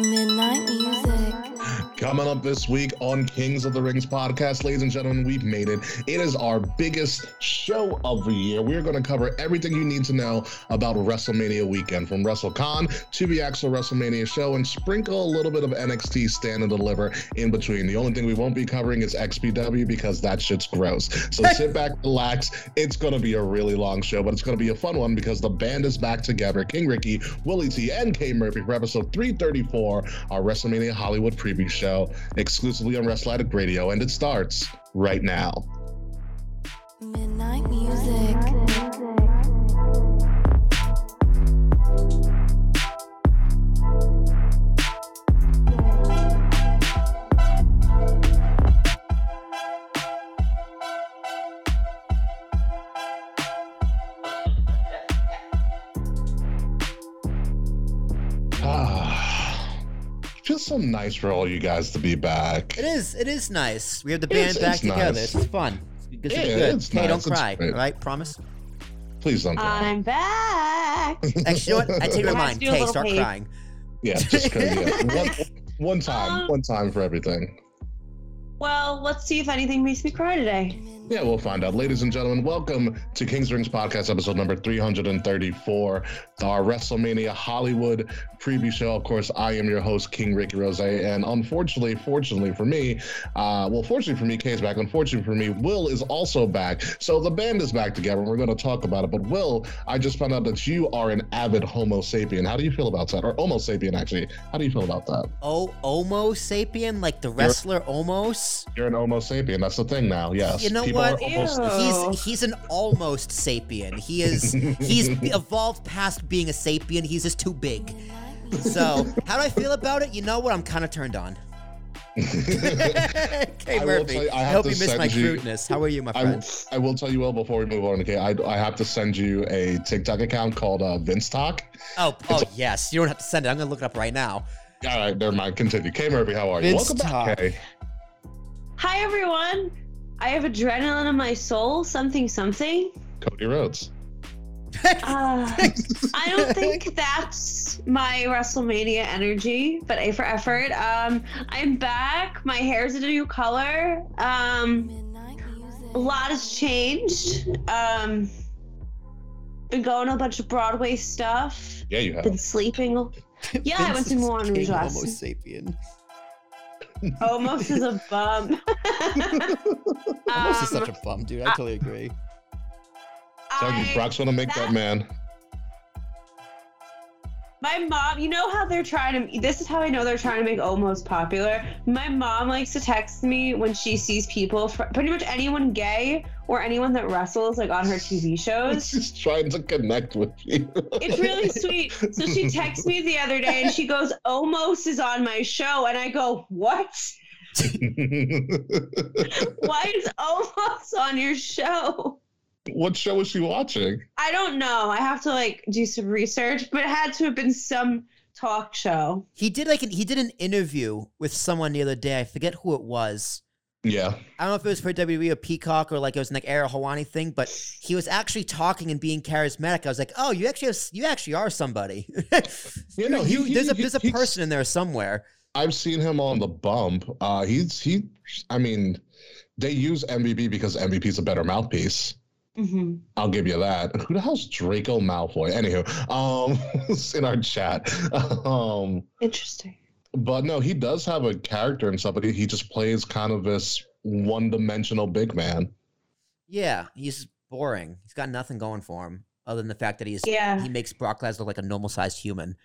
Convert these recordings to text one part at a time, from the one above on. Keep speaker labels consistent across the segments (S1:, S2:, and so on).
S1: Midnight music.
S2: Coming up this week on Kings of the Rings podcast, ladies and gentlemen, we've made it. It is our biggest show of the year. We're going to cover everything you need to know about WrestleMania weekend, from WrestleCon to the actual WrestleMania show, and sprinkle a little bit of NXT stand and deliver in between. The only thing we won't be covering is XPW because that shit's gross. So sit back, relax. It's going to be a really long show, but it's going to be a fun one because the band is back together. King Ricky, Willie T, and K Murphy for episode 334, our WrestleMania Hollywood preview show exclusively on Wrestle Addict Radio, and it starts right now. Nice for all you guys to be back.
S3: It is. It is nice. We have the
S2: It's-
S3: band back
S2: it's
S3: together.
S2: nice.
S3: It's fun. It's
S2: Yeah,
S3: good.
S2: it's
S3: hey,
S2: nice.
S3: don't cry.
S2: great.
S3: All right, promise.
S2: Please don't cry.
S4: I'm back.
S3: Actually, you know what? I take my
S4: Let's
S3: mind.
S4: do a
S3: Kay,
S4: little
S3: start
S4: page.
S3: crying.
S2: yeah, just yeah. One, one time,
S4: Um,
S2: one time for everything.
S4: Well, let's see if anything makes me cry today.
S2: Yeah, we'll find out. Ladies and gentlemen, welcome to King's Rings Podcast, episode number 334, our WrestleMania Hollywood preview show. Of course, I am your host, King Ricky Rose. And unfortunately, fortunately for me, uh, well, fortunately for me, Kay's back. Unfortunately for me, Will is also back. So the band is back together, and we're going to talk about it. But Will, I just found out that you are an avid Homo sapien. How do you feel about that? Or Homo sapien, actually. How do you feel about that?
S3: Oh, Homo sapien, like the wrestler Omos.
S2: You're an Homo sapien. That's the thing now. Yes.
S3: You know
S2: People
S3: what?
S2: are almost-
S4: Ew. Oh.
S3: He's he's an almost sapien. He is he's evolved past being a sapien. He's just too big. So how do I feel about it? You know what? I'm kind of turned on. hey
S2: I will
S3: Murphy,
S2: you, I
S3: I, hope you missed my
S2: you-
S3: crudeness. How are you, my friend?
S2: I will tell you well before we move on. Okay, I, I have to send you a TikTok account called uh, Vince Talk.
S3: Oh, oh yes. You don't have to send it. I'm gonna look it up right now.
S2: All right, never mind. Continue. K Murphy, how are you?
S3: Vince
S2: Welcome
S3: Talk.
S2: back, Kay.
S4: Hi, everyone. I have adrenaline in my soul. Something, something.
S2: Cody Rhodes.
S4: Uh, I don't think that's my WrestleMania energy, but A for effort. Um, I'm back. My hair's a new color. Um, a lot has changed. Um, been going to a bunch of Broadway stuff.
S2: Yeah, you have.
S4: Been sleeping. Yeah, I went to
S3: Vince is
S4: Moulin Rouge
S3: king
S4: last
S3: Homo sapien.
S4: Omos is a bum.
S3: Omos is
S4: Um,
S3: such a bum, dude. I totally agree.
S2: Tell you,
S4: I-
S2: Brock's gonna make that
S4: that-
S2: man.
S4: My mom, you know how they're trying to. This is how I know they're trying to make Omos popular. My mom likes to text me when she sees people, pretty much anyone gay or anyone that wrestles, like on her TV shows.
S2: She's trying to connect with you.
S4: It's really sweet. So she texts me the other day and she goes, "Omos is on my show," and I go, "What? Why is Omos on your show?"
S2: What show was she watching?
S4: I don't know. I have to like do some research, but it had to have been some talk show.
S3: He did like an, he did an interview with someone the other day. I forget who it was.
S2: Yeah.
S3: I don't know if it was for WWE or Peacock or like it was like Ariel Helwani thing, but he was actually talking and being charismatic. I was like, oh, you actually have, you actually are somebody.
S2: You know, he-
S3: you,
S2: he-
S3: there's a
S2: he-
S3: there's a
S2: he's-
S3: person in there somewhere.
S2: I've seen him on the bump. Uh, he's he. I mean, they use MVP because MVP's a better mouthpiece.
S4: Mm-hmm.
S2: I'll give you that. Who the hell's Draco Malfoy? Anywho, um, in our chat. Um,
S4: Interesting.
S2: but no, he does have a character and stuff, but he, he just plays kind of this one-dimensional big man.
S3: Yeah, he's boring. He's got nothing going for him other than the fact that he's
S4: Yeah.
S3: he makes Brock Lesnar look like a normal sized human.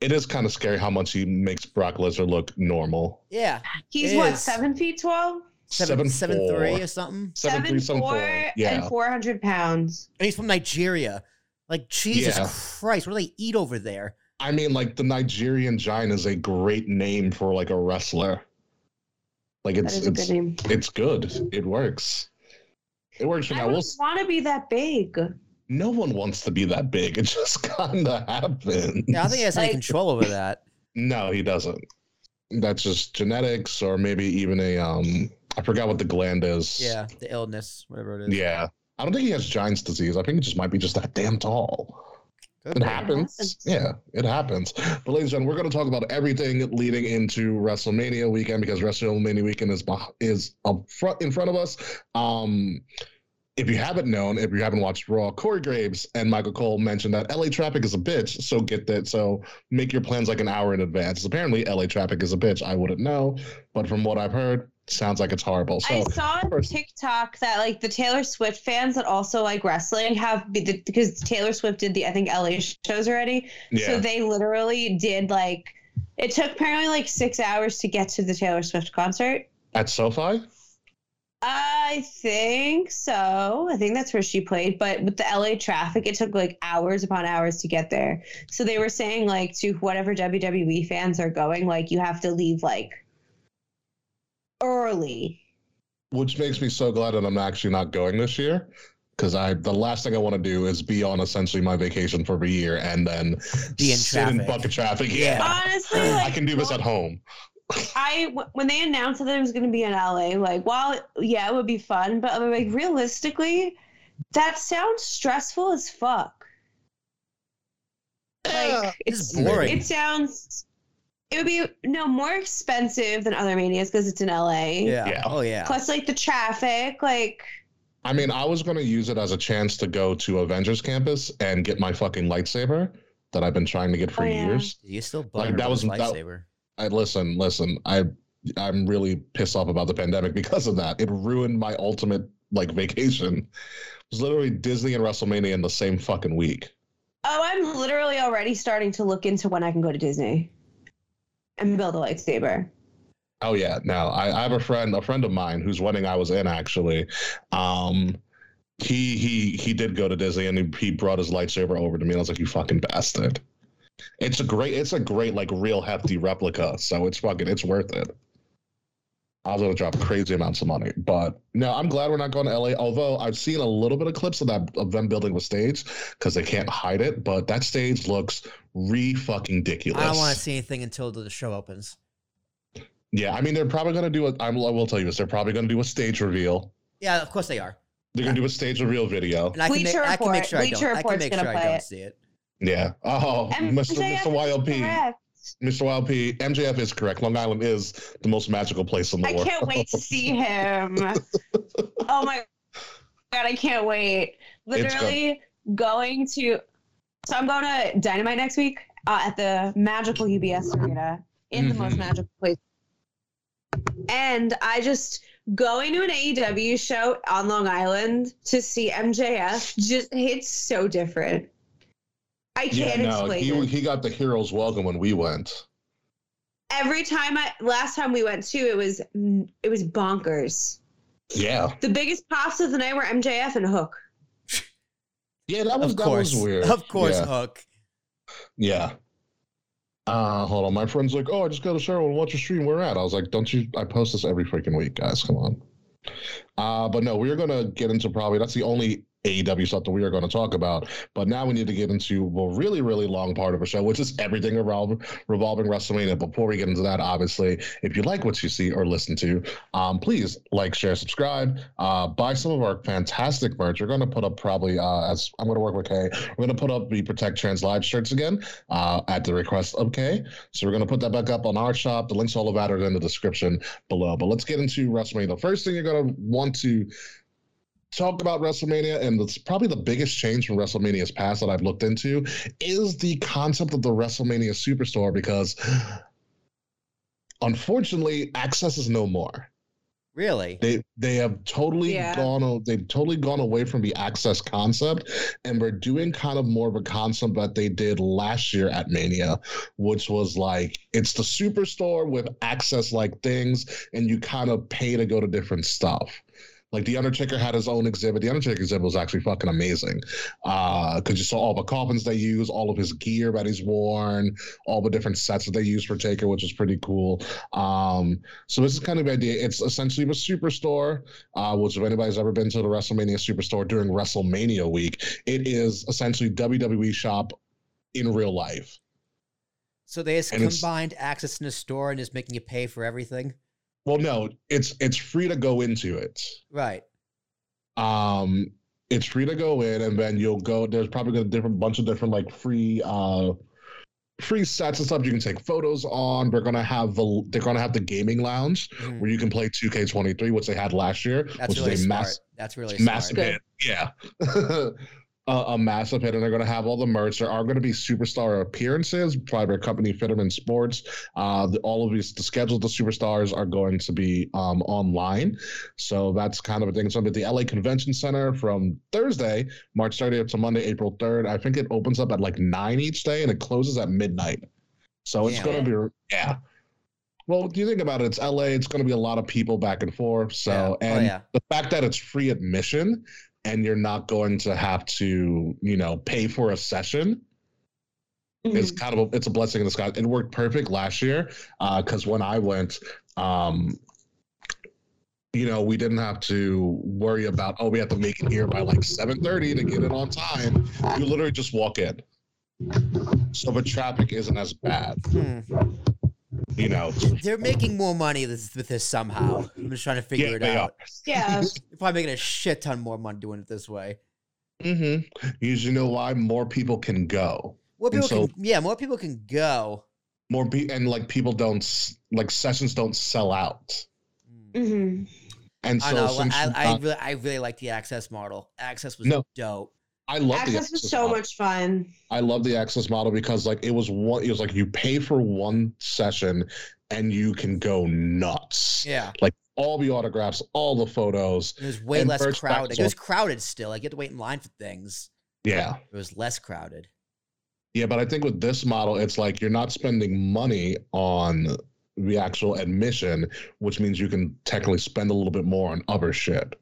S2: It is kind of scary how much he makes Brock Lesnar look normal.
S3: Yeah,
S4: He's
S3: It
S4: what,
S3: is.
S4: seven feet tall?
S3: Seven seven
S2: four.
S3: three or something.
S2: Seven, three, seven,
S4: four,
S2: four. Yeah.
S4: and four hundred pounds.
S3: And he's from Nigeria. Like Jesus
S2: Yeah.
S3: Christ, what do they eat over there?
S2: I mean, like the Nigerian Giant is a great name for like a wrestler. Like
S4: That
S2: it's
S4: a
S2: it's
S4: good name.
S2: it's good. It works. It works for
S4: I
S2: now.
S4: don't
S2: We'll,
S4: want to be that big.
S2: no one wants to be that big. It just kind of happens.
S3: Yeah, I think he has any control over that.
S2: No, he doesn't. That's just genetics, or maybe even a um. I forgot what the gland is.
S3: Yeah, the illness, whatever it is.
S2: Yeah. I don't think he has Giant's disease. I think it just might be just that damn tall.
S3: Could
S2: It happens.
S4: happens.
S2: Yeah, it happens. But ladies and gentlemen, we're going to talk about everything leading into WrestleMania weekend because WrestleMania weekend is beh- is up front in front of us. Um, if you haven't known, if you haven't watched Raw, Corey Graves and Michael Cole mentioned that LA traffic is a bitch. So get that. So make your plans like an hour in advance. Apparently, LA traffic is a bitch. I wouldn't know, but from what I've heard, sounds like it's horrible. So
S4: I saw on TikTok that like the Taylor Swift fans that also like wrestling have because Taylor Swift did the I think LA shows already.
S2: yeah,
S4: So they literally did like it took apparently like six hours to get to the Taylor Swift concert.
S2: at SoFi.
S4: I think so. I think that's where she played. But with the LA traffic, it took like hours upon hours to get there. So they were saying like to whatever WWE fans are going, like you have to leave like early.
S2: which makes me so glad that I'm actually not going this year. Because I, the last thing I want to do is be on essentially my vacation for a year and then
S3: Be in
S2: sit in
S3: traffic.
S2: bucket traffic.
S3: Yeah.
S2: Yeah,
S4: Honestly, like
S2: I can do this at home.
S4: I when they announced that it was going to be in LA, like, while yeah, it would be fun, but like mm-hmm. realistically, that sounds stressful as fuck. Like
S3: It's
S4: it's
S3: boring.
S4: It sounds. It would be no more expensive than other manias because it's in LA.
S3: Yeah.
S2: Yeah.
S3: Oh yeah.
S4: Plus, like the traffic, like
S2: I mean, I was going to use it as a chance to go to Avengers Campus and get my fucking lightsaber that I've been trying to get for
S4: Oh, yeah.
S2: years.
S3: You still
S2: Like, that was- that- I listen, listen. I, I'm really pissed off about the pandemic because of that. It ruined my ultimate like vacation. It was literally Disney and WrestleMania in the same fucking week.
S4: oh, I'm literally already starting to look into when I can go to Disney and build a lightsaber.
S2: Oh yeah, no. I, I have a friend, a friend of mine whose wedding I was in actually. Um, he he he did go to Disney and he, he brought his lightsaber over to me. And I was like, "You fucking bastard!" It's a great, it's a great like real hefty replica, so it's fucking, it's worth it. I was gonna drop crazy amounts of money, but no, I'm glad we're not going to LA. Although I've seen a little bit of clips of that of them building the stage because they can't hide it, but that stage looks re fucking ridiculous.
S3: I don't want to see anything until the show opens.
S2: Yeah, I mean they're probably gonna do a. I'm, I will tell you this. They're probably gonna do a stage reveal.
S3: Yeah, of course they are.
S2: They're gonna do a stage reveal video.
S3: And I can, make,
S4: Bleacher
S3: I can make
S4: Report-
S3: sure I
S4: Bleacher
S3: don't. I can make
S4: gonna
S3: sure I
S4: play
S3: don't
S4: it.
S3: see it.
S2: Yeah. Oh, Mr.
S4: MJF
S2: Mr. YLP.
S4: Correct.
S2: Mr. YLP. MJF is correct. Long Island is the most magical place in the
S4: I
S2: world.
S4: I can't wait to see him. oh my god, I can't wait. Literally going to. So I'm going to Dynamite next week uh, at the magical UBS Arena in the most
S2: Mhm.
S4: magical place. And I just going to an AEW show on Long Island to see MJF just it's so different. I can't
S2: no,
S4: explain
S2: he
S4: it.
S2: he got the hero's welcome when we went.
S4: Every time I last time we went to it was it was bonkers.
S2: Yeah.
S4: The biggest pops of the night were MJF and Hook.
S2: Yeah, that was
S3: Of
S2: that
S3: course.
S2: was weird.
S3: Of course,
S2: Yeah.
S3: Hook.
S2: Yeah. Uh, hold on. My friend's like, oh, I just got to show and watch your stream. Where at? I was like, don't you? I post this every freaking week, guys. Come on. Uh, but no, we're gonna get into probably that's the only AEW stuff that we are going to talk about. But now we need to get into a really, really long part of the show, which is everything revolving revolving WrestleMania. Before we get into that, obviously, if you like what you see or listen to, um, please like, share, subscribe, uh, buy some of our fantastic merch. We're going to put up probably uh, as I'm going to work with Kay. We're going to put up the Protect Trans Live shirts again uh, at the request of Kay. So we're going to put that back up on our shop. The links all of that are in the description below. But let's get into WrestleMania. The first thing you're going to want to talk about WrestleMania, and it's probably the biggest change from WrestleMania's past that I've looked into, is the concept of the WrestleMania Superstore because unfortunately, access is no more.
S3: Really?
S2: They they have totally
S4: Yeah.
S2: gone o- they've totally gone away from the access concept and we're doing kind of more of a concept that they did last year at Mania, which was like it's the superstore with access like things and you kind of pay to go to different stuff. Like the Undertaker had his own exhibit. The Undertaker exhibit was actually fucking amazing. Uh, because you saw all the coffins they use, all of his gear that he's worn, all the different sets that they use for Taker, which is pretty cool. Um, so this is kind of the idea. It's essentially a superstore, uh, which if anybody's ever been to the WrestleMania superstore during WrestleMania week, it is essentially WWE shop in real life.
S3: So they just
S2: And
S3: combined access in the store and just making you pay for everything?
S2: Well, no, it's it's free to go into it.
S3: Right.
S2: Um, it's free to go in, and then you'll go. There's probably a different bunch of different like free uh free sets and stuff you can take photos on. They're gonna have the they're gonna have the gaming lounge
S3: Mhm.
S2: where you can play 2K23, which they had last year,
S3: That's
S2: which
S3: really
S2: is a
S3: smart.
S2: mass,
S3: That's really
S2: massive
S3: smart.
S2: hit. Yeah. a, a massive hit, and they're going to have all the merch. There are going to be superstar appearances by their company Fitterman Sports. Uh, the, all of these, the schedule of the superstars are going to be um, online. So that's kind of a thing. To be at the LA Convention Center from Thursday, March 30th to Monday, April 3rd. I think it opens up at like 9 each day and it closes at midnight. So it's
S3: Damn.
S2: going to be, yeah. Well, do you think about it? It's LA. It's going to be a lot of people back and forth. So,
S3: Yeah. Oh,
S2: and
S3: yeah.
S2: the fact that it's free admission and you're not going to have to, you know, pay for a session is
S4: Mhm.
S2: kind of a, it's a blessing in disguise. It worked perfect last year because when I went, um, you know, we didn't have to worry about oh we have to make it here by like seven thirty to get it on time. You literally just walk in, so the traffic isn't as bad.
S3: Hmm.
S2: You know,
S3: They're making more money this, with this somehow. I'm just trying to figure
S2: Yeah,
S3: it
S2: they
S3: out.
S4: Yeah.
S3: They're probably making a shit ton more money doing it this way.
S2: mm-hmm. you know why more people can go.
S3: More people
S2: so-
S3: can, yeah, more people can go.
S2: more pe- and like people don't like sessions don't sell out
S3: Hmm.
S4: hmm
S2: and so
S3: I know.
S2: since
S3: I, I really, I really like the access model. Access was
S2: No.
S3: dope.
S2: I love the
S4: Access was so
S2: model.
S4: much fun.
S2: I love the access model because like it was one it was like you pay for one session and you can go nuts
S3: Yeah, like
S2: all the autographs all the photos
S3: it was way less crowded.
S2: back
S3: It was crowded still. Like you had to wait in line for things.
S2: yeah
S3: It was less crowded.
S2: yeah but I think with this model it's like you're not spending money on the actual admission which means you can technically spend a little bit more on other shit.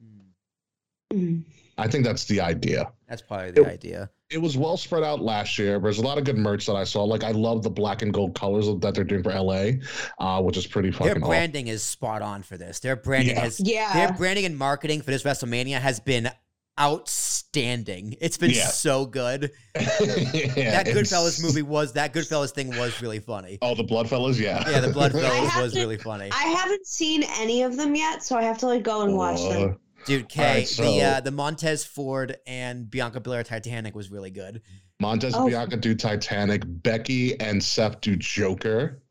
S4: Mhm.
S2: I think that's the idea
S3: That's probably the
S2: It-
S3: idea.
S2: it was well spread out last year. There's a lot of good merch that I saw. Like I love the black and gold colors that they're doing for LA, uh, which is pretty funny.
S3: Their
S2: fucking
S3: branding is spot on for this. Their branding
S2: Yeah.
S3: has
S4: Yeah.
S3: their branding and marketing for this WrestleMania has been outstanding. It's been
S2: Yeah.
S3: so good.
S2: yeah,
S3: that
S2: it's-
S3: Goodfellas movie was that Goodfellas thing was really funny.
S2: Oh, the Bloodfellas, yeah.
S3: Yeah, the Bloodfellas
S4: have
S3: was
S4: to-
S3: really funny.
S4: I haven't seen any of them yet, so I have to like go and watch
S2: Uh,
S4: them.
S3: Dude, Kay,
S2: Alright,
S3: the uh, the Montez Ford and Bianca Belair Titanic was really good.
S2: Montez
S4: Oh.
S2: Bianca do Titanic, Becky and Seth do Joker.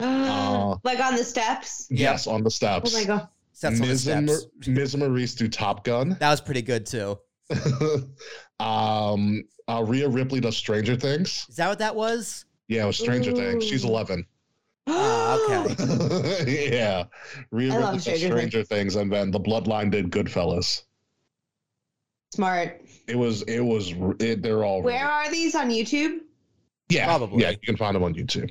S2: Uh,
S4: like on the steps.
S3: Yeah.
S2: Yes, on the steps.
S4: Oh my god.
S3: Steps on the steps.
S2: Mar- Miz and Maryse do Top Gun.
S3: That was pretty good too.
S2: um, uh, Rhea Ripley does Stranger Things.
S3: Is that what that was?
S2: Yeah, it was Stranger Things. She's 11.
S3: Ah, okay.
S2: yeah. Rhea
S4: I love Stranger
S2: Stranger Things, and then the Bloodline did Goodfellas.
S4: Smart.
S2: It was, it was, it, they're all.
S4: Where are these on YouTube?
S2: Yeah,
S3: Probably.
S2: Yeah, you can find them on YouTube,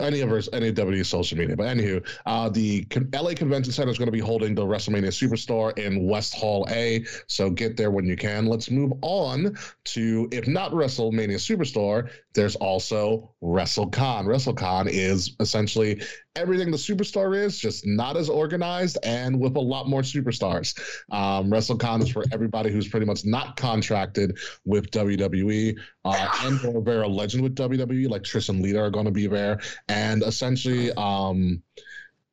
S2: any of our any of WWE's social media. But anywho, uh, the LA Convention Center is going to be holding the WrestleMania Superstore in West Hall A. So get there when you can. Let's move on to if not WrestleMania Superstore, there's also WrestleCon. WrestleCon is essentially everything the Superstar is, just not as organized and with a lot more superstars. Um, WrestleCon is for everybody who's pretty much not contracted with WWE uh, and or they're a legend with WWE, like Trish and Lita are going to be there, and essentially, um,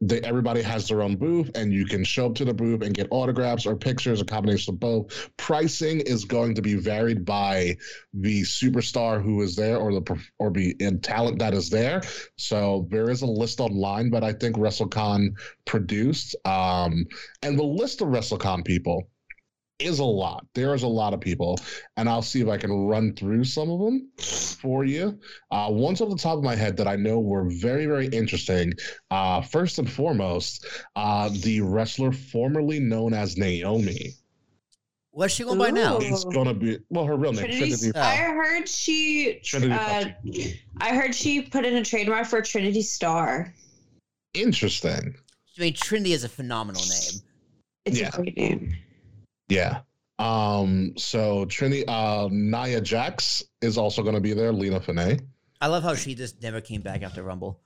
S2: they everybody has their own booth, and you can show up to the booth and get autographs or pictures, a combination of both. Pricing is going to be varied by the superstar who is there or the or the talent that is there. So there is a list online but I think WrestleCon produced, um, and the list of WrestleCon people is a lot. There is a lot of people, and I'll see if I can run through some of them for you. Uh, ones off the top of my head that I know were very, very interesting. Uh, first and foremost, uh, the wrestler formerly known as Naomi
S3: What's she going by now?
S4: Ooh.
S2: is going to be well, her real name
S4: Trinity.
S2: Trinity.
S4: I heard she.
S2: Trinity
S4: Uh, I heard she put in a trademark for Trinity Star.
S2: Interesting.
S3: I mean, Trinity is a phenomenal name.
S4: It's
S2: Yeah.
S4: a great name.
S2: Yeah. Um. So Trinity, uh, Nia Jax is also going to be there. Lina Fanene.
S3: I love how she just never came back after Rumble.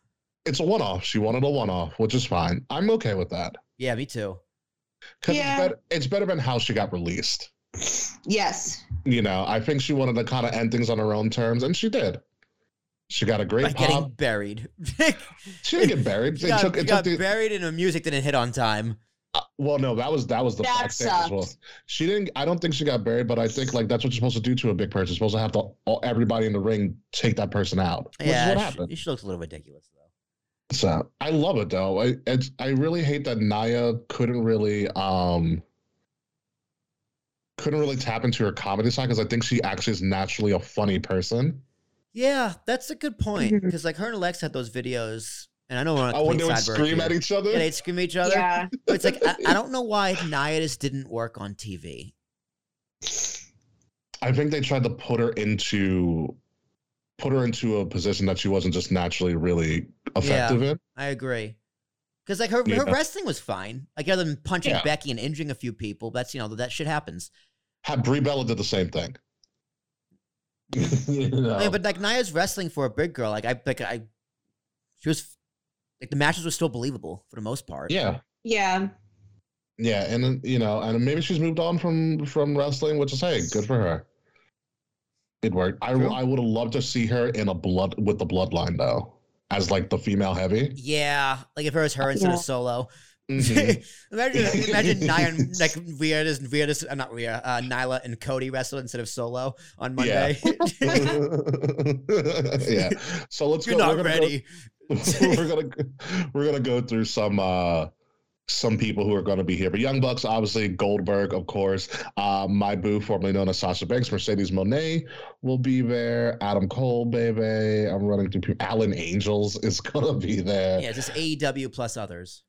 S2: It's a one-off. She wanted a one-off, which is fine. I'm okay with that.
S3: Yeah, me too.
S2: Because
S4: Yeah.
S2: it's, better, it's better than how she got released.
S4: Yes.
S2: You know, I think she wanted to kind of end things on her own terms, and she did. She got a great
S3: By
S2: pop.
S3: getting buried.
S2: She didn't get buried.
S3: she
S2: It
S3: got,
S2: took,
S3: she
S2: it
S3: got
S2: the,
S3: buried in a music didn't hit on time.
S2: Uh, well, no, that was that was the
S4: That
S2: backstage as well. She didn't. I don't think she got buried, but I think like that's what you're supposed to do to a big person. You're supposed to have to all, everybody in the ring take that person out. Which
S3: yeah,
S2: is what
S3: she,
S2: happened.
S3: she looks a little ridiculous though.
S2: So I love it though. I it's, I really hate that Naya couldn't really um couldn't really tap into her comedy side because I think she actually is naturally a funny person.
S3: Yeah, that's a good point. Because like her and Alex had those videos, and I know we're on a
S2: Oh, when
S3: complete
S2: they would scream
S3: here.
S2: at each other.
S3: Yeah, they'd scream at each other.
S4: Yeah.
S3: But it's like I, I don't know why Nia just didn't work on TV.
S2: I think they tried to put her into put her into a position that she wasn't just naturally really effective in.
S3: I agree. Because like her, her wrestling was fine. Like other than punching
S2: Yeah.
S3: Becky and injuring a few people, that's you know that shit happens.
S2: Had Brie Bella did the same thing. you know?
S3: I mean, but like Nia's wrestling for a big girl, like I like I, she was like the matches were still believable for the most part.
S2: yeah,
S4: Yeah.
S2: yeah, and you know, and maybe she's moved on from from wrestling, which is hey, good for her. It worked. I
S3: True.
S2: I would have loved to see her in a blood with the bloodline though, as like the female heavy.
S3: Yeah, like if it was her instead
S4: Yeah.
S3: of Solo.
S2: Mhm.
S3: imagine, imagine Nia and like Rhea is Rhea is uh, not Rhea, uh, Nyla and Cody wrestled instead of Solo on
S2: Yeah.
S3: Monday.
S2: yeah. So let's
S3: You're
S2: go.
S3: not
S2: we're gonna
S3: ready.
S2: Go, we're gonna we're gonna go through some uh some people who are going to be here. But Young Bucks, obviously Goldberg, of course. Uh, my boo, formerly known as Sasha Banks, Mercedes Moné will be there. Adam Cole, baby. I'm running through people. Alan Angels is gonna be there.
S3: Yeah, just AEW plus others.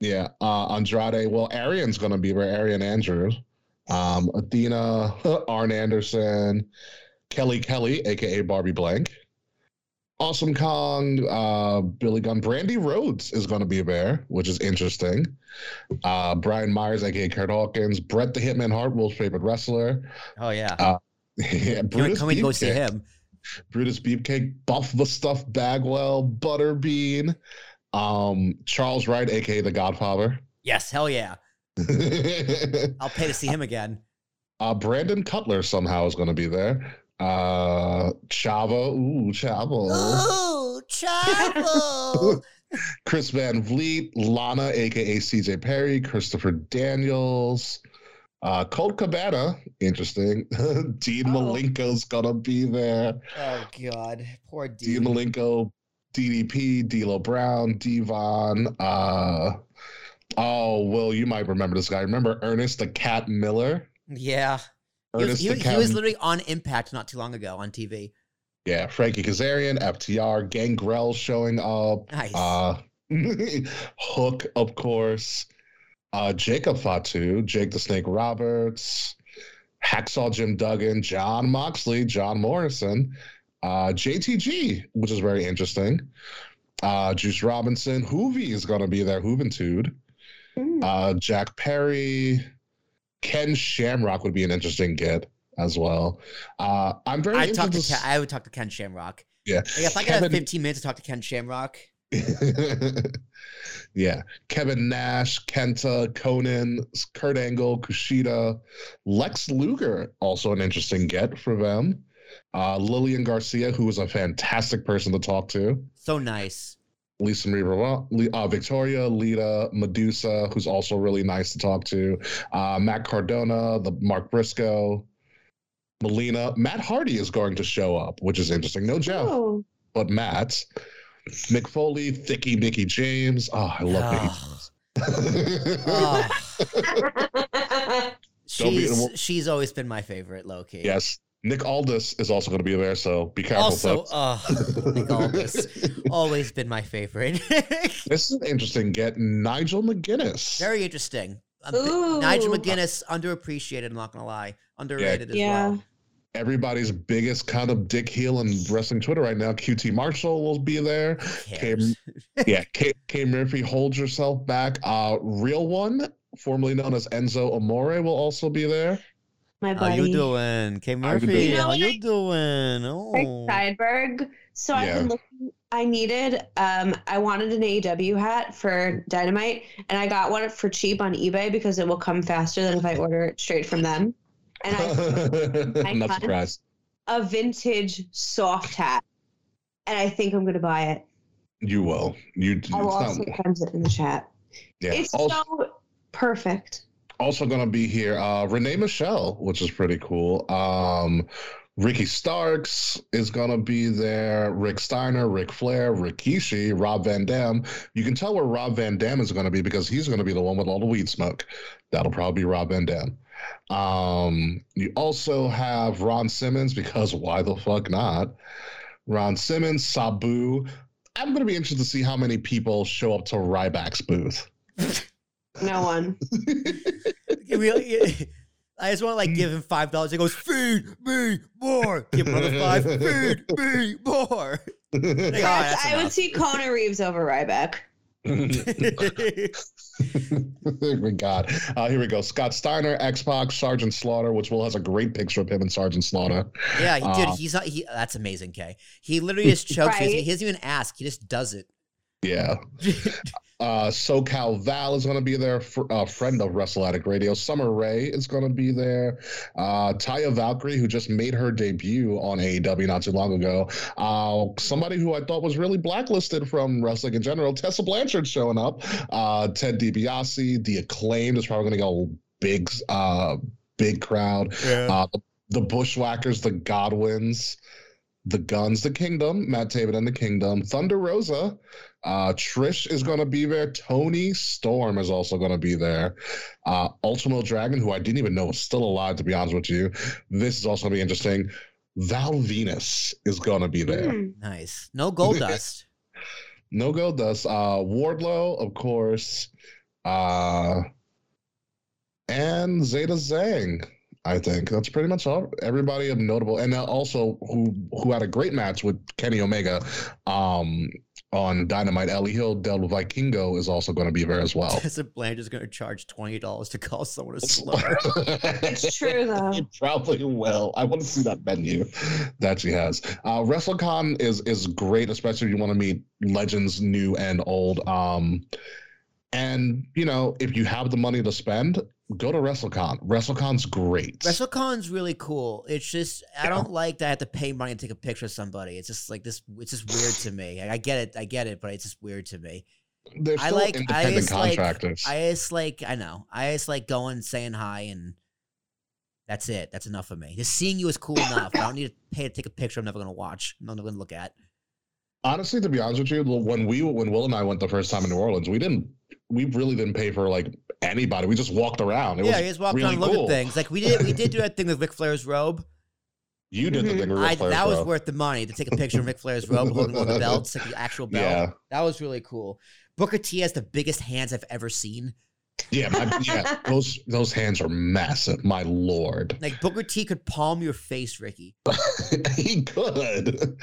S2: Yeah. Uh, Andrade. Well, Arian's going to be there. Arian Andrews. Um, Athena, Arn Anderson, Kelly Kelly, aka Barbie Blank. Awesome Kong, uh, Billy Gunn, Brandi Rhodes is going to be there, which is interesting. Uh, Brian Myers, aka Kurt Hawkins, Brett the Hitman Hart, Will's favorite wrestler.
S3: Oh yeah,
S2: Uh,
S3: can, we,
S2: Brutus
S3: can we go see him?
S2: Brutus Beefcake, Buff the Stuff Bagwell, Butterbean, um, Charles Wright, aka the Godfather.
S3: Yes, hell yeah. I'll pay to see him again.
S2: Uh, Brandon Cutler somehow is going to be there. Uh, Chavo, ooh, Chavo.
S3: Ooh, travel.
S2: Chris Van Vliet, Lana, aka CJ Perry, Christopher Daniels, uh, Colt Cabana, interesting. Dean
S4: Oh.
S2: Malenko's to be there.
S3: oh god, poor
S2: Dean
S3: D.
S2: Malenko, DDP, D'Lo Brown, Devon. Uh, oh, Will, you might remember this guy. Remember Ernest the Cat Miller?
S3: Yeah, he was, he, he was literally on Impact not too long ago on TV.
S2: Yeah, Frankie Kazarian, FTR, Gangrel showing up.
S3: Nice.
S2: Uh, Hook, of course. Uh, Jacob Fatu, Jake the Snake Roberts, Hacksaw Jim Duggan, Jon Moxley, John Morrison, uh, JTG, which is very interesting. Uh, Juice Robinson, Juvi is going to be there, Juventud.
S4: Mm.
S2: Uh, Jack Perry, Ken Shamrock would be an interesting get as well. Uh, I'm very
S3: I talk to Ken, I would talk to Ken Shamrock.
S2: Yeah.
S3: Like, if I could have 15 minutes to talk to Ken Shamrock,
S2: yeah. Kevin Nash, Kenta, Konnan, Kurt Angle, Kushida, Lex Luger, also an interesting get for them. Uh, Lillian Garcia, who was a fantastic person to talk to.
S3: so nice.
S2: Lisa Marie Rava- Le- uh, Victoria, Lita, Medusa, who's also really nice to talk to. Uh, Matt Cardona, the Mark Briscoe, Melina. Matt Hardy is going to show up, which is interesting. No Jeff
S4: Oh.
S2: but Matt. Mick Foley, Thicky Mickie James. Oh, I love Mickie James.
S3: Oh, she's she's always been my favorite, Loki.
S2: yes. Nick Aldis is also going to be there, so be careful.
S3: Also, uh, Nick Aldis, always been my favorite.
S2: this is an interesting get. Nigel McGuinness.
S3: Very interesting.
S4: Ooh.
S3: Nigel McGuinness, underappreciated. I'm not gonna lie, underrated as
S4: Yeah.
S3: well.
S2: Everybody's biggest kind of dick heel in wrestling Twitter right now. QT Marshall will be there.
S3: Who cares?
S2: yeah, K, K Murphy, hold yourself back. Uh, Real One, formerly known as Enzo Amore, will also be there.
S4: My
S3: How
S4: buddy.
S3: you doing, K
S2: How you
S3: Murphy?
S2: doing?
S4: You know
S3: How
S4: what
S3: you
S4: I-
S3: doing? Oh,
S4: Steinberg. So I've been looking. I needed. Um, I wanted an AEW hat for Dynamite, and I got one for cheap on eBay because it will come faster than if I order it straight from them. And I
S2: I'm not
S4: got-
S2: surprised.
S4: a vintage soft hat, and I think I'm gonna buy it.
S2: You will. You. It's
S4: I will
S2: not-
S4: also send it in the chat.
S2: yeah.
S4: It's
S2: Also-
S4: so. Perfect.
S2: Also going to be here, uh, Renee Michelle, which is pretty cool. Um, Ricky Starks is going to be there. Rick Steiner, Ric Flair, Rikishi, Rob Van Dam. You can tell where Rob Van Dam is going to be because he's going to be the one with all the weed smoke. That'll probably be Rob Van Dam. Um, you also have Ron Simmons because why the fuck not? Ron Simmons, Sabu. I'm going to be interested to see how many people show up to Ryback's booth.
S4: No one.
S3: Really, I just want to like give him five dollars. He goes, "Feed me more." Give him another five. Feed me more. Like, "All right,
S4: That's-
S3: that's
S4: I would see Kona Reeves over Ryback.
S2: My God. Uh, here we go. Scott Steiner, X-Pac, Sergeant Slaughter, which Will has a great picture of him and Sergeant Slaughter.
S3: yeah, he, dude,
S2: Uh,
S3: he's not. He that's amazing. K. He literally just chokes.
S4: Right.
S3: he doesn't even ask. He just does it.
S2: Yeah. Uh, SoCal Val is going to be there. Fr- uh, friend of Wrestle Addict Radio. Summer Rae is going to be there. Uh, Taya Valkyrie, who just made her debut on AEW not too long ago. Uh, somebody who I thought was really blacklisted from wrestling in general. Tessa Blanchard showing up. Uh, Ted DiBiase, the acclaimed is probably going to go big, uh, big crowd. Uh, the, the Bushwhackers, the Godwins, the Guns, the Kingdom, Matt Taven and the Kingdom, Thunder Rosa, uh, Trish is going to be there. Toni Storm is also going to be there. Uh, Ultimo Dragon, who I didn't even know was still alive, to be honest with you. This is also going to be interesting. Val Venis is going to be there.
S4: Hmm.
S3: Nice. No gold dust.
S2: No Goldust. Uh, Wardlow, of course. Uh, and Zeta Zhang. I think that's pretty much all. Everybody of notable, and uh, also who who had a great match with Kenny Omega, um, on Dynamite. El Hijo del Vikingo is also going to be there as well.
S3: Tessa is going to charge twenty dollars to call someone a slur.
S4: It's true, though.
S2: It probably will. I want to see that menu that she has. Uh, WrestleCon is is great, especially if you want to meet legends, new and old. Um, and you know, if you have the money to spend, go to WrestleCon. WrestleCon's great.
S3: WrestleCon's really cool. It's just I
S2: Yeah.
S3: don't like that I have to pay money to take a picture of somebody. It's just like this. It's just weird to me. I, I get it. I get it, but it's just weird to me.
S2: They're
S3: I like- I just like-
S2: contractors.
S3: I just like I know. I just like going, saying hi, and that's it. That's enough for me. Just seeing you is cool enough. I don't need to pay to take a picture. I'm never gonna watch. I'm never gonna look at.
S2: Honestly, to be honest with you, when we when Will and I went the first time in New Orleans, we didn't we really didn't pay for like anybody. We just walked around. It
S3: yeah,
S2: was
S3: you just walk
S2: really
S3: around, look
S2: cool.
S3: at things. Like we did. We did do that thing with Ric Flair's robe.
S2: You did the
S4: Mhm.
S2: thing with
S3: I,
S2: Ric Flair,
S3: that was worth the money to take a picture of Ric Flair's robe, holding one of the belts, like the actual belt.
S2: Yeah.
S3: That was really cool. Booker T has the biggest hands I've ever seen.
S2: Yeah, my, yeah, those those hands are massive. My lord,
S3: Like Booker T could palm your face, Ricky.
S2: he could.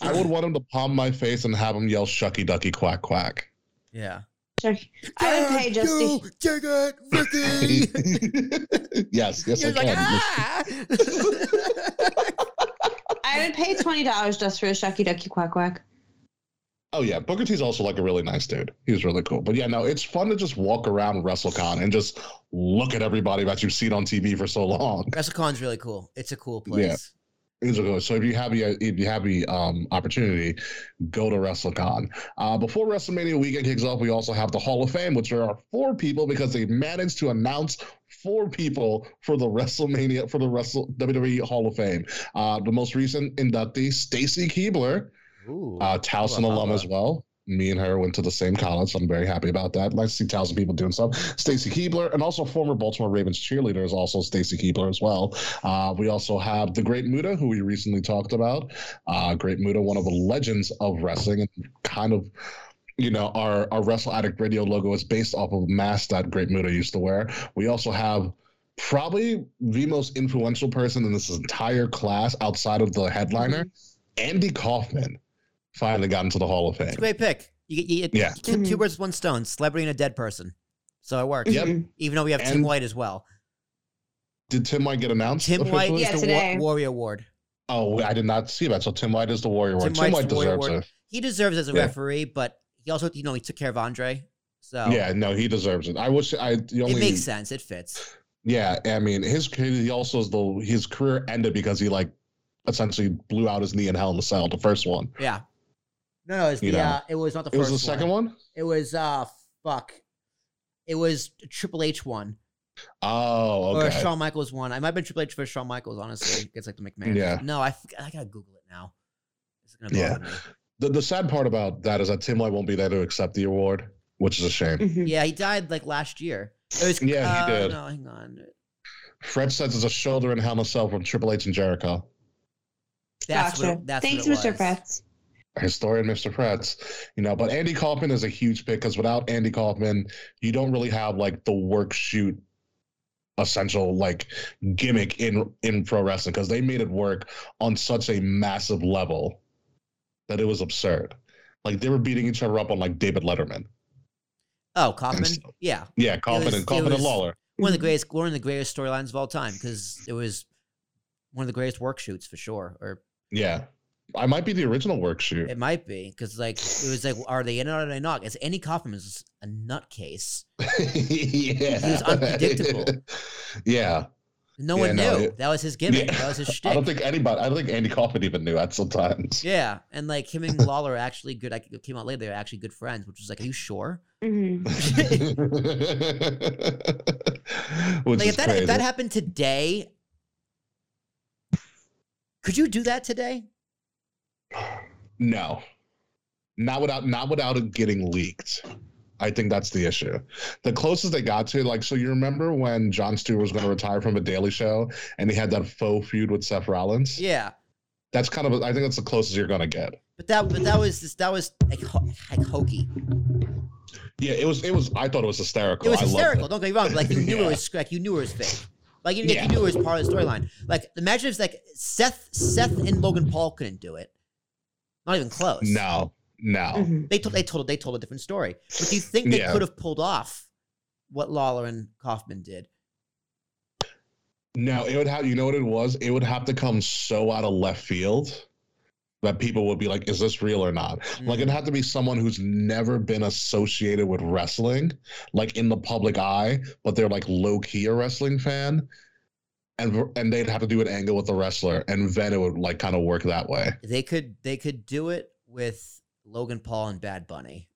S2: I would want him to palm my face and have him yell "shucky ducky quack quack."
S3: Yeah.
S4: Check. I would pay just to.
S3: take it, Ricky.
S2: yes, yes,
S3: You're
S2: I
S3: like,
S2: can.
S3: ah!
S4: I would pay twenty dollars just for a shucky ducky quack quack.
S2: Oh yeah, Booker T's also like a really nice dude. He's really cool. But yeah, no, it's fun to just walk around WrestleCon and just look at everybody that you've seen on TV for so long.
S3: WrestleCon's really cool. It's a cool place.
S2: It's a good- So if you have the if you have the um, opportunity, go to WrestleCon. Uh, before WrestleMania weekend kicks off, we also have the Hall of Fame, which are four people because they managed to announce four people for the WrestleMania for the Wrestle WWE Hall of Fame. Uh, the most recent inductee, Stacy Keibler,
S3: Ooh.
S2: uh, Towson alum as well. Me and her went to the same college. So I'm very happy about that. Nice to see Towson people doing stuff. Stacy Keibler and also former Baltimore Ravens cheerleader is also Stacy Keibler as well. Uh, we also have the Great Muta, who we recently talked about. Uh, Great Muta, one of the legends of wrestling, and kind of. You know, our, our Wrestle Addict radio logo is based off of a mask that Great Muta used to wear. We also have probably the most influential person in this entire class outside of the headliner, Andy Kaufman, finally got into the Hall of Fame.
S3: It's a great pick. You get you,
S2: Yeah.
S3: you kill two
S4: Mhm.
S3: birds with one stone, celebrity and a dead person. So it works.
S2: Yep.
S3: Even though we have Tim White as well.
S2: Did Tim White get announced?
S3: Tim White
S2: officially?
S3: is
S4: Yeah,
S3: the
S4: today.
S3: War- Warrior Award.
S2: Oh, I did not see that. So Tim White is the Warrior Award. Tim,
S3: White's
S2: White deserves it.
S3: He deserves it as a
S2: Yeah.
S3: referee, but he also, you know, he took care of Andre. So
S2: Yeah, no, he deserves it. I wish I the only
S3: it makes sense. It fits.
S2: Yeah, I mean his he also is the his career ended because he like essentially blew out his knee in Hell in a Cell, the first one.
S3: Yeah. No, no, it's the,
S2: You know,
S3: uh, it was not the
S2: It was
S3: first
S2: the second one.
S3: It was uh fuck. It was Triple H one
S2: Oh,
S3: or
S2: okay.
S3: Or Shawn Michaels one. I might have been Triple H versus Shawn Michaels. Honestly, it's like the McMahon.
S2: Yeah.
S3: No, I I gotta Google it now. It's gonna
S2: Yeah.
S3: me.
S2: The, the sad part about that is that Tim White won't be there to accept the award, which is a shame.
S4: Mhm.
S3: Yeah, he died like last year. It was,
S2: Yeah, he
S3: uh,
S2: did.
S3: No, hang on.
S2: Fred says it's a shoulder and Hell in Cell from Triple H and Jericho.
S3: That's
S4: gotcha.
S3: what. That's
S4: Thanks,
S3: what it
S4: Mr.
S3: was.
S2: Historian Mr. Pretz, you know, but Andy Kaufman is a huge pick because without Andy Kaufman, you don't really have like the work shoot essential like gimmick in in pro wrestling because they made it work on such a massive level that it was absurd. Like they were beating each other up on like David Letterman.
S3: Oh, Kaufman.
S2: so-
S3: Yeah,
S2: Yeah, Kaufman
S3: was-
S2: and Kaufman and Lawler.
S3: one of the greatest, one of the greatest storylines of all time because it was one of the greatest work shoots for sure. Or
S2: Yeah. I might be the original work shoot.
S3: it might be because like it was like, are they in or are they not? It's Andy Kaufman is a nutcase.
S2: yeah.
S3: He was unpredictable.
S2: yeah.
S3: No
S2: Yeah,
S3: one
S2: no,
S3: knew
S2: it-
S3: that was his gimmick.
S2: Yeah.
S3: That was his
S2: I don't think anybody I don't think Andy Kaufman even knew that sometimes.
S3: Yeah, and like him and Lawler are actually good. It came out later, they're actually good friends, which was like, are you sure?
S4: Mhm.
S3: Like if that if that happened today, could you do that today?
S2: No. Not without not without it getting leaked. I think that's the issue. The closest they got to, like, so you remember when Jon Stewart was going to retire from a Daily Show and he had that faux feud with Seth Rollins?
S3: Yeah,
S2: That's kind of, I think that's the closest you're going to get.
S3: but that but that was just, that was like, ho- like hokey.
S2: Yeah, it was, it was, I thought it was hysterical.
S3: It was hysterical.
S2: it.
S3: Don't get me wrong. Like you knew
S2: Yeah.
S3: it was like you knew it was fake. Like
S2: Yeah.
S3: you knew it was part of the storyline. Like imagine if like Seth Seth and Logan Paul couldn't do it. Not even close.
S2: No, no.
S4: Mhm.
S3: They told they told they told a different story. But do you think they
S2: Yeah.
S3: could have pulled off what Lawler and Kaufman did?
S2: No, it would have, you know what it was? It would have to come so out of left field that people would be like, is this real or not? Like,
S3: Mm.
S2: it'd have to be someone who's never been associated with wrestling, like in the public eye, but they're like low key a wrestling fan. And, and they'd have to do an angle with the wrestler, and then it would like kind of work that way.
S3: They could they could do it with Logan Paul and Bad Bunny.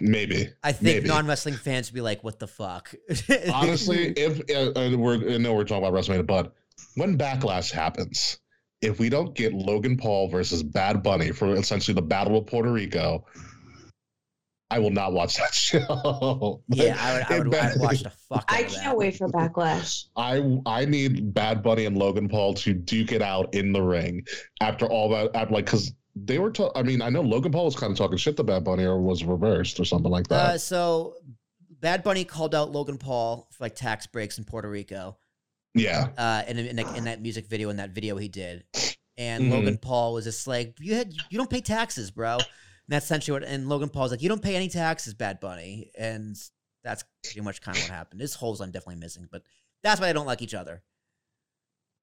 S2: Maybe.
S3: I think
S2: Maybe.
S3: non wrestling fans would be like, "What the fuck?"
S2: Honestly, if uh, uh, we're I know we're talking about WrestleMania, but when Backlash happens, if we don't get Logan Paul versus Bad Bunny for essentially the Battle of Puerto Rico, I will not watch that show.
S3: yeah, I would. I would
S2: It
S3: I'd
S2: bet-
S3: watch the fuck. Out
S4: I
S3: of
S4: can't wait for Backlash.
S2: I I need Bad Bunny and Logan Paul to duke it out in the ring after all that. After, like, because they were. Ta- I mean, I know Logan Paul was kind of talking shit to Bad Bunny, or was reversed, or something like that.
S3: Uh, so Bad Bunny called out Logan Paul for like tax breaks in Puerto Rico.
S2: yeah,
S3: Uh, in, in, that- in that music video, in that video he did, and
S2: Mhm.
S3: Logan Paul was just like, "You had you don't pay taxes, bro." And that's essentially what. And Logan Paul's like, "You don't pay any taxes, Bad Bunny," and that's pretty much kind of what happened. This holes I'm definitely missing, but that's why they don't like each other.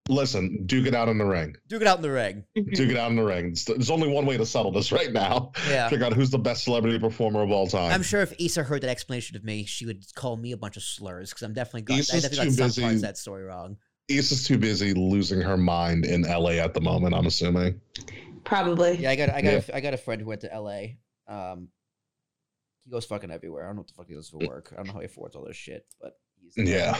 S2: listen, duke it out in the ring.
S3: Duke it out in the ring.
S2: Duke it out in the ring. There's only one way to settle this right now.
S3: Yeah.
S2: Figure out who's the best celebrity performer of all time.
S3: I'm sure if Issa heard that explanation of me, she would call me a bunch of slurs because I'm definitely got, I definitely got
S2: too
S3: some
S2: busy-
S3: parts of that story wrong.
S2: Issa's too busy losing her mind in LA at the moment. I'm assuming.
S4: Probably.
S3: Yeah, I got I got
S2: Yeah.
S3: a, I got a friend who went to L.A. Um, he goes fucking everywhere. I don't know what the fuck he does for work. I don't know how he affords all this shit, but he's
S2: Yeah.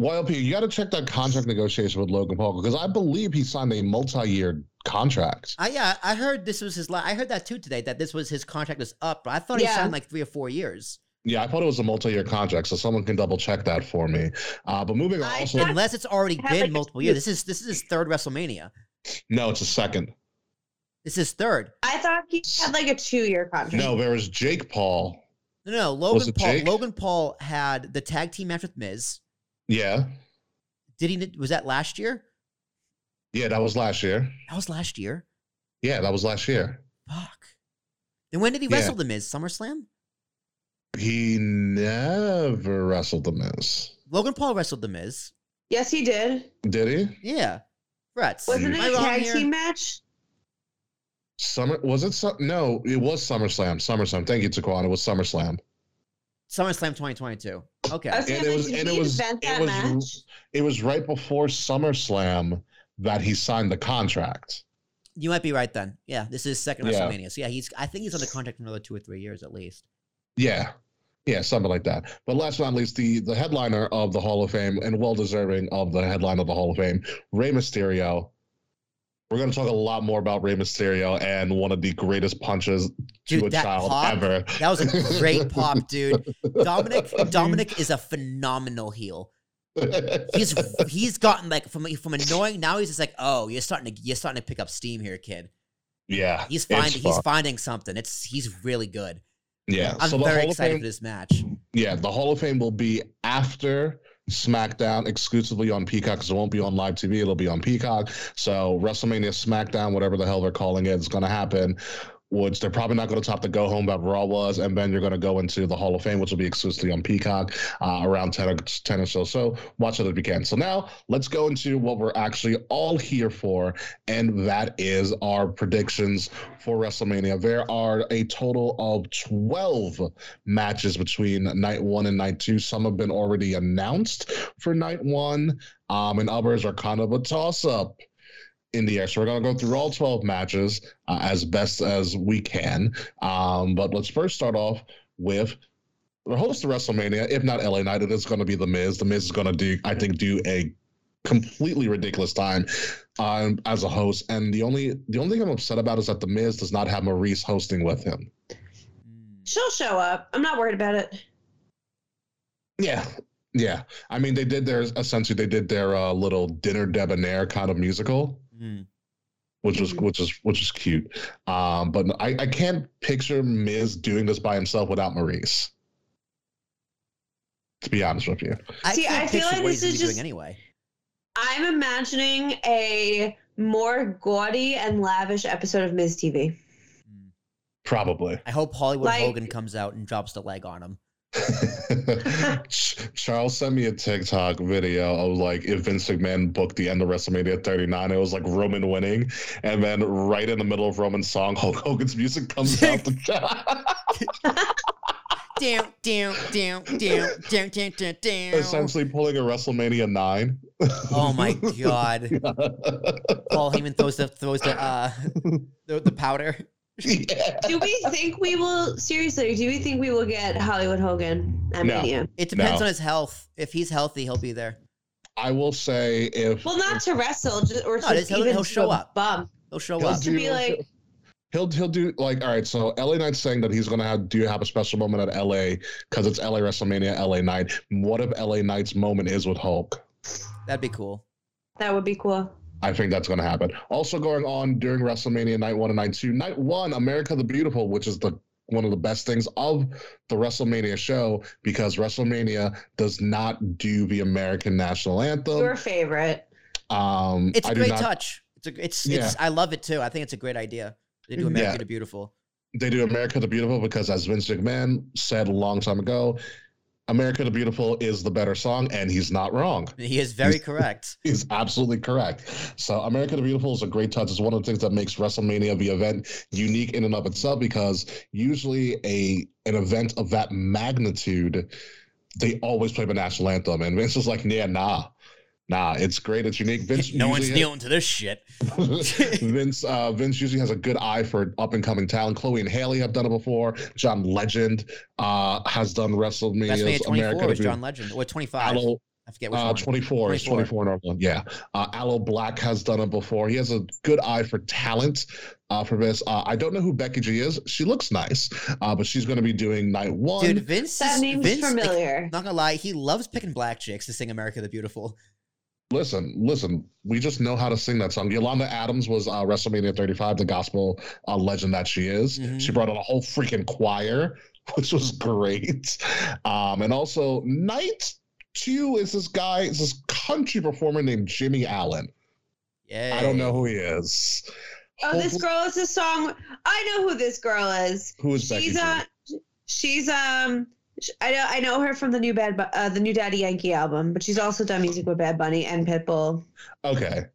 S2: YLP, you got to check that contract negotiation with Logan Paul because I believe he signed a multi-year contract.
S3: I yeah, I heard this was his. La- I heard that too today. That this was his contract was up, but I thought he
S4: Yeah.
S3: signed like three or four years.
S2: Yeah, I thought it was a multi-year contract, so someone can double check that for me. Uh, but moving on, also,
S3: Unless it's already been
S4: like,
S3: multiple
S4: few-
S3: years. This is this is his third WrestleMania.
S2: no, it's a second.
S3: This is third.
S4: I thought he had like a two-year contract.
S2: No, there was Jake Paul.
S3: No, no, Logan Paul.
S2: Jake?
S3: Logan Paul had the tag team match with Miz.
S2: Yeah,
S3: Did he? Was that last year?
S2: yeah, that was last year.
S3: That was last year.
S2: Yeah, that was last year.
S3: Fuck. Then when did he
S2: Yeah.
S3: wrestle the Miz? SummerSlam.
S2: He never wrestled the Miz,
S3: Logan Paul wrestled the Miz.
S4: Yes, he did.
S2: did he?
S3: Yeah. Frets.
S4: Wasn't
S3: Am
S4: it
S3: I
S4: a
S3: wrong
S4: tag team match?
S2: Summer was it? Su- no, it was SummerSlam. SummerSlam. Thank you, Taquan. It was SummerSlam.
S3: SummerSlam 2022. Okay.
S4: Was
S2: And it was- and it was-
S4: invent
S2: it was-
S4: match?
S2: It was right before SummerSlam that he signed the contract.
S3: You might be right then. Yeah, this is second
S2: Yeah.
S3: WrestleMania. So yeah, he's. I think he's under contract for another two or three years at least.
S2: Yeah. Yeah, something like that. But last but not least, the the headliner of the Hall of Fame and well deserving of the headline of the Hall of Fame, Rey Mysterio. We're going to talk a lot more about Rey Mysterio and one of the greatest punches to a child
S3: pop,
S2: ever.
S3: That was a great pop, dude. Dominik Dominik is a phenomenal heel. He's he's gotten like from from annoying now he's just like oh you're starting to you're starting to pick up steam here kid.
S2: yeah,
S3: He's finding he's finding something. It's he's really good.
S2: yeah.
S3: I'm
S2: so the
S3: very excited
S2: Fame,
S3: for this match.
S2: yeah, the Hall of Fame will be after SmackDown exclusively on Peacock because it won't be on live TV. It'll be on Peacock. So WrestleMania SmackDown, whatever the hell they're calling it, is going to happen. Which they're probably not going to top the go home that Raw was, and then you're going to go into the Hall of Fame, which will be exclusively on Peacock uh, around 10 or, 10 or so. So watch it if you can. So now let's go into what we're actually all here for, and that is our predictions for WrestleMania. There are a total of 12 matches between night one and night two. Some have been already announced for night one, um, and others are kind of a toss up in the. So we're going to go through all 12 matches uh, as best as we can. Um, but let's first start off with the host of WrestleMania, if not LA Knight, it is going to be The Miz. The Miz is going to do, I think, do a completely ridiculous time um, as a host. And the only the only thing I'm upset about is that The Miz does not have Maryse hosting with him.
S4: She'll show up. I'm not worried about it.
S2: Yeah. Yeah. I mean, they did their essentially they did their uh, little dinner debonair kind of musical,
S3: Mm.
S2: which was which is which is cute. Um, but I, I can't picture Miz doing this by himself without Maryse. To be honest with you.
S3: I
S4: See, I feel like this
S3: he's
S4: is
S3: doing
S4: just-
S3: anyway.
S4: I'm imagining a more gaudy and lavish episode of Miz TV.
S3: Mm.
S2: Probably.
S3: I hope Hollywood
S4: Like-
S3: Hogan comes out and drops the leg on him.
S2: Ch- Charles sent me a TikTok video of like if Vince McMahon booked the end of WrestleMania 39, it was like Roman winning, and then right in the middle of Roman's song, Hulk Hogan's music comes out. The
S3: Down, down, down, down, down, down, down, down.
S2: essentially pulling a WrestleMania nine.
S3: Oh my god! Paul Heyman throws the throws the uh the, the powder.
S2: Yeah.
S4: Do we think we will seriously? Do we think we will get Hollywood Hogan at
S2: No.
S4: Mania?
S3: It depends
S2: No.
S3: on his health. If he's healthy, he'll be there.
S2: I will say if
S4: Well, not to wrestle, just, or
S3: No,
S4: to
S3: he'll-
S4: even
S3: he'll show up.
S4: Bump.
S3: He'll show
S2: He'll
S3: up.
S4: to be like-
S2: he'll he'll do like all right. So LA Knight's saying that he's gonna have do you have a special moment at LA because it's LA WrestleMania, LA Knight. What if LA Knight's moment is with Hulk?
S3: That'd be cool.
S4: That would be cool.
S2: I think that's going to happen. Also going on during WrestleMania night one and night two. Night one, America the Beautiful, which is the one of the best things of the WrestleMania show because WrestleMania does not do the American national anthem.
S4: Your favorite.
S2: Um,
S3: It's a
S2: I do
S3: great
S2: not-
S3: touch. It's a it's
S2: Yeah.
S3: it's I love it too. I think it's a great idea. They do. America
S2: Yeah.
S3: the Beautiful.
S2: They do America the Beautiful because, as Vince McMahon said a long time ago, America the Beautiful is the better song, and he's not wrong.
S3: He is very correct.
S2: He's absolutely correct. So, America the Beautiful is a great touch. It's one of the things that makes WrestleMania the event unique in and of itself because usually a an event of that magnitude, they always play the national anthem, and Vince is like, "Yeah, nah, nah, it's great, it's unique." Vince,
S3: no one's
S2: usually-
S3: kneeling to this shit.
S2: Vince uh, Vince usually has a good eye for up and coming talent. Chloe and Haley have done it before. John Legend uh, has done WrestleMania's
S3: WrestleMania 24
S2: America
S3: was John Legend or 25. I forget which
S2: uh,
S3: one.
S2: 24 is
S3: 24.
S2: 24 normal. Yeah. Uh, Aloe Blacc has done it before. He has a good eye for talent uh, for this. Uh, I don't know who Becky G is. She looks nice, uh, but she's going to be doing night one.
S3: Dude, Vince
S4: That
S3: is
S4: name's
S3: Vince, like,
S4: familiar.
S3: not gonna lie, he loves picking black chicks to sing America the Beautiful.
S2: Listen, listen. We just know how to sing that song. Yolanda Adams was uh, WrestleMania 35, the gospel uh, legend that she is.
S3: Mhm.
S2: She brought on a whole freaking choir, which was great. Um, and also, night two is this guy, is this country performer named Jimmy Allen.
S3: Yeah.
S2: I don't know who he is.
S4: Oh, this girl is a song. I know who this girl is.
S2: Who is Becky
S4: She's
S2: G?
S4: uh, she's um. Sh- I know I know her from the new Bad Bu- uh, the new Daddy Yankee album, but she's also done music with Bad Bunny and Pitbull.
S2: Okay.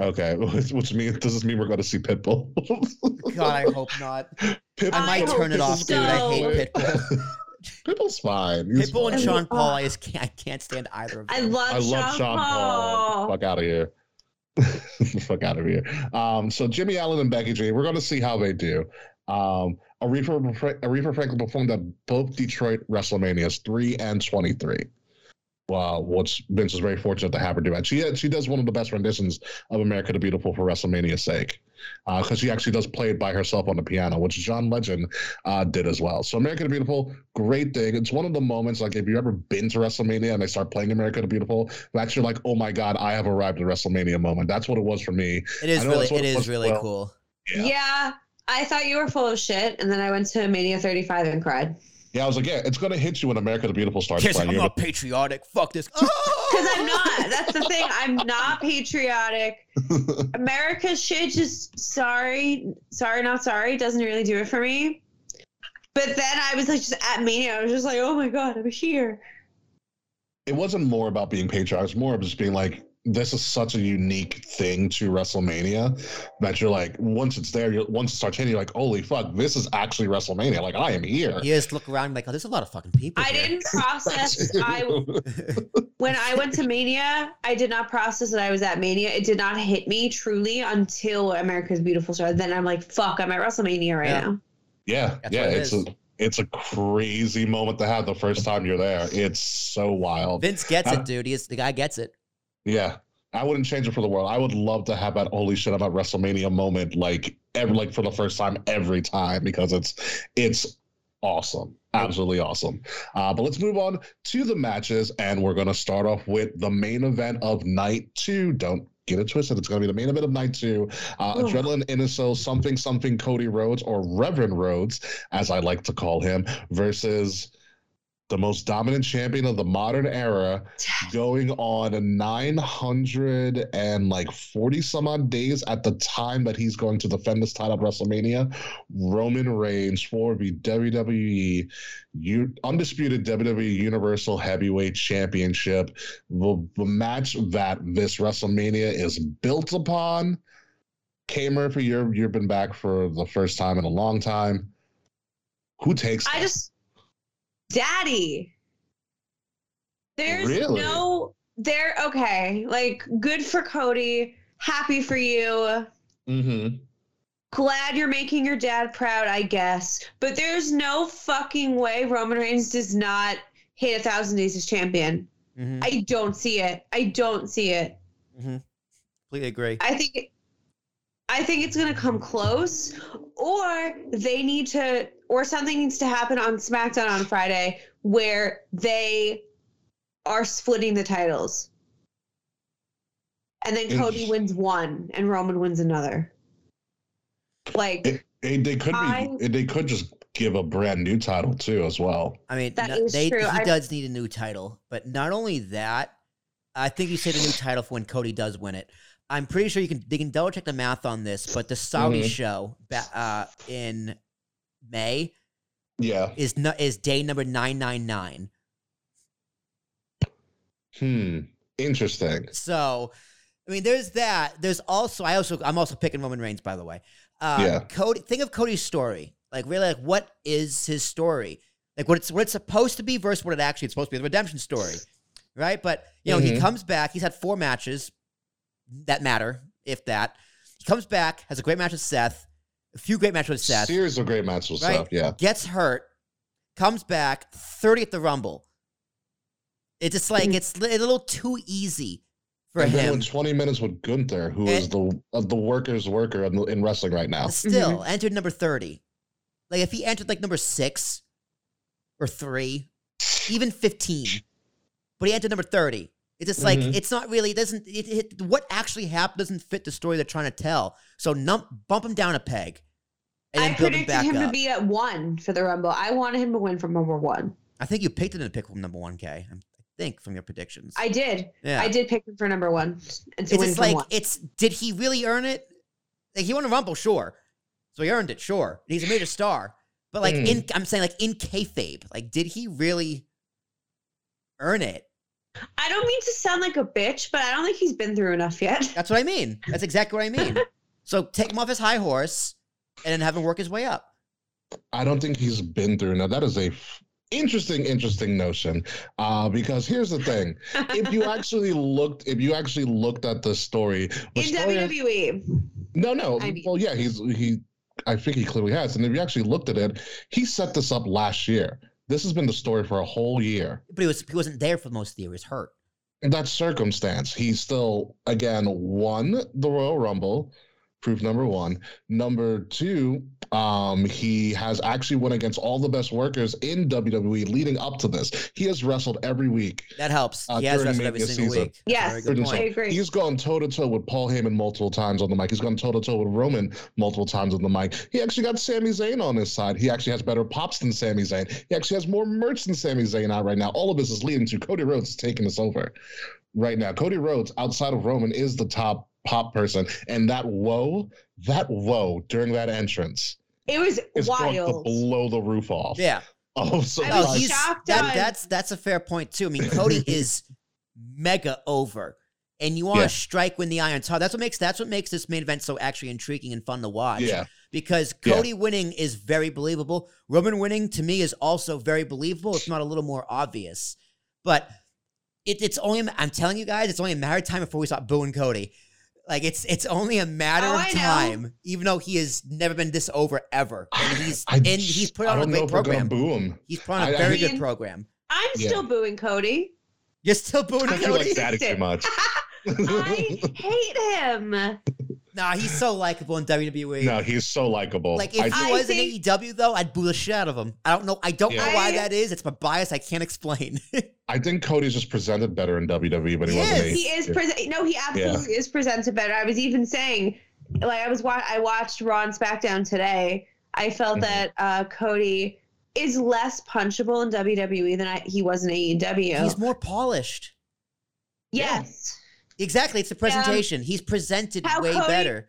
S2: Okay. Which means does this mean we're going to see Pitbull?
S3: God, I hope not.
S2: Pitbull
S3: I might
S4: I
S3: turn it
S4: hope
S3: off, dude. I hate. Pitbull.
S2: Pitbull's fine. He's
S3: Pitbull and
S2: fine.
S3: Sean Paul, I just can't. I can't stand either of them.
S4: I love,
S2: I love Sean Paul.
S4: Paul.
S2: Fuck out of here. fuck out of here. Um, so Jimmy Allen and Becky G, we're going to see how they do. Um, Aretha, Aretha Franklin performed at both Detroit WrestleManias three and twenty three. Wow, which Vince is very fortunate to have her do that. She had, she does one of the best renditions of America the Beautiful for WrestleMania's sake, because uh, she actually does play it by herself on the piano, which John Legend uh, did as well. So America the Beautiful, great thing. It's one of the moments like if you've ever been to WrestleMania and they start playing America the Beautiful, that's you're like, oh my god, I have arrived at WrestleMania moment. That's what it was for me.
S3: It is really it
S2: it
S3: is really
S2: well.
S3: cool.
S2: Yeah.
S4: Yeah. I thought you were full of shit, and then I went to Mania 35 and cried.
S2: Yeah, I was like, yeah, it's gonna hit you when America the Beautiful starts
S3: Yes,
S2: playing.
S3: I'm
S2: You're
S3: not patriotic. Fuck this.
S4: Because I'm not. That's the thing. I'm not patriotic. America's shit just sorry, sorry, not sorry doesn't really do it for me. But then I was like just at Mania. I was just like, oh my god, I'm here.
S2: it wasn't more about being patriotic. It's more of just being like, this is such a unique thing to WrestleMania that you're like, once it's there, you once it starts hitting, you're like, holy fuck, this is actually WrestleMania. Like, I am here.
S3: You just look around like, oh, there's a lot of fucking people.
S4: I
S3: here.
S4: didn't process. I when I went to Mania, I did not process that I was at Mania. It did not hit me truly until America's Beautiful started. Then I'm like, fuck, I'm at WrestleMania right
S3: Yeah.
S4: now.
S2: yeah,
S3: That's
S2: yeah.
S3: what it
S2: It's a it's a crazy moment to have the first time you're there. It's so wild.
S3: Vince gets
S2: Uh,
S3: it, dude. He is, the guy gets it.
S2: Yeah. I wouldn't change it for the world. I would love to have that holy shit I'm WrestleMania moment like every like for the first time every time because it's it's awesome. Absolutely awesome. Uh, but let's move on to the matches, and we're gonna start off with the main event of night two. Don't get it twisted. It's gonna be the main event of night two. Uh,
S4: Ugh.
S2: Adrenaline Innoso, something something Cody Rhodes, or Reverend Rhodes, as I like to call him, versus the most dominant champion of the modern era, going on 900 and like 40 some odd days at the time that he's going to defend this title at WrestleMania. Roman Reigns for the WWE U- undisputed WWE Universal Heavyweight Championship. The, the match that this WrestleMania is built upon. K Murphy, you're you've been back for the first time in a long time. Who takes
S4: I
S2: that?
S4: just, Daddy. There's
S2: Really?
S4: no, there. Okay, like good for Cody. Happy for you.
S2: mm-hmm.
S4: Glad you're making your dad proud, I guess. But there's no fucking way Roman Reigns does not hit a thousand days as champion.
S3: hmm
S4: I don't see it. I don't see it.
S3: Mm-hmm. Completely agree.
S4: I think I think it's gonna come close, or they need to, or something needs to happen on SmackDown on Friday where they are splitting the titles, and then Cody
S2: Int-
S4: wins one and Roman wins another. Like
S2: It- They, they could
S4: I-
S2: be. They could just give a brand new title too, as well.
S3: I mean,
S4: That
S3: no-
S4: is
S3: they,
S4: true.
S3: he
S4: I-
S3: does need a new title, but not only that, I think you say a new title for when Cody does win it. I'm pretty sure you can they can double check the math on this, but the Saudi
S2: Mhm.
S3: show uh, in May
S2: Yeah.
S3: is no, is day number nine nine nine.
S2: Hmm. Interesting.
S3: So, I mean, there's that. There's also I also I'm also picking Roman Reigns, by the way. Uh,
S2: Yeah.
S3: Cody, think of Cody's story. Like really, like what is his story? Like what it's what it's supposed to be versus what it actually is supposed to be. The redemption story, right? But you know, he
S2: Mhm.
S3: comes back. He's had four matches that matter, if that. He comes back, has a great match with Seth, a few great matches with Seth.
S2: Series of great matches with
S3: Right.
S2: Seth. Yeah.
S3: Gets hurt, comes back, 30 at the Rumble. It's just like
S4: Mhm.
S3: it's a little too easy for
S2: and then
S3: him.
S2: went 20 minutes with Gunther, who
S3: And-
S2: is eh. the of the workers' worker in, in wrestling right now.
S3: Still mm-hmm. entered number 30. Like if he entered like number six or three, even 15, but he entered number 30. It's just like,
S2: Mhm.
S3: it's not really, it doesn't, it, it, what actually happened doesn't fit the story they're trying to tell. So num- bump him down a peg and then
S4: I
S3: build him
S4: predicted
S3: back
S4: him
S3: up.
S4: to be at one for the Rumble. I wanted him to win from number one.
S3: I think you picked him to pick from number 1K. I think from your predictions.
S4: I did.
S3: yeah.
S4: I did pick him for number one and to
S3: It's
S4: win
S3: just like,
S4: one.
S3: it's, did he really earn it? Like he won a Rumble, sure. So he earned it, sure. He's a major star. But like
S2: Mm.
S3: in, I'm saying like in kayfabe, like did he really earn it?
S4: I don't mean to sound like a bitch, but I don't think he's been through enough yet.
S3: That's what I mean. That's exactly what I mean. So take him off his high horse and then have him work his way up.
S2: I don't think he's been through now. That is a f- interesting, interesting notion. Uh, because here's the thing: if you actually looked, if you actually looked at the story, the
S4: in
S2: story-
S4: WWE.
S2: no, no.
S4: I mean-
S2: well, yeah, he's he. I think he clearly has. And if you actually looked at it, he set this up last year. This has been the story for a whole year.
S3: But he was he wasn't there for most of the year. He was hurt.
S2: In that circumstance, he still again won the Royal Rumble. Proof number one. Number two, um, he has actually went against all the best workers in WWE leading up to this. He has wrestled every week.
S3: That helps.
S2: Uh,
S3: he has wrestled every single
S2: season.
S3: week.
S4: Yes.
S3: very good point.
S4: I agree.
S2: He's gone toe to toe with Paul Heyman multiple times on the mic. He's gone toe to toe with Roman multiple times on the mic. He actually got Sami Zayn on his side. He actually has better pops than Sami Zayn. He actually has more merch than Sami Zayn out right now. All of this is leading to Cody Rhodes taking this over right now. Cody Rhodes, outside of Roman, is the top pop person. And that whoa, that whoa during that entrance
S4: It was
S2: is going to
S4: wild.
S2: blow the roof off.
S3: Yeah.
S2: Oh, so
S4: I
S3: No, he's,
S4: shocked
S3: that, that's that's a fair point too. I mean, Cody is mega over, and you want to
S2: Yeah.
S3: strike when the iron's hot. That's what makes that's what makes this main event so actually intriguing and fun to watch.
S2: yeah.
S3: because
S2: Yeah.
S3: Cody winning is very believable. Roman winning to me is also very believable, if not a little more obvious. But it, it's only I'm telling you guys, it's only a matter of time before we start booing Cody. Like it's it's only a matter
S4: Oh,
S3: of
S4: I know.
S3: time, even though he has never been this over ever, and he's
S2: I-
S3: and he's put on a great
S2: if we're gonna
S3: program.
S2: boo him.
S3: He's put on a
S2: I- I
S3: very good
S4: mean-
S3: program.
S4: I'm
S2: Yeah.
S4: still booing Cody.
S3: You're still booing
S2: Because you
S3: Cody.
S2: like daddy too much.
S4: I hate him.
S3: Nah, he's so likable in WWE.
S2: no, he's so likable.
S3: Like if
S2: I-
S3: he was
S4: think-
S3: in AEW though, I'd boo the shit out of him. I don't know. I don't know why
S4: I-
S3: that is. It's my bias. I can't explain.
S2: I think Cody's just presented better in WWE, but he
S3: He
S2: wasn't.
S3: is.
S2: a-
S4: He is
S2: yeah.
S4: present. No, he absolutely is presented better. I was even saying, like I was wa- I watched Raw and SmackDown today. I felt
S2: Mhm.
S4: that uh, Cody is less punchable in WWE than I, he was in AEW.
S3: he's more polished.
S4: yes.
S3: Exactly. It's the presentation. He's presented
S4: How
S3: way
S4: Cody-
S3: better.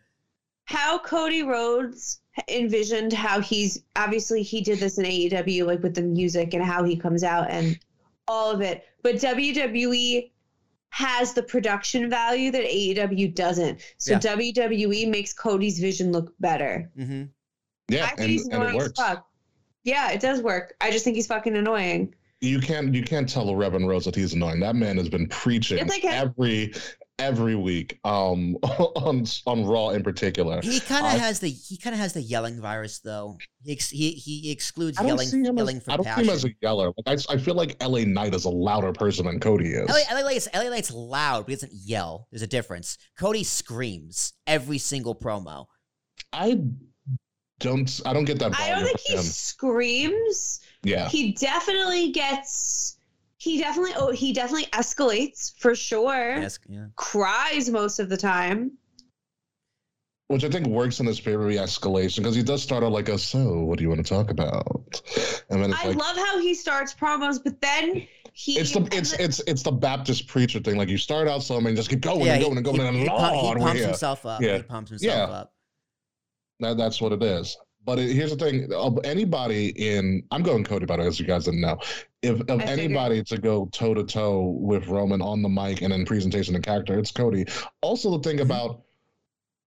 S4: How Cody Rhodes envisioned how he's obviously he did this in AEW like with the music and how he comes out and all of it. But WWE has the production value that AEW doesn't. So
S3: Yeah.
S4: WWE makes Cody's vision look better.
S3: hmm
S2: Yeah, and, and it works.
S4: fuck. Yeah, it does work. I just think he's fucking annoying.
S2: You can't you can't tell Reverend Rhodes that he's annoying. That man has been preaching
S4: It's like a-
S2: every every week um on on Raw in particular.
S3: He kind of
S2: I-
S3: has the he kind of has the yelling virus though. He ex, he, he excludes
S2: I don't
S3: yelling
S2: see him
S3: yelling
S2: as
S3: for
S2: I don't see him as a yeller. Like I, I feel like LA Knight is a louder person than Cody is.
S3: LA, LA, Knight's, LA Knight's loud, but he doesn't yell. There's a difference. Cody screams every single promo.
S2: I don't I don't get that.
S4: I don't think he
S2: him.
S4: screams.
S2: Yeah.
S4: He definitely gets. He definitely. Oh, he definitely escalates for sure.
S3: Yes, yeah.
S4: Cries most of the time.
S2: Which I think works in his favor, the escalation, because he does start out like a so, what do you want to talk about? And then it's
S4: I
S2: like
S4: love how he starts promos, but then he.
S2: it's the it's it's it's the Baptist preacher thing. Like you start out slow and just keep going
S3: yeah,
S2: and
S3: he,
S2: going and going
S3: he,
S2: and
S3: he, pump- he
S2: Lord,
S3: pumps himself up.
S2: Yeah.
S3: He pumps himself
S2: Yeah.
S3: up.
S2: That, that's what it is. But it, here's the thing: of anybody in, I'm going Cody, by the way, as you guys didn't know. If of anybody to go toe to toe with Roman on the mic and in presentation and character, it's Cody. Also, the thing
S3: Mhm.
S2: about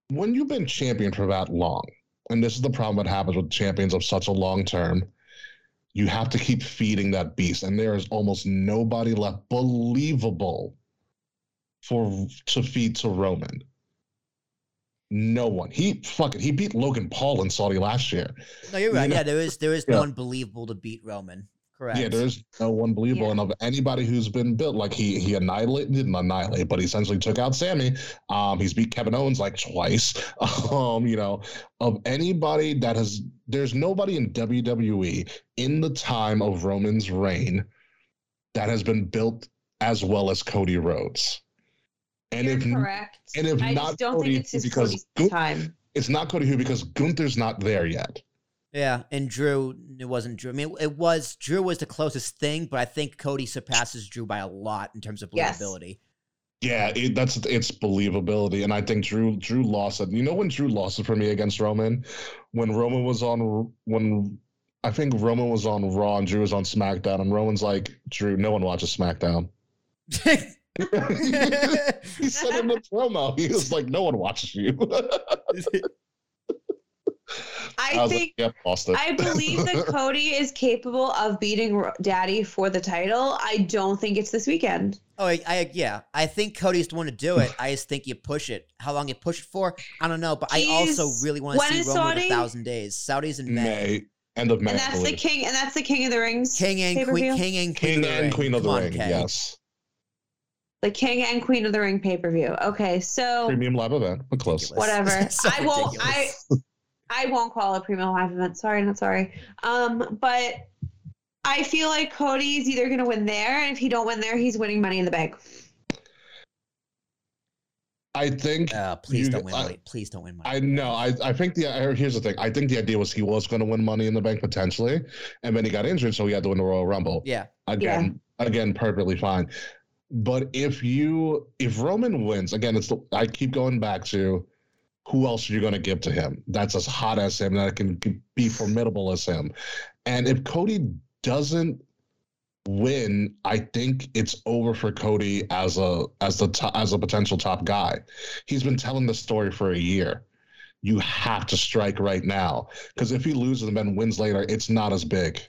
S2: when you've been champion for that long, and this is the problem that happens with champions of such a long term, you have to keep feeding that beast, and there is almost nobody left believable for to feed to Roman. No one. He fucking he beat Logan Paul in Saudi last year.
S3: No, you're
S2: You
S3: right.
S2: know-
S3: Yeah, there is there is
S2: Yeah.
S3: no one believable to beat Roman. Correct.
S2: Yeah, there's no one believable
S4: Yeah.
S2: and of anybody who's been built. Like he he annihilated, didn't annihilate, but he essentially took out Sami. Um, he's beat Kevin Owens like twice. Um, you know, of anybody that has, there's nobody in WWE in the time of Roman's reign that has been built as well as Cody Rhodes. And
S4: You're
S2: if
S4: correct.
S2: And if
S4: I
S2: not
S4: just don't
S2: Cody,
S4: think it's his
S2: because
S4: Cody's
S2: Gun-
S4: time.
S2: it's not Cody who because Gunther's not there yet.
S3: Yeah, and Drew, it wasn't Drew. I mean, it was Drew was the closest thing, but I think Cody surpasses Drew by a lot in terms of
S4: Yes.
S3: believability.
S2: Yeah, it, that's it's believability, and I think Drew Drew lost it. You know when Drew lost it for me against Roman, when Roman was on when I think Roman was on Raw and Drew was on SmackDown, and Roman's like Drew, no one watches SmackDown. he said in the promo, he was like, no one watches you.
S4: I
S2: was like,
S4: think
S2: yep, lost it.
S4: I believe that Cody is capable of beating Daddy for the title. I don't think it's this weekend.
S3: Oh, I, I yeah. I think Cody's the one to do it. I just think you push it. How long you push it for, I don't know. But I also really want to see
S4: is
S3: Roman in a thousand days. Saudi's in May.
S2: May end of May.
S4: And that's the king and that's the King of the Rings.
S3: King and
S4: pay-per-view?
S3: Queen, King and Queen
S2: King
S3: of the
S2: and
S3: Ring.
S2: Queen of the
S3: Come on,
S2: Ring. Yes,
S4: The King and Queen of the Ring pay-per-view. Okay, so
S2: premium live event, but close.
S4: Whatever.
S3: So
S4: I won't I
S3: ridiculous.
S4: I won't call it a premium live event. Sorry, not sorry. Um, but I feel like Cody's either gonna win there, and if he don't win there, he's winning money in the bank.
S2: I think
S3: Uh, please
S2: You-
S3: don't win
S2: I-
S3: money. Please don't win money.
S2: I know. I, I think the here's the thing. I think the idea was he was going to win Money in the Bank potentially, and then he got injured, so he had to win the Royal Rumble.
S3: yeah.
S2: Again, again, perfectly fine. But if you if Roman wins again, it's the, I keep going back to who else are you going to give to him? That's as hot as him that can be formidable as him. And if Cody doesn't win, I think it's over for Cody as a as the to, as a potential top guy. He's been telling the story for a year. You have to strike right now because if he loses and then wins later, it's not as big.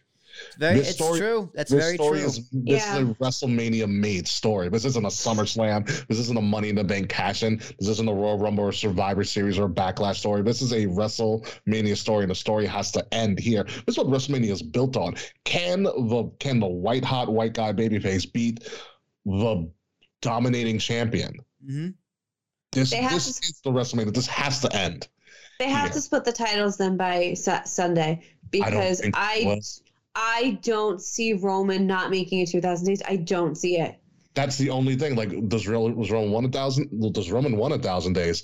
S3: It's very.
S2: This
S3: it's
S2: story-
S3: true. That's
S2: this
S3: very
S2: story
S3: true.
S2: is this
S4: Yeah.
S2: is a WrestleMania made story. This isn't a SummerSlam. This isn't a Money in the Bank cash in. This isn't a Royal Rumble or Survivor Series or a Backlash story. This is a WrestleMania story, and the story has to end here. This is what WrestleMania is built on. Can the can the white hot white guy babyface beat the dominating champion?
S3: Mm-hmm.
S2: This
S4: They have
S2: this
S4: to-
S2: is the WrestleMania. This has to end.
S4: They have
S2: Yeah.
S4: to split the titles then by Su- Sunday
S2: I don't
S4: because
S2: think
S4: I
S2: was.
S4: I don't see Roman not making it 2,000 days. I don't see it.
S2: That's the only thing. Like, does Roman was Roman one a thousand? Well, does Roman one a thousand days?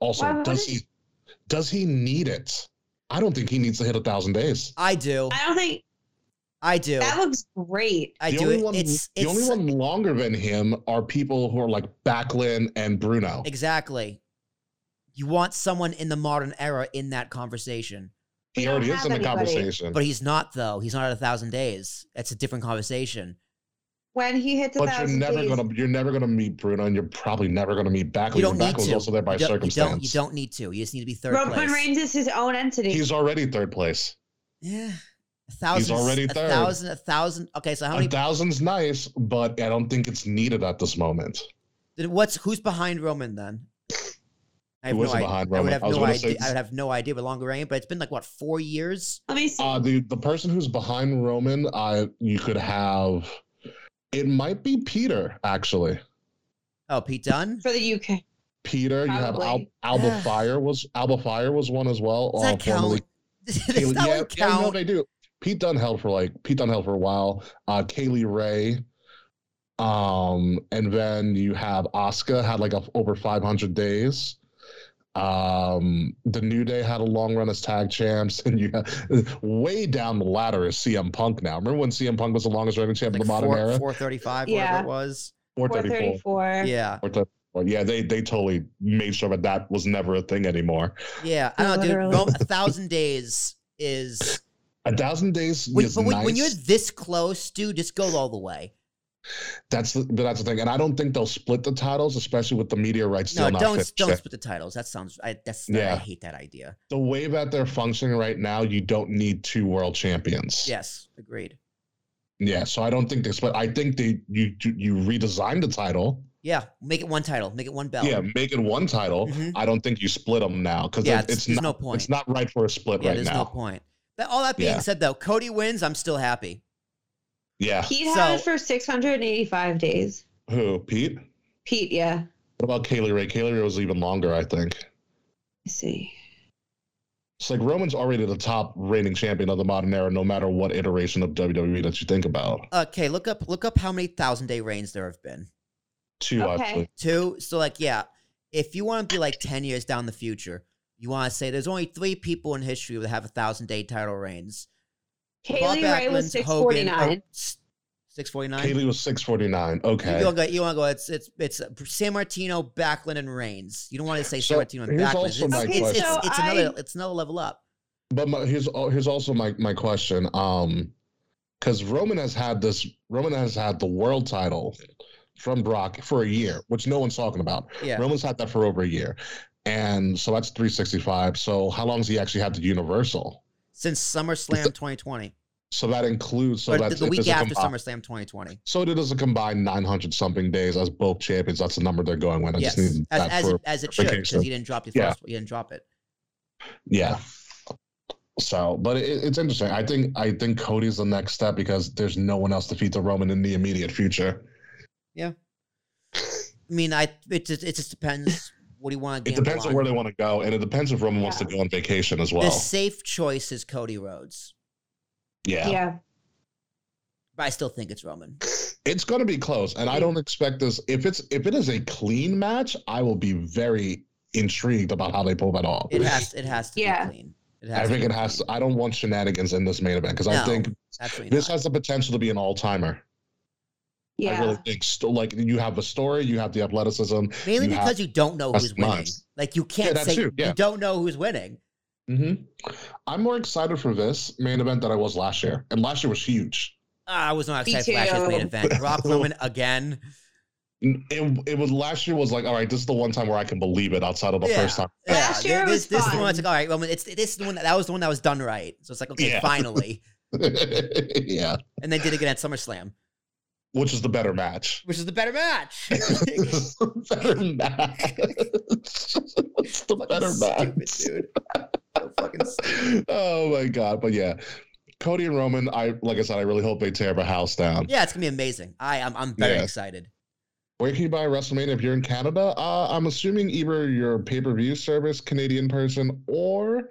S2: Also,
S4: Why
S2: does
S4: he?
S2: he does he need it? I don't think he needs to hit a thousand days.
S3: I do.
S4: I don't think
S3: I do.
S4: that looks great.
S3: I
S2: the
S3: do.
S2: only one,
S3: It's
S2: the
S3: it's
S2: only one longer than him are people who are like Backlund and Bruno.
S3: exactly. You want someone in the modern era in that conversation,
S4: We
S2: He already is in the
S4: anybody.
S2: conversation.
S3: but he's not though. He's not at a thousand days. That's a different conversation.
S4: When he hits a
S2: But you're never
S4: days,
S2: gonna you're never gonna meet Bruno, and you're probably never gonna meet Backlund.
S3: You don't
S2: and
S3: need
S2: Backlund's
S3: to.
S2: also there by
S3: you don't, you
S2: circumstance.
S3: don't. You don't need to. You just need to be third
S4: Roman
S3: place.
S4: Reigns is his own entity.
S2: He's already third place.
S3: Yeah. A thousand.
S2: He's already
S3: a
S2: third.
S3: thousand. A thousand. Okay, so how many?
S2: A
S3: many?
S2: thousand's nice, but I don't think it's needed at this moment.
S3: Then What's who's behind Roman then? I have
S2: Who
S3: no
S2: isn't
S3: idea.
S2: behind
S3: I would have
S2: I
S3: no
S2: gonna
S3: idea. I would have no idea with longer reign, but it's been like what four years?
S4: Let me see.
S2: Uh, the the person who's behind Roman, uh, you could have. It might be Peter actually.
S3: Oh, Pete Dunne.
S4: for the UK.
S2: Peter, you have Al, Alba Fyre was Alba Fyre was one as well.
S3: Does
S2: uh,
S3: that count?
S2: formerly
S3: Does that
S2: yeah,
S3: one
S2: yeah, no, they do. Pete Dunne held for like Pete Dunne held for a while. Uh, Kay Lee Ray, um, and then you have Oscar had like a, over 500 days. Um, the New Day had a long run as tag champs, and you have, way down the ladder is CM Punk now. Remember when CM Punk was the longest reigning champ
S3: Like
S2: of the modern
S3: four,
S2: era?
S3: 435,
S4: Yeah.
S3: whatever it was.
S2: 434.
S4: 434.
S3: Yeah.
S2: 434. Yeah, they they totally made sure that that was never a thing anymore.
S3: Yeah. I don't know, dude. Rome, a thousand days is.
S2: A thousand days
S3: When,
S2: is
S3: but when,
S2: nice.
S3: when you're this close, dude, just go all the way.
S2: That's the that's the thing, and I don't think they'll split the titles, especially with the media rights
S3: No,
S2: still not
S3: don't
S2: finished
S3: don't split the titles. That sounds. I that's.
S2: Yeah.
S3: I hate that idea.
S2: The way that they're functioning right now, you don't need two world champions.
S3: Yes, agreed.
S2: Yeah, so I don't think they split. I think they you you redesign the title.
S3: Yeah, make it one title. Make it one belt.
S2: Yeah, make it one title.
S3: Mhm.
S2: I don't think you split them now because
S3: Yeah,
S2: it's,
S3: it's- there's
S2: not
S3: no point.
S2: it's not right for a split
S3: Yeah,
S2: right
S3: there's
S2: now.
S3: no point. But all that being
S2: Yeah.
S3: said, though, Cody wins. I'm still happy.
S2: Yeah,
S4: Pete had it for 685 days.
S2: who Pete?
S4: Pete, yeah.
S2: What about Kay Lee Ray? Kay Lee Ray was even longer, I think.
S4: Let's see.
S2: It's like Roman's already the top reigning champion of the modern era, no matter what iteration of WWE that you think about.
S3: Okay, look up look up how many thousand day reigns there have been.
S2: Two,
S4: Okay.
S2: actually.
S3: Two. So like, yeah, if you want to be like ten years down the future, you want to say there's only three people in history that have a thousand day title reigns.
S4: Kay Lee Ray was 649.
S3: Six forty nine.
S2: Kaylee was 649. Okay.
S3: You want to go? You want to go? It's it's it's Sammartino, Backlund, and Reigns. You don't want to say
S2: So,
S3: Sammartino and
S2: here's
S3: Backlund.
S2: also
S3: It's,
S2: my
S3: it's, it's,
S2: question.
S3: it's another
S4: I-
S3: it's another level up.
S2: But my, here's al- here's also my my question. Um, because Roman has had this. Roman has had the world title from Brock for a year, which no one's talking about.
S3: Yeah.
S2: Roman's had that for over a year, and so that's 365. So how long has he actually had the Universal?
S3: Since SummerSlam 2020,
S2: So that includes so
S3: the, week after
S2: combine-
S3: SummerSlam 2020.
S2: So it does a combined 900 something days as both champions. That's the number they're going with. I
S3: Yes,
S2: just need
S3: as,
S2: that
S3: as,
S2: for
S3: it, as it should, because he didn't drop the
S2: Yeah.
S3: first. He didn't drop it.
S2: Yeah. So, but it, it's interesting. I think I think Cody's the next step because there's no one else to feed the Roman in the immediate future. Yeah.
S3: I mean, I it just it just depends. What do you want?
S2: It depends on where they want to go, and it depends if Roman wants to go on vacation as well.
S3: The safe choice is Cody Rhodes,
S2: yeah.
S4: Yeah.
S3: but I still think it's Roman.
S2: it's going to be close, and I don't expect this. If it's if it is a clean match, I will be very intrigued about how they pull that off.
S3: It has it has to
S4: Yeah.
S3: be clean. It has
S2: I think
S3: be
S2: it has. To, I don't want shenanigans in this main event because I think this
S3: not.
S2: has the potential to be an all timer.
S4: Yeah.
S2: I really think st- like you have the story, you have the athleticism.
S3: Mainly
S2: you
S3: because you don't know who's winning.
S2: nuts.
S3: Like you can't
S2: that's
S3: say
S2: true, yeah.
S3: you don't know who's winning.
S2: hmm I'm more excited for this main event than I was last year, and last year was huge.
S3: Ah, I was not excited for last year's main event. Brock Roman again.
S2: It, it was last year was like, all right, this is the one time where I can believe it outside of the
S3: Yeah.
S2: first time.
S3: Yeah,
S4: Last year
S3: this,
S4: was
S3: this is one that's like, all right, Roman. It's this is the one that, that was the one that was done right. So it's like, okay,
S2: Yeah.
S3: finally.
S2: yeah,
S3: And they did it again at SummerSlam,
S2: which is the better match.
S3: which is the better match.
S2: better match. the better match.
S3: stupid, dude. So
S2: oh my god! But yeah, Cody and Roman. I like I said, I really hope they tear the house down.
S3: Yeah, it's gonna be amazing. I I'm, I'm very
S2: Yeah.
S3: excited.
S2: Where can you buy WrestleMania if you're in Canada? Uh, I'm assuming either your pay-per-view service, Canadian person, or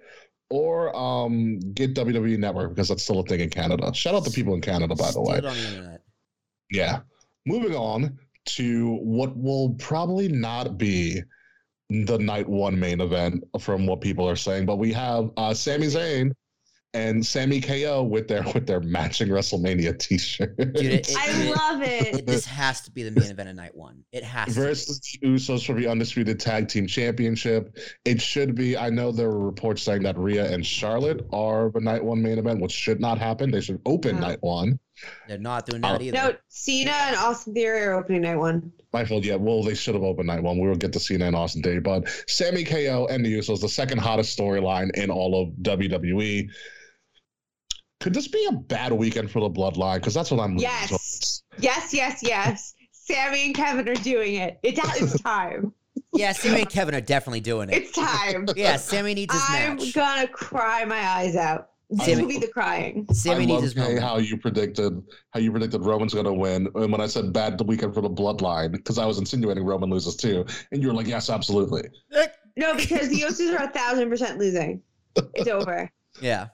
S2: or um get WWE Network because that's still a thing in Canada. Shout out to people in Canada, by the way.
S3: it on the internet.
S2: Yeah. Moving on to what will probably not be the night one main event from what people are saying, but we have uh Sami Zayn and Sami KO with their with their matching WrestleMania t-shirt.
S3: Dude, it, it,
S4: I love
S3: it-
S4: it.
S3: this has to be the main event of night one. It has to. be.
S2: versus the Usos for the undisputed tag team championship. It should be. I know there were reports saying that Rhea and Charlotte are the night one main event, which should not happen. They should open
S4: No.
S2: night one.
S3: They're not doing that oh. either.
S4: No, Cena and Austin Theory are opening night one.
S2: My fault. Yeah, well, they should have opened night one. We will get to Cena and Austin Day, but Sami KO and the Usos, the second hottest storyline in all of WWE. Could this be a bad weekend for the Bloodline? Because that's what I'm. leaning
S4: Yes. Yes, yes, yes. Sami and Kevin are doing it. It's it's time.
S3: Yeah, Sami and Kevin are definitely doing it.
S4: It's time.
S3: Yeah, Sami needs his
S4: I'm
S3: match.
S4: gonna cry my eyes out. This
S3: Sami-
S4: will be the crying.
S3: Sami
S2: I
S3: needs
S2: love
S3: his moment.
S2: how you predicted how you predicted Roman's going to win, and when I said bad the weekend for the Bloodline, because I was insinuating Roman loses too, and you were like, yes, absolutely.
S4: No, because the Usos are a thousand percent losing. It's over.
S3: Yeah.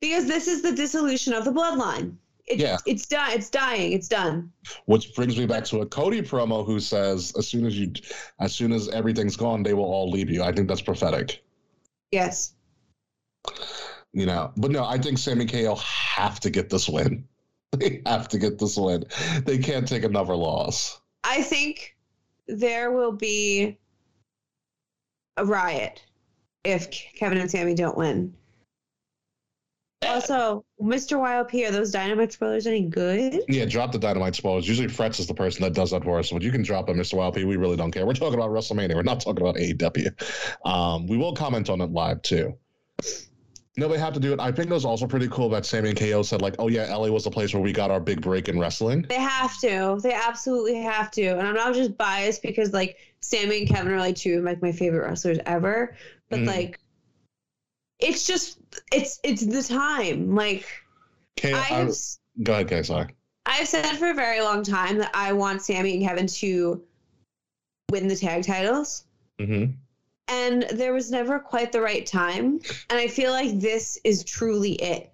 S4: Because this is the dissolution of the bloodline. It's,
S2: Yeah.
S4: it's done. It's dying. It's done.
S2: Which brings me back to a Cody promo who says, as soon as you, as soon as everything's gone, they will all leave you. I think that's prophetic.
S4: Yes.
S2: You know, but no, I think Sami KO have to get this win. They have to get this win. They can't take another loss.
S4: I think there will be a riot if Kevin and Sami don't win. Also, Mr. YOP, are those Dynamite spoilers any good?
S2: Yeah, drop the dynamite spoilers. Usually, Fretz is the person that does that for us. But you can drop it, Mr. YOP. We really don't care. We're talking about WrestleMania. We're not talking about AEW. Um, we will comment on it live too. No, they have to do it. I think it was also pretty cool that Sami and KO said, like, oh, yeah, LA was the place where we got our big break in wrestling.
S4: They have to. They absolutely have to. And I'm not just biased because like Sami and Kevin are like two of like my favorite wrestlers ever, but
S2: Mhm.
S4: like it's just it's it's the time. Like
S2: KO,
S4: I
S2: I,
S4: have
S2: go ahead, Kay. Sorry.
S4: I've said for a very long time that I want Sami and Kevin to win the tag titles.
S2: hmm
S4: And there was never quite the right time. And I feel like this is truly it.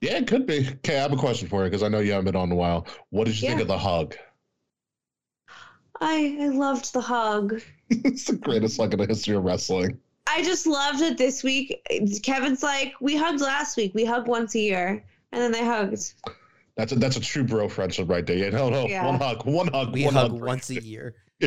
S2: Yeah, it could be. Okay, I have a question for you because I know you haven't been on in a while. What did you think of the hug?
S4: I, I loved the hug.
S2: it's the greatest hug in the history of wrestling.
S4: I just loved it this week. Kevin's like, we hugged last week. We hug once a year. And then they hugged.
S2: That's a that's a true bro friendship right there. Yeah, no, no,
S4: Yeah.
S2: one hug, one hug,
S3: We
S2: one
S3: hug
S2: hug.
S3: once a year.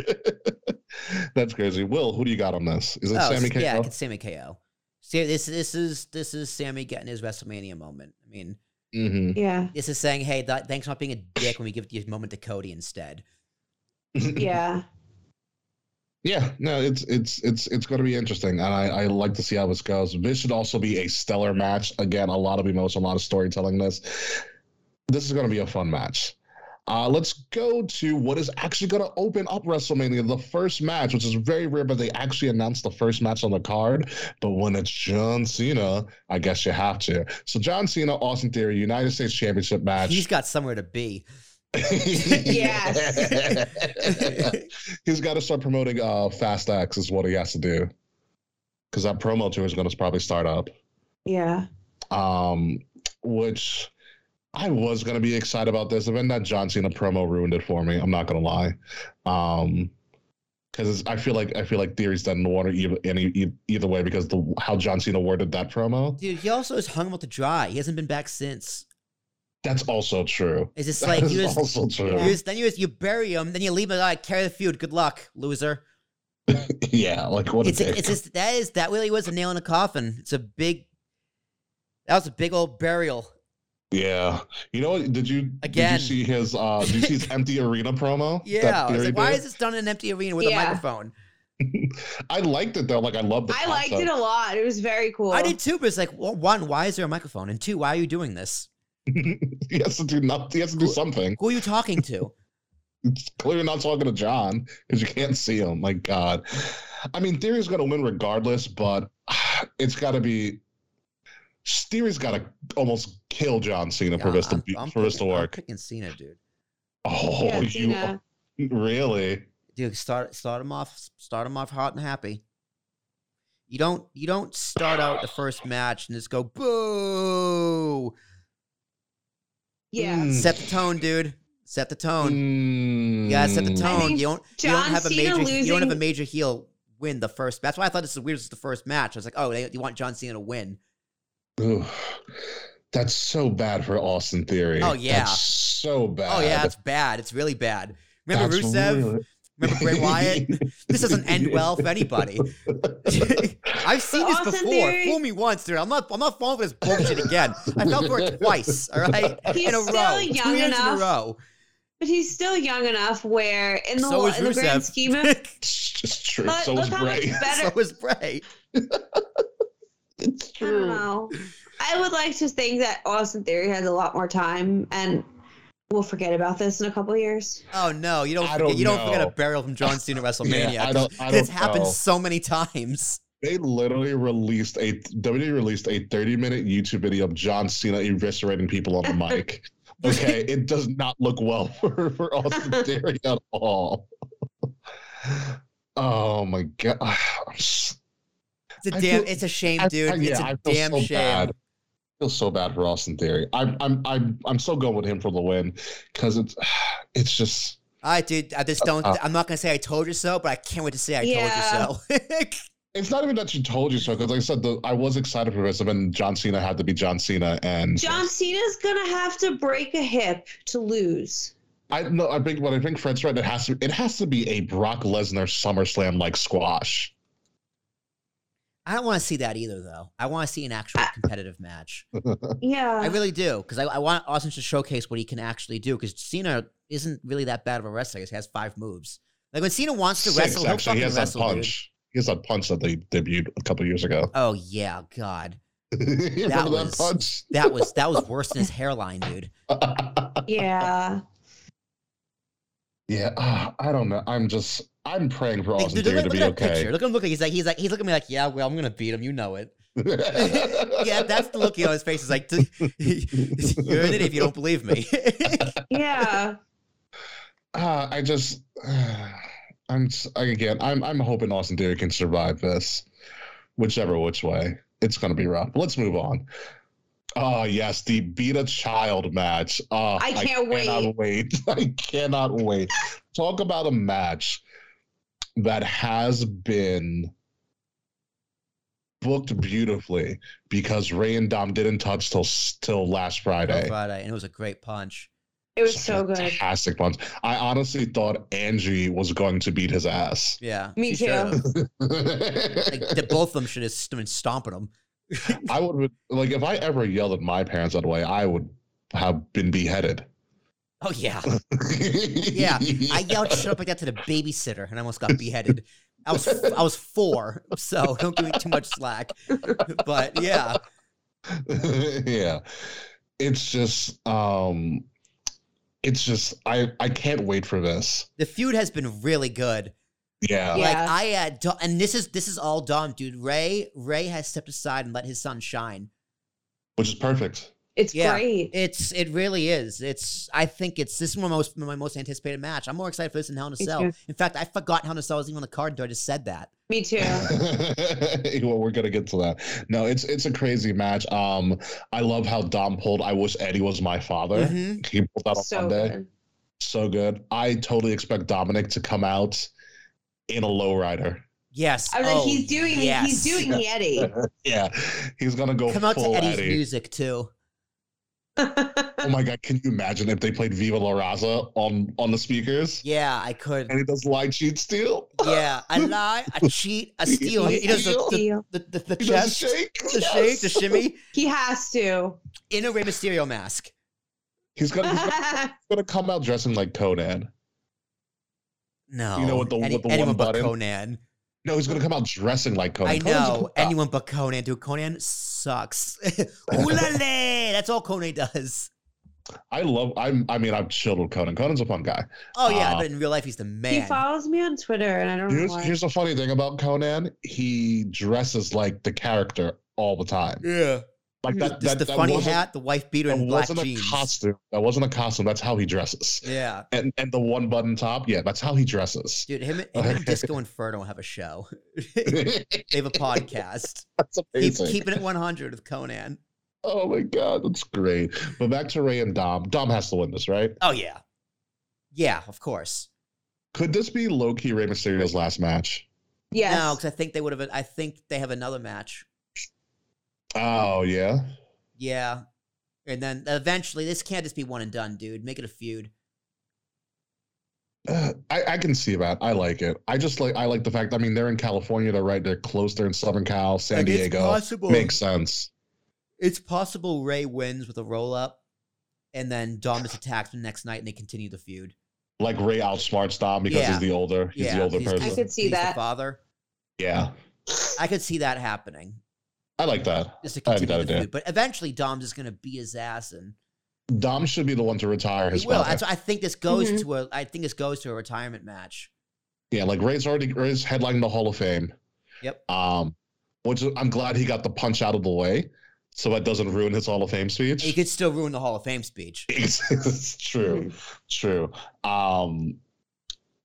S2: That's crazy. Will, who do you got on this? Is it
S3: Oh,
S2: Sami KO?
S3: yeah, it's Sami KO. See, this this is this is Sami getting his WrestleMania moment. I mean,
S2: hmm
S4: Yeah.
S3: this is saying, hey, th- thanks for not being a dick when we give you a moment to Cody instead.
S4: Yeah.
S2: Yeah, no, it's it's it's it's going to be interesting, and I, I like to see how this goes. This should also be a stellar match. Again, a lot of emotion, a lot of storytelling. This this is going to be a fun match. Uh, let's go to what is actually going to open up WrestleMania, the first match, which is very rare, but they actually announced the first match on the card. But when it's John Cena, I guess you have to. So John Cena, Austin Theory, United States Championship match.
S3: He's got somewhere to be.
S4: Yes.
S2: He's got to start promoting uh, Fast X is what he has to do. Because that promo tour is going to probably start up.
S4: Yeah.
S2: Um, which I was going to be excited about this. And then that John Cena promo ruined it for me. I'm not going to lie. Um, because I feel like I feel like Theory's done water either any either way because the how John Cena worded that promo.
S3: Dude, he also is hung out to dry. He hasn't been back since.
S2: That's also true.
S3: It's just like you just,
S2: also true.
S3: you just then you just you bury him, then you leave him like carry the feud. Good luck, loser.
S2: yeah, like what a
S3: It's
S2: dick.
S3: it's just that is that really was a nail in a coffin. It's a big. That was a big old burial.
S2: Yeah. You know what? Did you
S3: Again.
S2: Did you see his uh did you see his empty arena promo?
S3: Yeah, I was like, why is this done in an empty arena with
S4: Yeah.
S3: a microphone?
S2: I liked it though. Like I love the
S4: I liked it a lot. It was very cool.
S3: I did too, but it's like, well, one, why is there a microphone? And two, why are you doing this?
S2: he has to do nothing. He has to do something.
S3: Who are you talking to?
S2: It's clearly not talking to John because you can't see him. My God. I mean, Theory's gonna win regardless, but it's gotta be Theory's gotta almost kill John Cena for
S3: Yeah,
S2: this to
S3: I'm-
S2: be,
S3: I'm
S2: for this to
S3: picking- I'm
S2: work.
S3: picking Cena, dude.
S2: Oh,
S4: Yeah,
S2: you
S4: Cena.
S2: really?
S3: Dude, start start him off, start him off hot and happy. You don't you don't start out the first match and just go boo.
S4: Yeah.
S2: Mm.
S3: Set the tone, dude. Set the tone. You gotta set the
S2: Mm.
S3: tone.
S4: think
S3: you don't you don't
S4: John
S3: have a
S4: Cena
S3: major you don't have a major heel win the first. That's why I thought this was weird. This is the first match. I was like, oh, they, you want John Cena to win?
S2: Ugh. That's so bad for Austin Theory.
S3: Oh, yeah.
S2: That's so bad.
S3: Oh yeah, it's bad. It's really bad. Remember
S2: That's
S3: Rusev?
S2: really-
S3: Remember Bray Wyatt? this doesn't end well for anybody. I've seen this
S4: Austin
S3: before.
S4: Theory-
S3: Fool me once, dude. I'm not. I'm not falling for this bullshit again. I fell for it twice. All right,
S4: He's
S3: in a
S4: still
S3: row,
S4: young
S3: two years in
S4: enough.
S3: a row.
S4: But he's still young enough where in the,
S3: So
S4: whole, in the grand scheme of
S2: It's just true.
S4: But
S2: so is
S4: look how much
S2: Bray.
S4: better-
S3: so is Bray.
S2: It's
S4: I don't know. I would like to think that Austin Theory has a lot more time and we'll forget about this in a couple of years.
S3: Oh no, you don't.
S2: I
S3: Forget,
S2: don't
S3: you don't forget a burial from John Cena at WrestleMania.
S2: Yeah, I don't- I
S3: it's
S2: don't
S3: happened
S2: know.
S3: so many times.
S2: They literally released a WWE released a 30 minute YouTube video of John Cena eviscerating people on the mic. Okay, it does not look well for, for Austin Theory at all. Oh my god. I'm s-
S3: It's a
S2: I
S3: damn.
S2: feel-
S3: it's a shame,
S2: I-
S3: dude.
S2: I-
S3: it's
S2: yeah,
S3: a
S2: I feel
S3: damn
S2: so
S3: shame.
S2: bad. I feel so bad for Austin Theory. I'm I'm I'm I'm so going with him for the win because it's it's just
S3: All right, dude. I just don't.
S2: Uh,
S3: I'm not gonna say I told you so, but I can't wait to say I
S4: Yeah.
S3: told you so.
S2: it's not even that she told you so because like I said the, I was excited for this and then John Cena had to be John Cena and
S4: John Cena's gonna have to break a hip to lose.
S2: I know I think what I think Fred's right it has to it has to be a Brock Lesnar SummerSlam like squash.
S3: I don't want to see that either, though. I want to see an actual competitive match.
S4: Yeah.
S3: I really do, because I, I want Austin to showcase what he can actually do. Because Cena isn't really that bad of a wrestler. He has five moves. Like when Cena wants to
S2: Six,
S3: wrestle, he'll
S2: actually, he
S3: fucking
S2: has that
S3: wrestle, dude.
S2: punch. He has that punch that they debuted a couple years ago.
S3: Oh yeah, God,
S2: You Remember
S3: was-
S2: that punch?
S3: that was that was worse than his hairline, dude.
S4: yeah.
S2: yeah, ah, I don't know. I'm just I'm praying for
S3: Like,
S2: Austin
S3: dude,
S2: Theory
S3: look,
S2: to
S3: look
S2: be
S3: at
S2: okay.
S3: picture. Look at him. Look like he's like he's like he's looking at me like, yeah, well, I'm gonna beat him. You know it. yeah, that's the look on his face. Is like, you're an idiot if you don't believe me.
S4: Yeah.
S2: Ah, I just, I'm s- again, I'm I'm hoping Austin Theory can survive this, whichever which way. It's gonna be rough. Let's move on. Oh yes, the beat a child match. Oh,
S4: I can't
S2: Cannot wait. I cannot wait. Talk about a match that has been booked beautifully because Rey and Dom didn't touch till till last Friday.
S3: Friday, and it was a great punch.
S4: It was so good.
S2: Fantastic punch. I honestly thought Angie was going to beat his ass.
S3: Yeah,
S4: Me too.
S3: Like, the, both of them should have been stomping him.
S2: I would like if I ever yelled at my parents that way, I would have been beheaded.
S3: Oh yeah, yeah. I yelled shut up like that to the babysitter, and I almost got beheaded. I was I was four, so don't give me too much slack. But yeah,
S2: yeah. It's just um it's just I I can't wait for this.
S3: the feud has been really good.
S2: Yeah.
S4: Yeah.
S3: Like I uh, and this is this is all Dom, dude. Rey Rey has stepped aside and let his son shine.
S2: Which is perfect.
S4: It's
S3: Yeah.
S4: great.
S3: It's it really is. It's I think it's this is my most my most anticipated match. I'm more excited for this than Hell in a
S4: Me
S3: Cell.
S4: too.
S3: In fact, I forgot Hell in a Cell was even on the card until I just said that.
S4: Me too.
S2: well, we're gonna get to that. No, it's it's a crazy match. Um, I love how Dom pulled. I wish Eddie was my father.
S3: Mhm.
S2: He pulled that on
S4: so
S2: Monday.
S4: good.
S2: So good. I totally expect Dominik to come out in a lowrider.
S3: Yes.
S4: I was like,
S3: Oh,
S4: he's doing
S3: yes.
S4: he's doing the Eddie.
S2: yeah, he's gonna go
S3: Come out to Eddie's
S2: Eddie.
S3: music too.
S2: Oh my god, can you imagine if they played Viva La Raza on on the speakers
S3: Yeah, I could.
S2: and he does lie, cheat, steal?
S3: Yeah, I lie, I cheat, I steal. He, he does the, the, the, the, the
S2: He
S3: chest,
S2: the shake.
S3: the shake, the shimmy
S4: he has to.
S3: in a Rey Mysterio mask.
S2: He's gonna he's gonna, he's gonna come out dressing like Konnan.
S3: No,
S2: You know, with the-
S3: any-
S2: with the
S3: anyone
S2: one
S3: but
S2: button?
S3: Konnan.
S2: No, he's gonna come out dressing like Konnan.
S3: I
S2: Konnan's
S3: know anyone but Konnan. Dude, Konnan sucks. Oolale! That's all Konnan does.
S2: I love. I'm. I mean, I've chilled with Konnan. Konnan's a fun guy.
S3: Oh yeah,
S2: Uh,
S3: but in real life he's the man.
S4: he follows me on Twitter, and I don't know why.
S2: here's the funny thing about Konnan. He dresses like the character all the time.
S3: yeah,
S2: Like that, that,
S3: the
S2: that
S3: funny hat, the wife beater,
S2: That
S3: and black
S2: wasn't
S3: jeans.
S2: a costume. That wasn't a costume. That's how he dresses.
S3: Yeah,
S2: And and the one button top. Yeah, that's how he dresses.
S3: dude, him, him and Disco Inferno have a show. they have a podcast.
S2: that's
S3: Keep,
S2: amazing.
S3: keeping it 100 with Konnan.
S2: oh my god, that's great. But back to Rey and Dom. Dom has to win this, right?
S3: Oh yeah, yeah, of course.
S2: Could this be low key Rey Mysterio's last match?
S4: Yeah.
S3: No, because I think they would have. I think they have another match.
S2: Oh yeah.
S3: Yeah, and then eventually this can't just be one and done, dude. Make it a feud.
S2: Uh, I, I can see that. I like it. I just like I like the fact. I mean, they're in California. They're right. They're close. They're in Southern Cal, San
S3: Like, it's
S2: Diego.
S3: possible.
S2: Makes sense.
S3: It's possible Rey wins with a roll up, and then Dom just attacks the next night, and they continue the feud.
S2: Like Rey outsmarts Dom because
S3: Yeah.
S2: he's the older. He's
S3: yeah,
S2: the older
S3: he's-
S2: person.
S4: I could see
S3: he's
S4: that.
S3: The father.
S2: yeah,
S3: I could see that happening.
S2: I like that.
S3: Just to
S2: I like
S3: continue
S2: that
S3: the
S2: idea.
S3: feud. But eventually, Dom's just gonna beat his ass, and
S2: Dom should be the one to retire his
S3: he will. I think this goes
S4: Mhm.
S3: to a. I think this goes to a retirement match.
S2: Yeah, like Rey's already Rey's headlining the Hall of Fame.
S3: Yep.
S2: Um, which I'm glad he got the punch out of the way, so that doesn't ruin his Hall of Fame speech.
S3: He could still ruin the Hall of Fame speech.
S2: it's, it's true,
S3: Mm-hmm.
S2: true. Um,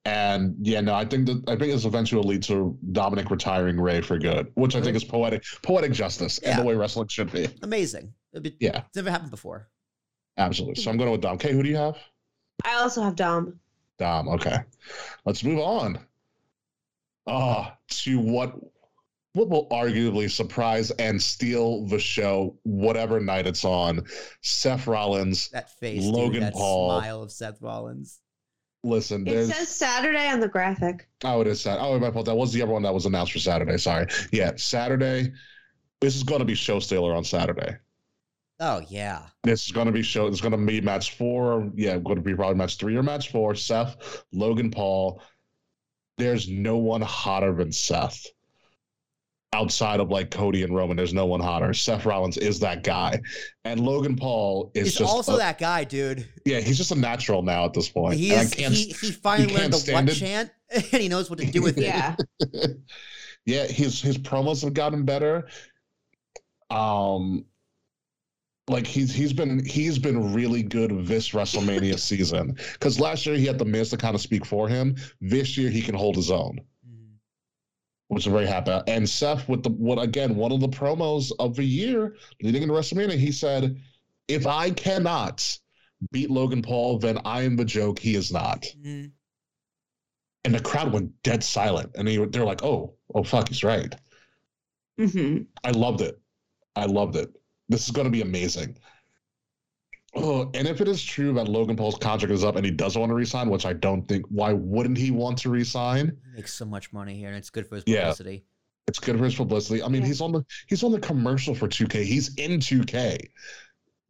S2: and yeah, no, I think that I think this eventually will lead to Dominik retiring Rey for good, which I think is poetic, poetic justice, and the way wrestling should be.
S3: Amazing. Be-
S2: Yeah,
S3: It's never happened before.
S2: absolutely. So I'm going with Dom. Okay, who do you have?
S4: I also have Dom.
S2: Dom. Okay, let's move on. Ah, to what what will arguably surprise and steal the show, whatever night it's on. Seth Rollins.
S3: That face, dude,
S2: Logan
S3: that
S2: Paul.
S3: smile of Seth Rollins.
S2: Listen,
S4: It says Saturday on the graphic.
S2: oh, it is Sat. Oh, my fault. That was the other one that was announced for Saturday. Sorry. Yeah, Saturday. This is going to be show stealer on Saturday.
S3: Oh yeah.
S2: This is going to be show. It's going to be match four. Yeah, going to be probably match three or match four. Seth, Logan Paul. There's no one hotter than Seth. Outside of like Cody and Roman, there's no one hotter. Seth Rollins is that guy, and Logan Paul is
S3: He's
S2: just
S3: also
S2: a-
S3: that guy, dude.
S2: yeah. He's just a natural now at this point.
S3: He is. He, he finally
S2: can't
S3: learned the
S2: stand
S3: what
S2: it.
S3: chant, and he knows what to do with it.
S4: Yeah.
S2: yeah, his his promos have gotten better. Um, like he's he's been he's been really good this WrestleMania season because last year he had the Miz to kind of speak for him. This year he can hold his own. Which I'm very happy. about. And Seth with the what again one of the promos of the year leading into WrestleMania, he said, "If I cannot beat Logan Paul, then I am the joke. He is not."
S3: Mhm.
S2: And the crowd went dead silent, and they, they're like, "Oh, oh fuck, he's right."
S4: hmm
S2: I loved it. I loved it. This is going to be amazing. Oh, and if it is true that Logan Paul's contract is up and he doesn't want to resign, which I don't think, why wouldn't he want to resign?
S3: He makes so much money here, and it's good for his
S2: Yeah.
S3: publicity.
S2: It's good for his publicity. I mean,
S4: Yeah.
S2: he's on the he's on the commercial for 2K. He's in 2K.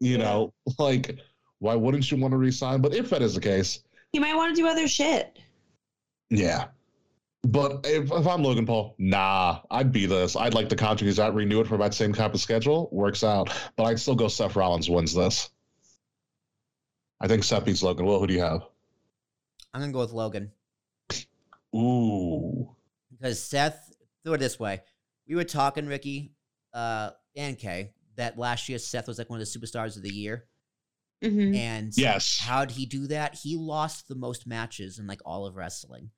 S2: You
S4: Yeah.
S2: know, like why wouldn't you want to resign? But if that is the case,
S4: He might want to do other shit.
S2: yeah. But if, if I'm Logan Paul, nah, I'd be this. I'd like the contract he's out, renew it for that same type of schedule. Works out. But I'd still go Seth Rollins wins this. I think Seth beats Logan. Well, who do you have?
S3: I'm gonna go with Logan
S2: Ooh.
S3: because Seth. Throw it this way: we were talking, Ricky, uh, and Kay, that last year Seth was like one of the superstars of the year,
S4: Mhm.
S3: and
S2: Yes.
S3: how'd he do that? He lost the most matches in like all of wrestling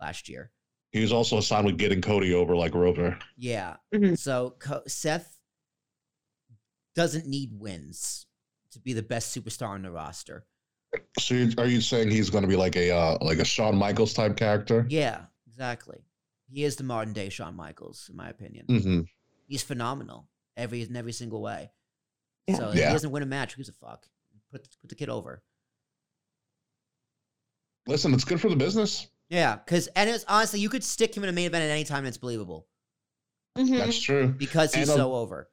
S3: last year.
S2: He was also assigned with getting Cody over like Rover.
S3: Yeah.
S4: Mhm.
S3: So Co- Seth doesn't need wins to be the best superstar on the roster.
S2: So you, are you saying he's going to be like a uh, like a Shawn Michaels type character?
S3: Yeah, exactly. He is the modern day Shawn Michaels, in my opinion.
S2: hmm
S3: He's phenomenal every in every single way.
S4: Yeah.
S3: So if
S2: Yeah.
S3: he doesn't win a match, who gives a fuck? Put put the kid over.
S2: Listen, it's good for the business.
S3: Yeah, because and it's honestly, you could stick him in a main event at any time, and it's believable
S4: Mhm.
S2: That's true.
S3: because he's
S2: And, um,
S3: so over.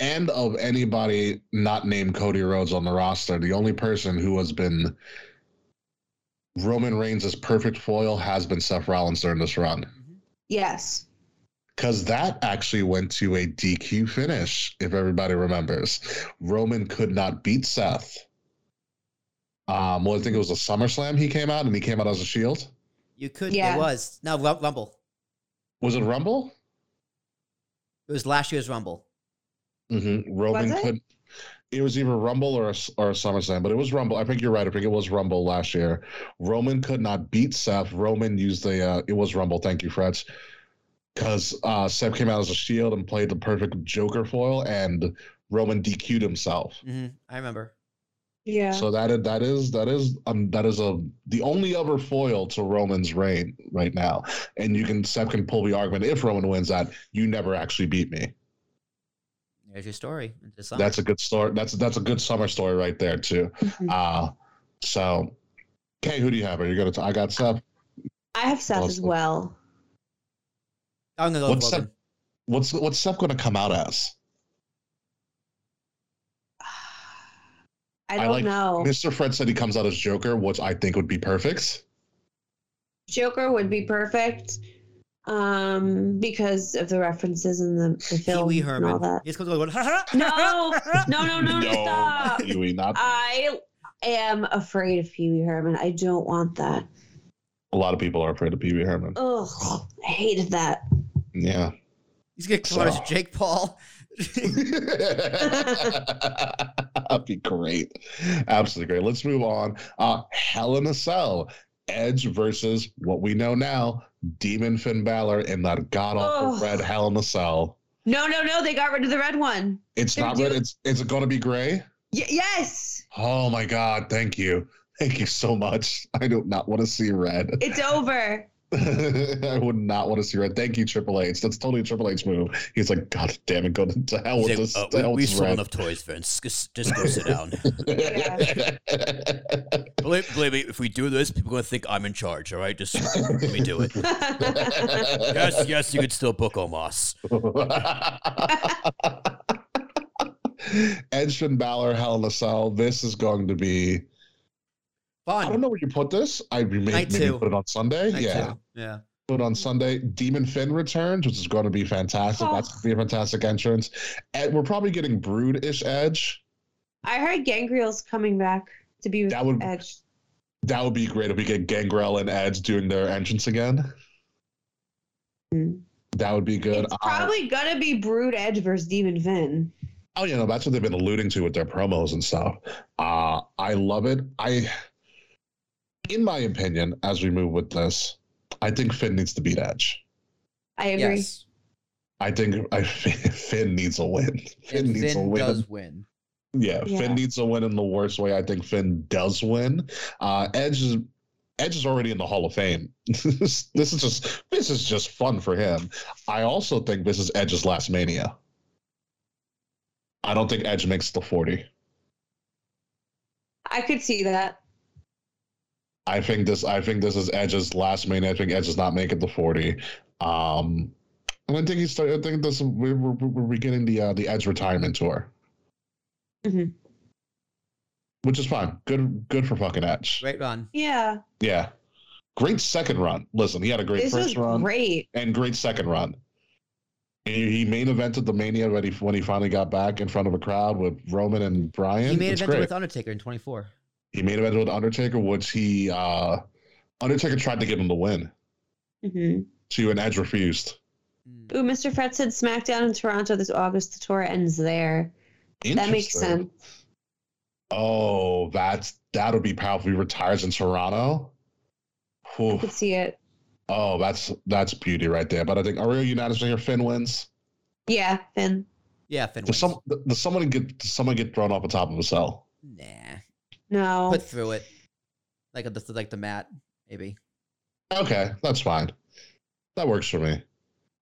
S2: And of anybody not named Cody Rhodes on the roster, the only person who has been Roman Reigns' perfect foil has been Seth Rollins during this run.
S4: Yes.
S2: Because that actually went to a DQ finish, if everybody remembers. Roman could not beat Seth. Um, well, I think it was a SummerSlam he came out and he came out as a shield.
S3: You could.
S4: Yeah.
S3: It was no Rumble.
S2: Was it Rumble?
S3: It was last year's Rumble.
S2: Mm-hmm. Roman
S4: Was it?
S2: could. It was either Rumble or a, or a SummerSlam, but it was Rumble. I think you're right. I think it was Rumble last year. Roman could not beat Seth. Roman used the. Uh, it was Rumble. Thank you, Freds. Because uh, Seth came out as a shield and played the perfect Joker foil, and Roman DQ'd himself.
S3: hmm I remember.
S4: Yeah.
S2: So that is that is that is um, that is a the only other foil to Roman's reign right now, and you can Seth can pull the argument if Roman wins that you never actually beat me.
S3: There's your story. into the summer.
S2: That's a good story. That's that's a good summer story right there too.
S4: Mhm.
S2: Uh so Kay, who do you have? Are you gonna? T- I got Seth.
S4: I have Seth as well.
S3: I'm gonna go
S2: What's
S3: Logan.
S2: What's what's Seth gonna come out as?
S4: I
S2: I
S4: don't
S2: like-
S4: know.
S2: Mr. Fred said he comes out as Joker, which I think would be perfect.
S4: Joker would be perfect um, because of the references in the, the
S3: Pee
S4: film
S3: Wee
S4: and all
S3: Herman.
S4: that.
S3: He's going to go.
S4: No, no, no, no, no, stop.
S2: Huey, not
S4: I am afraid of Pee Wee Herman. I don't want that.
S2: a lot of people are afraid of Pee Wee Herman.
S4: Ugh, I hated that.
S2: Yeah.
S3: He's gonna come out
S2: So-
S3: Jake Paul.
S2: That'd be great. Absolutely great. Let's move on. Uh, Hell in a Cell. Edge versus what we know now, Demon Finn Balor in that god awful
S4: Ugh.
S2: red Hell in a Cell.
S4: No, no, no. They got rid of the red one.
S2: It's
S4: They're
S2: not red.
S4: doing-
S2: It's it's going to be gray.
S4: Y- yes,
S2: Oh my god! Thank you, thank you so much. I do not want to see red.
S4: it's over.
S2: I would not want to see red. Thank you, Triple H. That's totally a Triple H move. He's like, God damn it, go to, to hell with this.
S3: "Uh,
S2: to hell with this red."
S3: toys, Vince. Just, just go sit down.
S4: Yeah.
S3: believe, believe me, if we do this, people are gonna think I'm in charge. All right, just let me do it. Yes, yes, you could still book Omos.
S2: Edge and Balor, Hell in a Cell. This is going to be. I don't know where you put this. I may,
S3: Night
S2: maybe put it on Sunday.
S3: Night
S2: yeah,
S3: two. yeah.
S2: put it on Sunday. Demon Finn returns, which is going to be fantastic. That's going to be a fantastic entrance. And we're probably getting Brood-ish Edge.
S4: I heard Gangrel's coming back to be with
S2: That would
S4: Edge.
S2: that would be great if we get Gangrel and Edge doing their entrance again.
S4: Mm.
S2: That would be good.
S4: It's
S2: Uh,
S4: probably gonna be Brood Edge versus Demon Finn.
S2: Oh, you know, that's what they've been alluding to with their promos and stuff. Uh, I love it. I, in my opinion, as we move with this, I think Finn needs to beat Edge.
S4: I agree.
S3: Yes.
S2: I think I, Finn needs a win. Finn
S3: And
S2: needs a
S3: Finn
S2: win.
S3: does win.
S2: Yeah,
S4: Yeah.
S2: Finn needs a win in the worst way. I think Finn does win. Uh, Edge is Edge is already in the Hall of Fame. this is just this is just fun for him. I also think this is Edge's last Mania. I don't think Edge makes the forty.
S4: I could see that.
S2: I think this. I think this is Edge's last main. I think Edge does not make it the forty. Um, and I think he's. I think this. We're, we're, we're beginning the uh, the Edge retirement tour,
S4: Mhm.
S2: which is fine. Good. Good for fucking Edge.
S3: Great run.
S4: Yeah.
S2: Yeah. great second run. Listen, he had a great
S4: This
S2: first run
S4: great.
S2: and great second run. He he main evented the Mania when he, when he finally got back in front of a crowd with Roman and Bryan.
S3: he made
S2: It's
S3: event with Undertaker in 24.
S2: He made a event with Undertaker, which he uh Undertaker tried to give him the win.
S4: Mm-hmm.
S2: To and Edge refused.
S3: Mm.
S4: Ooh, Mr. Fred said SmackDown in Toronto this August. The tour ends there. That makes sense.
S2: Oh, that's that'll be powerful. He retires in Toronto.
S4: I could see it.
S2: Oh, that's that's beauty right there. But I think are we unanimous here? Finn wins.
S4: Yeah, Finn.
S3: Yeah, Finn
S2: Does
S3: wins.
S2: some does someone get does someone get thrown off the top of a cell?
S3: Nah.
S4: No.
S3: Put through it. Like the like the mat, maybe.
S2: Okay, that's fine. That works for me.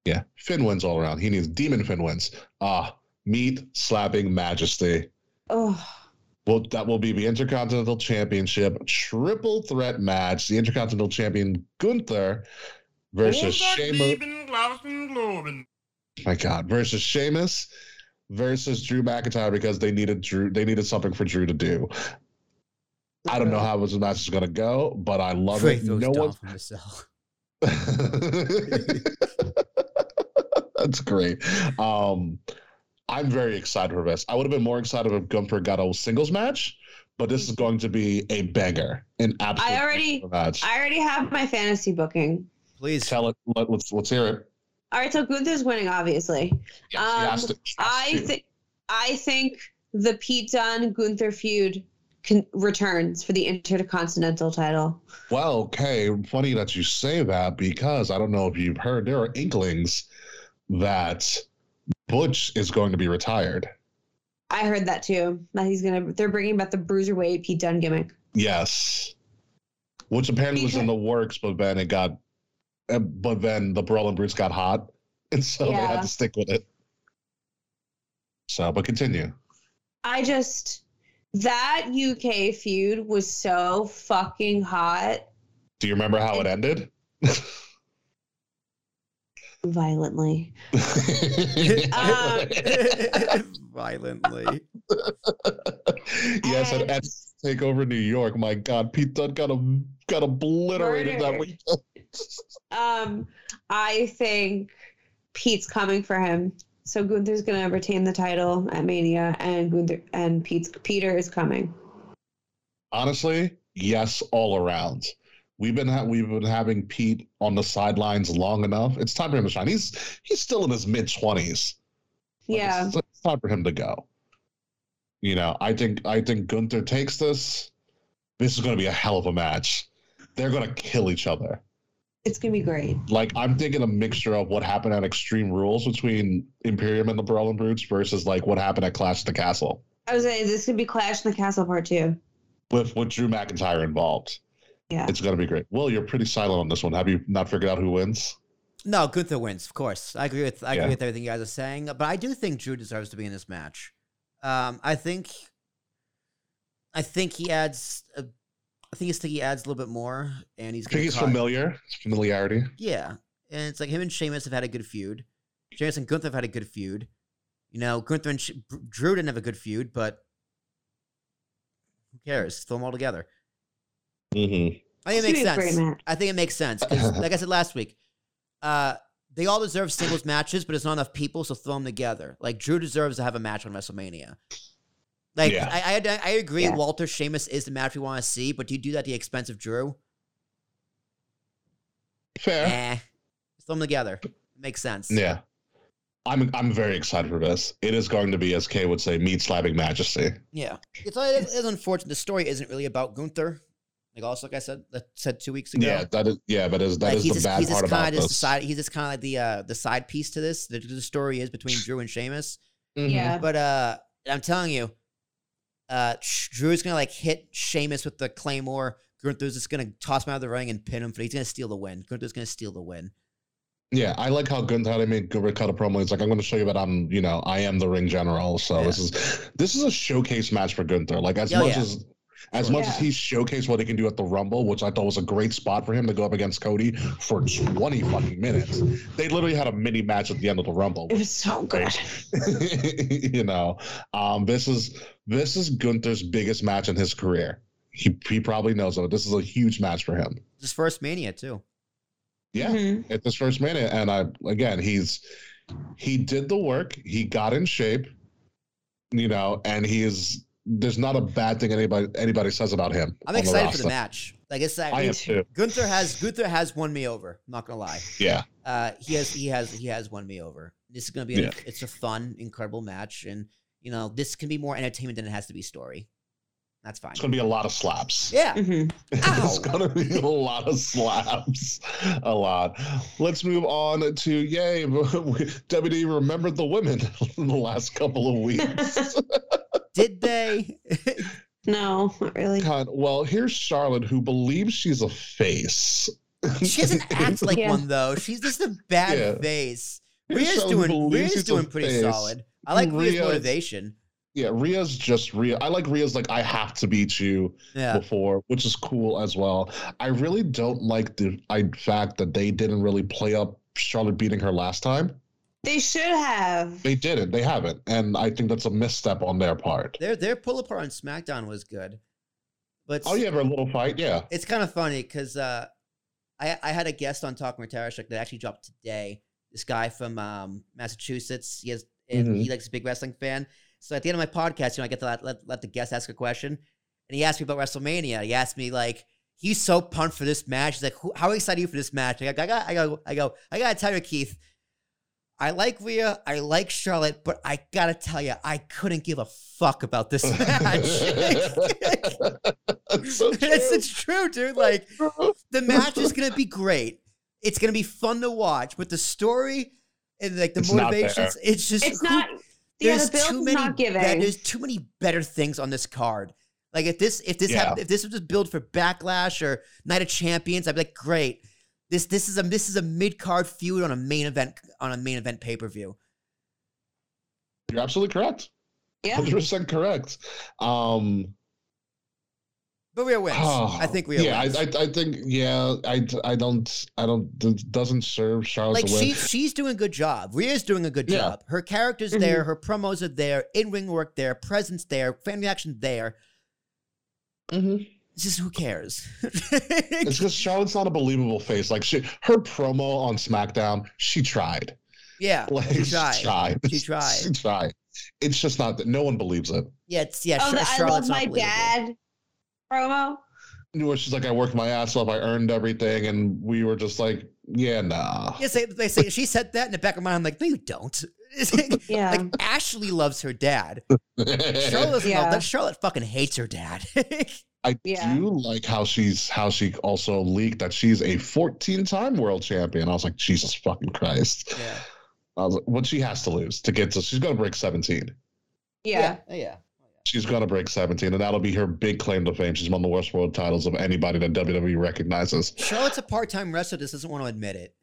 S2: Yeah, Finn wins all around. He needs Demon Finn wins. Ah, meat slapping majesty.
S4: oh,
S2: Well, that will be the Intercontinental Championship triple threat match. The Intercontinental Champion Gunther versus Sheamus. My God, versus Sheamus versus Drew McIntyre because they needed Drew. They needed something for Drew to do. I don't know how this match is going to go, but I love
S3: Pray
S2: it. No one.
S3: from the cell.
S2: That's great. Um, I'm very excited for this. I would have been more excited if Gunther got a singles match, but this is going to be a banger, an absolute
S4: I already-
S2: match.
S4: I already have my fantasy booking.
S3: Please.
S2: Tell it. Let, let's let's hear it.
S4: All right, so Gunther's winning, obviously.
S2: Yes, he has
S4: Um,
S2: to- he has
S4: I think I think the Pete Dunne Gunther feud con- returns for the Intercontinental title.
S2: Well, okay. Funny that you say that because I don't know if you've heard there are inklings that Butch is going to be retired.
S4: I heard that too. That he's gonna. They're bringing back the bruiserweight Pete Dunne gimmick.
S2: Yes, which apparently was in the works, but then it got, uh, but then the Brawling Brutes got hot, and so they had to stick with it. So, but continue.
S4: I just that UK feud was so fucking hot
S2: Do you remember how it ended?
S4: violently. Um,
S3: Violently.
S2: yes, and,
S4: And-
S2: and take over New York. My God, Pete Dunne got a, got obliterated that
S4: Murdered.
S2: weekend.
S4: Um, I think Pete's coming for him. So Gunther's gonna retain the title at Mania, and Gunther and Pete's Peter is coming.
S2: Honestly, yes, all around. We've been ha- we've been having Pete on the sidelines long enough. It's time for him to shine. He's he's still in his mid twenties.
S4: Yeah,
S2: it's, it's time for him to go. You know, I think I think Gunther takes this. This is going to be a hell of a match. They're going to kill each other.
S4: It's gonna be great.
S2: Like I'm thinking a mixture of what happened at Extreme Rules between Imperium and the Brawling Brutes versus like what happened at Clash of the Castle
S4: I was saying this could be Clash in the Castle Part Two.
S2: with with Drew McIntyre involved.
S4: Yeah,
S2: It's going to be great. Will, you're pretty silent on this one. Have you not figured out who wins?
S3: No, Gunther wins, of course. I agree with I agree
S2: Yeah.
S3: with everything you guys are saying, but I do think Drew deserves to be in this match. Um, I think, I think he adds. A, I think he adds a little bit more, and he's.
S2: I think
S3: gonna
S2: he's
S3: cut-
S2: familiar. It's familiarity.
S3: Yeah, and it's like him and Sheamus have had a good feud. Sheamus and Gunther have had a good feud. You know, Gunther and Sh- Drew didn't have a good feud, but who cares? Throw them all together.
S2: Mm-hmm.
S3: I think it makes
S4: gonna be a great
S3: sense. I think it makes sense because, like I said last week, uh, they all deserve singles matches, but it's not enough people, so throw them together. Like Drew deserves to have a match on WrestleMania. Like
S2: Yeah.
S3: I, I, I agree,
S4: Yeah.
S3: Walter Sheamus is the match we want to see, but do you do that at the expense of Drew?
S2: Fair.
S3: Eh, throw them together. makes sense.
S2: Yeah. I'm I'm very excited for this. It is going to be, as Kay would say, meat slapping majesty.
S3: Yeah, it's, it is unfortunate. The story isn't really about Gunther. Like also, like I said, that said two weeks ago.
S2: Yeah, that is yeah, that is that
S3: like
S2: is the
S3: just,
S2: bad
S3: he's
S2: part
S3: just
S2: about
S3: kind of just
S2: this.
S3: side. He's just kind of like the uh the side piece to this. The, the story is between Drew and Sheamus.
S2: Mhm.
S4: Yeah,
S3: But uh, I'm telling you, uh, Drew's gonna like hit Sheamus with the claymore. Gunther's just gonna toss him out of the ring and pin him. For he's gonna steal the win. Gunther's gonna steal the win.
S2: Yeah, I like how Gunther they made Gunther cut a promo. It's like I'm going to show you that I'm, you know, I am the ring general. So
S3: Yeah.
S2: this is this is a showcase match for Gunther. Like as
S3: Oh,
S2: much
S3: yeah.
S2: as as
S3: Sure.
S2: much as
S4: Yeah.
S2: he showcased what he can do at the Rumble, which I thought was a great spot for him to go up against Cody for 20 fucking minutes. They literally had a mini match at the end of the Rumble.
S4: it was so good.
S2: you know, um, this is this is Gunther's biggest match in his career. he he probably knows it. This is a huge match for him.
S3: His first Mania too.
S2: Yeah,
S4: Mhm.
S2: at this first minute, and I again, he's he did the work. He got in shape, you know, and he is. There's not a bad thing anybody anybody says about him.
S3: I'm
S2: on
S3: excited for the match. Like I said,
S2: I am too.
S3: Gunther has Gunther has won me over. I'm not gonna lie.
S2: Yeah,
S3: Uh, he has he has he has won me over. This is gonna be
S2: Yeah.
S3: a, it's a fun, incredible match, and you know this can be more entertainment than it has to be story. That's fine.
S2: it's gonna be a lot of slaps.
S3: Yeah.
S4: Mhm.
S2: it's gonna be a lot of slaps, a lot. Let's move on to yay. WWE remembered the women in the last couple of weeks.
S3: Did they?
S4: no, not really.
S2: God, well, here's Charlotte, who believes she's a face.
S3: she doesn't act like
S4: Yeah.
S3: one though. She's just a bad
S2: Yeah.
S3: face.
S2: Here's
S3: Rhea's
S2: Charlotte
S3: doing
S2: believes
S3: Rhea's doing pretty
S2: face.
S3: solid. I like Rhea's
S2: Rhea-
S3: motivation.
S2: Yeah, Rhea's just Rhea. I like Rhea's like I have to beat you
S3: Yeah.
S2: before, which is cool as well. I really don't like the I, fact that they didn't really play up Charlotte beating her last time.
S4: They should have.
S2: They didn't. They haven't, and I think that's a misstep on their part.
S3: Their their pull apart on SmackDown was good. But
S2: Oh yeah, for a little fight, yeah.
S3: it's kind of funny because uh, I I had a guest on Talking with Tarashuk that actually dropped today. This guy from um, Massachusetts. He has and
S2: Mhm.
S3: he likes a big wrestling fan. So at the end of my podcast, you know, I get to let, let, let the guest ask a question, and he asked me about WrestleMania. He asked me like, he's so pumped for this match. He's like, how excited are you for this match? I got, I got, I go, I go, I gotta tell you, Keith. I like Rhea, I like Charlotte, but I gotta tell you, I couldn't give a fuck about this match.
S2: That's so
S3: it's,
S2: true.
S3: it's true, dude. Like the match is gonna be great. It's gonna be fun to watch, but the story and like the
S2: It's
S3: motivations, it's just
S4: It's
S3: who-
S4: not. Yeah,
S3: there's
S4: the
S3: too many be- there's too many better things on this card. Like if this if this happened, if this was just built for Backlash or Night of Champions, I'd be like, great. This this is a this is a mid card feud on a main event on a main event pay per view.
S2: You're absolutely correct.
S4: yeah.
S2: Hundred percent correct. Um,
S3: But Rhea wins.
S2: oh,
S3: I think Rhea
S2: yeah, I,
S3: wins.
S2: I, I think yeah, I, I don't, I don't, it doesn't serve Charlotte
S3: like
S2: to win.
S3: she she's doing a good job. Rhea's doing a good
S2: Yeah.
S3: job. Her character's
S4: Mhm.
S3: there, her promos are there, in ring work there, presence there, fan reaction there.
S2: Mhm.
S3: It's just who cares?
S2: It's because Charlotte's not a believable face. Like she, her promo on SmackDown, she tried.
S3: yeah,
S2: Like
S3: she tried.
S2: She
S3: She tried.
S2: She tried. It's just not that no one believes it.
S3: Yeah, it's yeah.
S4: Oh,
S3: Char-
S4: the I love my dad promo.
S2: Where she's like, I worked my ass off, I earned everything, and we were just like, yeah, nah.
S3: Yes, they, they say she said that in the back of my mind. I'm like, no, you don't. It's like,
S4: Yeah.
S3: like Ashley loves her dad. Charlotte doesn't
S4: Yeah.
S3: love that. Charlotte fucking hates her dad.
S2: I
S4: Yeah.
S2: do like how she's how she also leaked that she's a 14-time world champion. I was like, Jesus fucking Christ.
S3: yeah.
S2: I was like, what she has to lose to get to she's gonna break 17.
S4: yeah.
S3: Yeah.
S2: She's gonna break 17, and that'll be her big claim to fame. She's won the worst world titles of anybody that WWE recognizes.
S3: Charlotte's a part-time wrestler. Just doesn't want to admit it.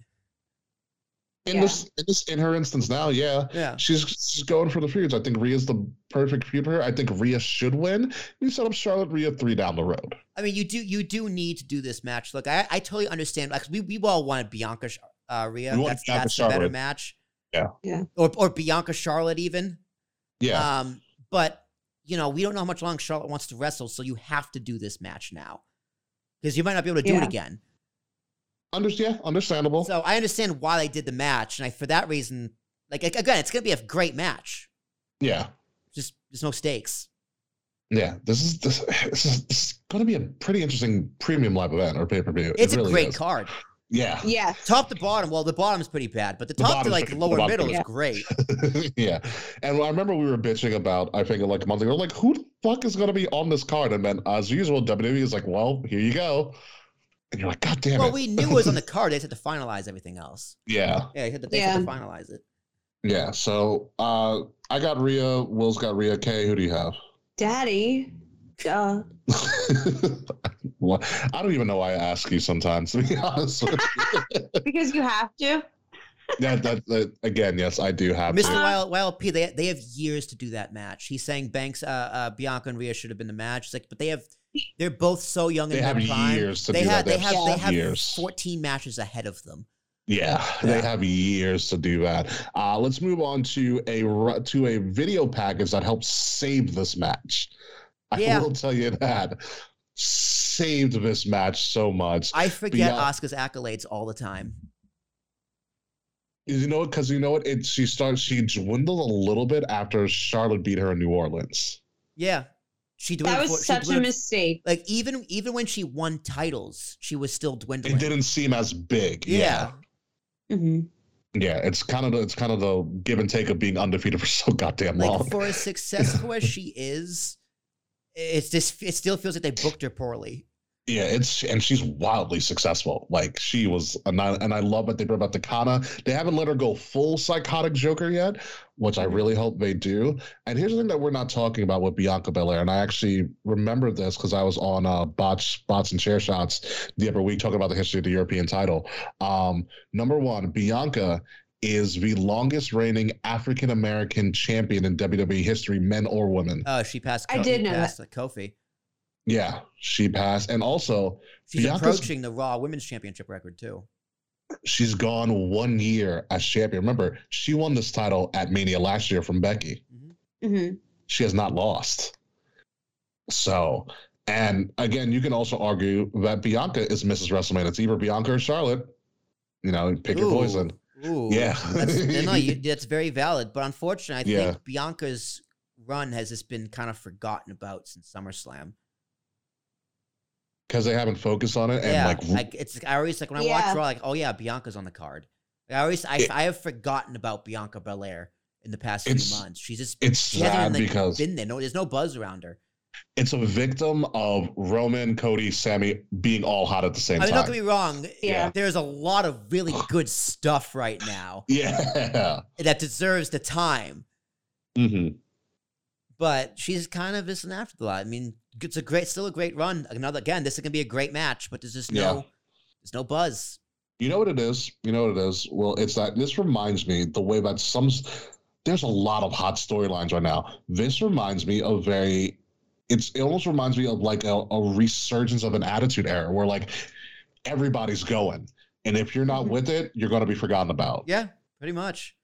S2: In
S4: Yeah.
S2: this in this in her instance now, yeah.
S3: Yeah.
S2: She's she's going for the feuds. I think Rhea's the perfect feud for her. I think Rhea should win. You set up Charlotte Rhea three down the road.
S3: I mean, you do you do need to do this match. Look, I, I totally understand. Like, we we all wanted Bianca uh, Rhea.
S2: We want
S3: That's
S2: Bianca
S3: that's the better match.
S2: Yeah.
S4: Yeah.
S3: Or or Bianca Charlotte even.
S2: Yeah.
S3: Um, but you know, we don't know how much long Charlotte wants to wrestle, so you have to do this match now because you might not be able to do it again.
S2: Under, yeah, understandable.
S3: So I understand why they did the match, and I, for that reason, like again, it's gonna be a great match.
S2: yeah.
S3: Just there's no stakes.
S2: Yeah. This is this, this is this is gonna be a pretty interesting premium live event or pay-per-view.
S3: It's
S2: it
S3: a
S2: really
S3: great
S2: is.
S3: card.
S2: Yeah.
S4: Yeah.
S3: Top to bottom. Well, the bottom's pretty bad, but the
S2: The
S3: top to like
S2: pretty-
S3: lower middle is
S4: pretty-
S3: great.
S2: yeah. And I remember we were bitching about, I think like a month ago, like, who the fuck is going to be on this card? And then, as usual, WWE is like, well, here you go. And you're like, God damn
S3: Well,
S2: it.
S3: we knew it was on the card. They just had to finalize everything else.
S2: yeah.
S3: Yeah, they had to, they had to finalize it.
S2: Yeah. So uh, I got Rhea. Will's got Rhea K. Who do you have?
S4: Daddy. Duh.
S2: well, I don't even know why I ask you sometimes, to be honest with you.
S4: Because you have to.
S2: yeah, that, that, again, yes, I do have
S3: Mr.
S2: to.
S3: Wild, Wild P, they they have years to do that match. He's saying Banks, uh, uh, Bianca and Rhea should have been the match. It's like, but they have, they're both so young
S2: They have
S3: prime.
S2: years to
S3: they
S2: do
S3: have,
S2: that.
S3: they have, they have
S2: years.
S3: 14 matches ahead of them.
S2: Yeah,
S3: Yeah.
S2: they have years to do that. Uh, let's move on to a to a video package that helps save this match. I
S3: Yeah.
S2: will tell you that. saved this match so much.
S3: I forget Asuka's accolades all the time.
S2: You know, because you know what? It she started. She dwindled a little bit after Charlotte beat her in New Orleans.
S3: Yeah, she
S4: That
S3: dwindled
S4: was
S3: for-
S4: such a mistake.
S3: Like even even when she won titles, she was still dwindling.
S2: It didn't seem as big.
S3: Yeah.
S2: Yeah,
S4: hmm
S2: yeah. It's kind of the, it's kind of the give and take of being undefeated for so goddamn
S3: Like
S2: long.
S3: for as successful as she is, it's just it still feels like they booked her poorly.
S2: Yeah, it's and she's wildly successful. Like she was, and I, and I love what they brought back the Kana. They haven't let her go full psychotic Joker yet, which I really hope they do. And here's the thing that we're not talking about with Bianca Belair, and I actually remember this because I was on uh, Bots, Bots and Chair Shots the other week talking about the history of the European title. Um, number one, Bianca is the longest reigning African American champion in WWE history, men or women.
S3: Oh, she passed.
S4: I
S3: Ko-
S4: did know
S3: passed Kofi.
S2: Yeah, she passed, and also
S3: She's
S2: Bianca's-
S3: approaching the Raw Women's Championship record too.
S2: she's gone one year as champion. Remember, she won this title at Mania last year from Becky.
S4: hmm
S2: She has not lost. So, and again, you can also argue that Bianca is Mrs. WrestleMania. It's either Bianca or Charlotte. You know, pick your poison.
S3: Ooh,
S2: Yeah.
S3: that's, no, you, that's very valid. But unfortunately, I
S2: Yeah.
S3: think Bianca's run has just been kind of forgotten about since SummerSlam.
S2: Because they haven't focused on it. And
S3: yeah,
S2: like,
S3: like it's I always like when I watch Raw, like oh yeah, Bianca's on the card. Like, I always I,
S2: It-
S3: I have forgotten about Bianca Belair in the past few months. She's just
S2: it's
S3: she
S2: sad
S3: hasn't like,
S2: because
S3: been there. No, there's no buzz around her.
S2: it's a victim of Roman, Cody, Sami being all hot at the same time.
S3: I mean, don't
S2: time.
S3: get me wrong.
S4: Yeah.
S3: There's a lot of really good stuff right now
S2: yeah.
S3: that deserves the time.
S2: hmm
S3: but she's kind of just an afterthought. I mean, it's a great, still a great run. Another again, this is gonna be a great match, but there's just no,
S2: Yeah.
S3: there's no buzz.
S2: You know what it is? You know what it is? Well, it's that this reminds me the way that some there's a lot of hot storylines right now. This reminds me of very it's it almost reminds me of like a, a resurgence of an attitude era where like everybody's going. And if you're not
S4: Mhm.
S2: with it, you're gonna be forgotten about.
S3: Yeah, pretty much.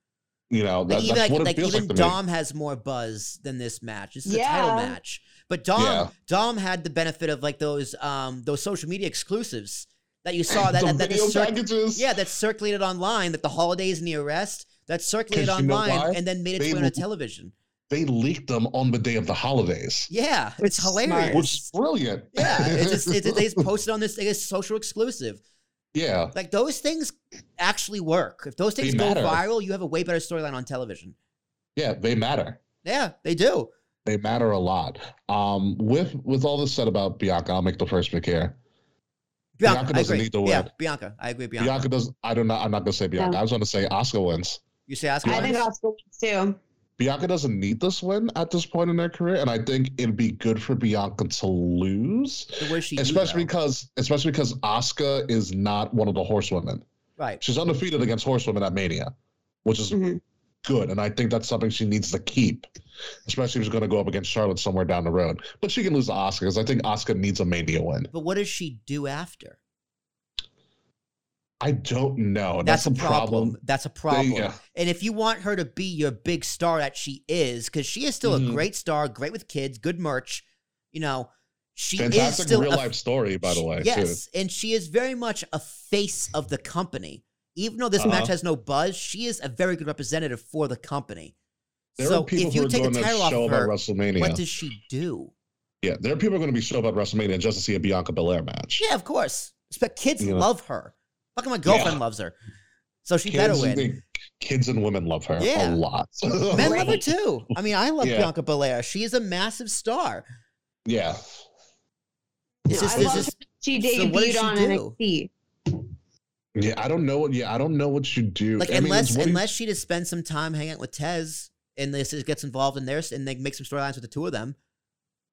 S2: You know,
S3: Like
S2: that,
S3: even
S2: that's
S3: like,
S2: what it
S3: like
S2: feels
S3: even
S2: like to me.
S3: Dom has more buzz than this match. This is a title match, but Dom
S2: Yeah.
S3: Dom had the benefit of like those um those social media exclusives that you saw that that, that
S2: video
S3: cir-
S2: packages.
S3: yeah that circulated online, that the holidays and the arrest that circulated
S2: 'Cause you know
S3: online and then made its
S2: They
S3: way on
S2: l-
S3: television.
S2: They leaked them on the day of the holidays.
S3: Yeah, it's
S4: Smart.
S3: hilarious.
S2: Which is brilliant.
S3: yeah, it's just it, they just posted on this, this social exclusive.
S2: yeah.
S3: Like those things actually work. If those things
S2: They
S3: go
S2: matter.
S3: viral, you have a way better storyline on television.
S2: Yeah, they matter.
S3: Yeah, they do.
S2: They matter a lot. Um, with with all this said about Bianca, I'll make the first pick here.
S3: Bianca,
S2: Bianca doesn't
S3: agree.
S2: need to
S3: Yeah. Bianca. I agree. Bianca.
S2: Bianca, does. I don't know. I'm not gonna say Bianca.
S4: No.
S2: I was gonna say Asuka wins.
S3: You say Asuka
S4: I think? Asuka wins too.
S2: Bianca doesn't need this win at this point in her career, and I think it'd be good for Bianca to lose,
S3: she?
S2: especially
S3: though?
S2: because especially because Asuka is not one of the horsewomen.
S3: right.
S2: She's undefeated against horsewomen at Mania, which is
S4: Mhm.
S2: Good, and I think that's something she needs to keep, especially if she's going to go up against Charlotte somewhere down the road. But she can lose to Asuka because I think Asuka needs a Mania win.
S3: But what does she do after?
S2: I don't know.
S3: That's,
S2: That's,
S3: a problem.
S2: problem.
S3: That's a problem.
S2: yeah.
S3: And if you want her to be your big star that she is, because she is still a
S2: Mhm.
S3: great star, great with kids, good merch, you know, she is
S2: Fantastic
S3: still
S2: real
S3: a
S2: life story, by the way. too.
S3: Yes, and she is very much a face of the company. Even though this
S2: Uh-huh.
S3: match has no buzz, she is a very good representative for the company.
S2: There
S3: so if you take the
S2: going
S3: title off of her,
S2: WrestleMania.
S3: what does she do?
S2: yeah, there are people going to be show about WrestleMania just to see a Bianca Belair match.
S3: Yeah, of course. But kids
S2: Yeah.
S3: love her. Fucking my girlfriend
S2: Yeah.
S3: loves her. So she
S2: Kids,
S3: better win.
S2: they- kids and women love her
S3: Yeah.
S2: a lot.
S3: Men love her too. I mean, I love
S2: Yeah.
S3: Bianca Belair. She is a massive star.
S2: yeah.
S3: It's
S4: No,
S3: just,
S4: I
S3: it's
S4: love
S3: just
S4: She
S3: So what does
S4: debuted
S3: she
S4: on
S3: do?
S4: NXT.
S2: Yeah, I don't know what. Yeah, I don't know what you do.
S3: like
S2: I mean,
S3: unless
S2: it's you-
S3: unless she just spends some time hanging out with Tez and this gets involved in theirs and they make some storylines with the two of them.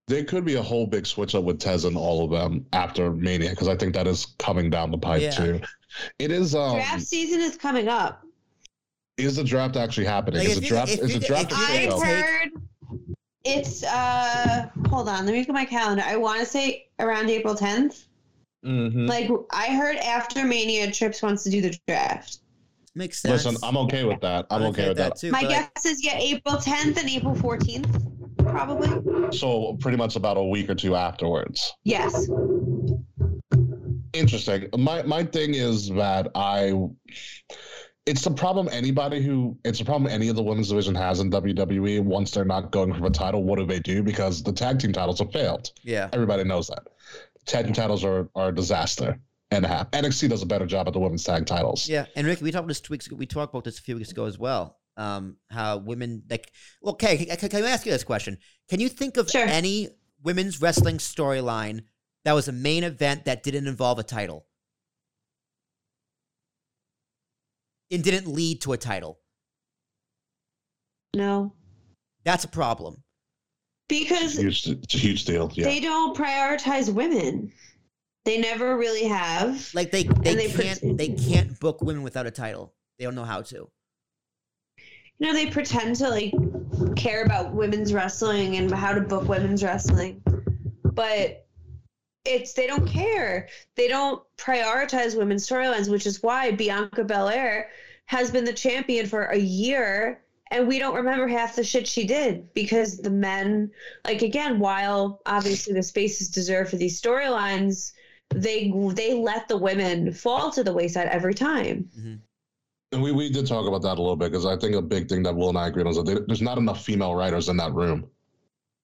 S2: there could be a whole big switch up with Tez and all of them after Mania because I think that is coming down the pipe
S3: Yeah.
S2: too. It is. Um,
S4: Draft season is coming up.
S2: is the draft actually happening?
S3: Like,
S2: is
S3: if
S2: the draft? Is
S3: you-
S2: the draft?
S3: if
S2: a
S3: you-
S2: thing,
S4: I heard it's uh hold on, let me look at my calendar. I want to say around April 10th.
S2: Mhm.
S4: Like I heard after Mania Trips wants to do the draft.
S3: Makes sense.
S2: Listen, I'm okay with that. I'm okay with that.
S3: too.
S4: My
S3: but, like,
S4: guess is yeah, April 10th and April 14th. probably.
S2: So pretty much about a week or two afterwards.
S4: Yes.
S2: Interesting. My my thing is that I it's the problem anybody who it's a problem any of the women's division has in WWE once they're not going for a title, what do they do? Because the tag team titles have failed.
S3: Yeah.
S2: Everybody knows that. Tag team titles are, are a disaster and a half. NXT does a better job at the women's tag titles.
S3: Yeah, and Ricky, we talked about this two weeks ago. We talked about this a few weeks ago as well. Um, how women like. Okay, can, can I ask you this question? Can you think of
S4: Sure.
S3: any women's wrestling storyline that was a main event that didn't involve a title and didn't lead to a title?
S4: No.
S3: That's a problem.
S4: Because
S2: Huge, it's a huge deal. Yeah.
S4: they don't prioritize women. They never really have.
S3: Like they they,
S4: they
S3: can't they can't book women without a title. They don't know how to.
S4: You know, they pretend to like care about women's wrestling and how to book women's wrestling. But it's they don't care. They don't prioritize women's storylines, which is why Bianca Belair has been the champion for a year and we don't remember half the shit she did because the men like again while obviously the space is deserved for these storylines they they let the women fall to the wayside every time mm-hmm.
S2: And we, we did talk about that a little bit because I think a big thing that Will and I agreed on is that they, there's not enough female writers in that room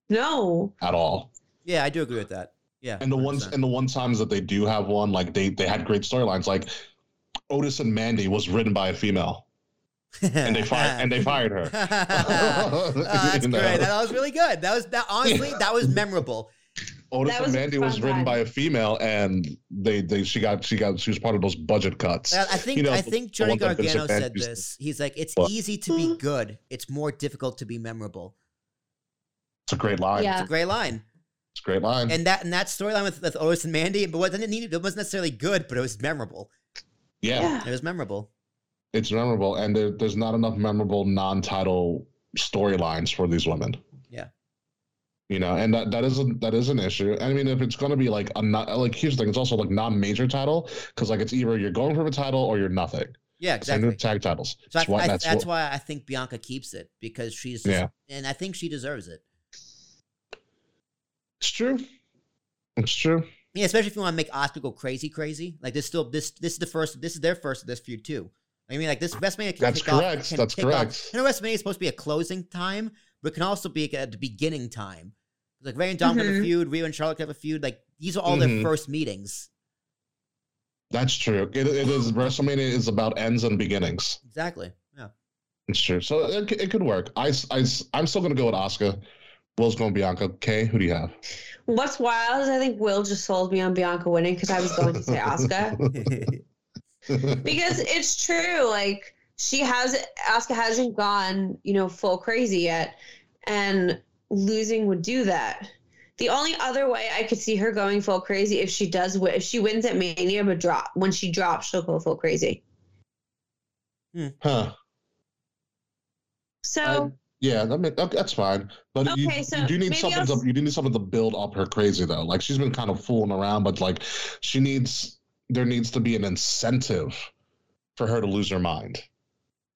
S4: no
S2: at all.
S3: Yeah, I do agree with that. Yeah,
S2: And the ones
S3: 100%.
S2: and the one times that they do have one, like they they had great storylines. Like Otis and Mandy was written by a female, and they fired and they fired her.
S3: Oh, that's
S2: You know?
S3: great. That was really good. That was that honestly, that was memorable.
S2: Otis
S4: That
S2: and
S4: was
S2: Mandy was written
S4: time.
S2: by a female, and they they she got she got she was part of those budget cuts.
S3: I I think
S2: You know,
S3: I think
S2: the
S3: Johnny
S2: one that Vince
S3: Gargano said
S2: used
S3: this. He's like, it's
S2: What?
S3: easy to be good. It's more difficult to be memorable.
S2: It's a great line.
S4: Yeah.
S3: It's a great line.
S2: It's a great line.
S3: And that and that storyline with, with Otis and Mandy, but what didn't need it wasn't necessarily good, but it was memorable.
S2: yeah,
S4: yeah
S3: It was memorable.
S2: It's memorable, and there, there's not enough memorable non-title storylines for these women.
S3: Yeah.
S2: You know, and that, that is a, that is an issue. I mean, if it's going to be like a not like here's the thing, it's also like non-major title because like it's either you're going for a title or you're nothing.
S3: Yeah, exactly.
S2: tag titles.
S3: So I,
S2: That's why
S3: I-
S2: that's,
S3: that's
S2: what,
S3: why I think Bianca keeps it because she's
S2: Yeah.
S3: and I think she deserves it.
S2: it's true. It's true.
S3: Yeah, especially if you want to make Asuka go crazy, crazy. Like this, still this this is the first. This is their first of this feud too. I mean, like this WrestleMania. Can
S2: That's
S3: kick off-
S2: correct.
S3: can
S2: That's
S3: kick off-
S2: correct.
S3: I know WrestleMania is supposed to be a closing time, but it can also be at the beginning time. Like Rey and Dom have a
S4: Mhm.
S3: feud, Rhea and Charlotte have a feud. Like these are all their
S2: Mhm.
S3: first meetings.
S2: That's true. It, it is WrestleMania is about ends and beginnings.
S3: Exactly. Yeah.
S2: It's true. So it, it could work. I, I, I'm still going to go with Asuka. Will's going Bianca. Kay, who do you have?
S4: what's wild is i think will just sold me on bianca winning because i was going to say asuka because it's true like she has Asuka hasn't gone you know full crazy yet and losing would do that the only other way i could see her going full crazy if she does wi- if she wins at mania but drop when she drops she'll go full crazy hmm.
S2: huh.
S4: so
S2: Yeah, that may, okay, that's fine. But you,
S4: so
S2: you do need something to you do need something to build up her crazy though. Like she's been kind of fooling around, but like she needs there needs to be an incentive for her to lose her mind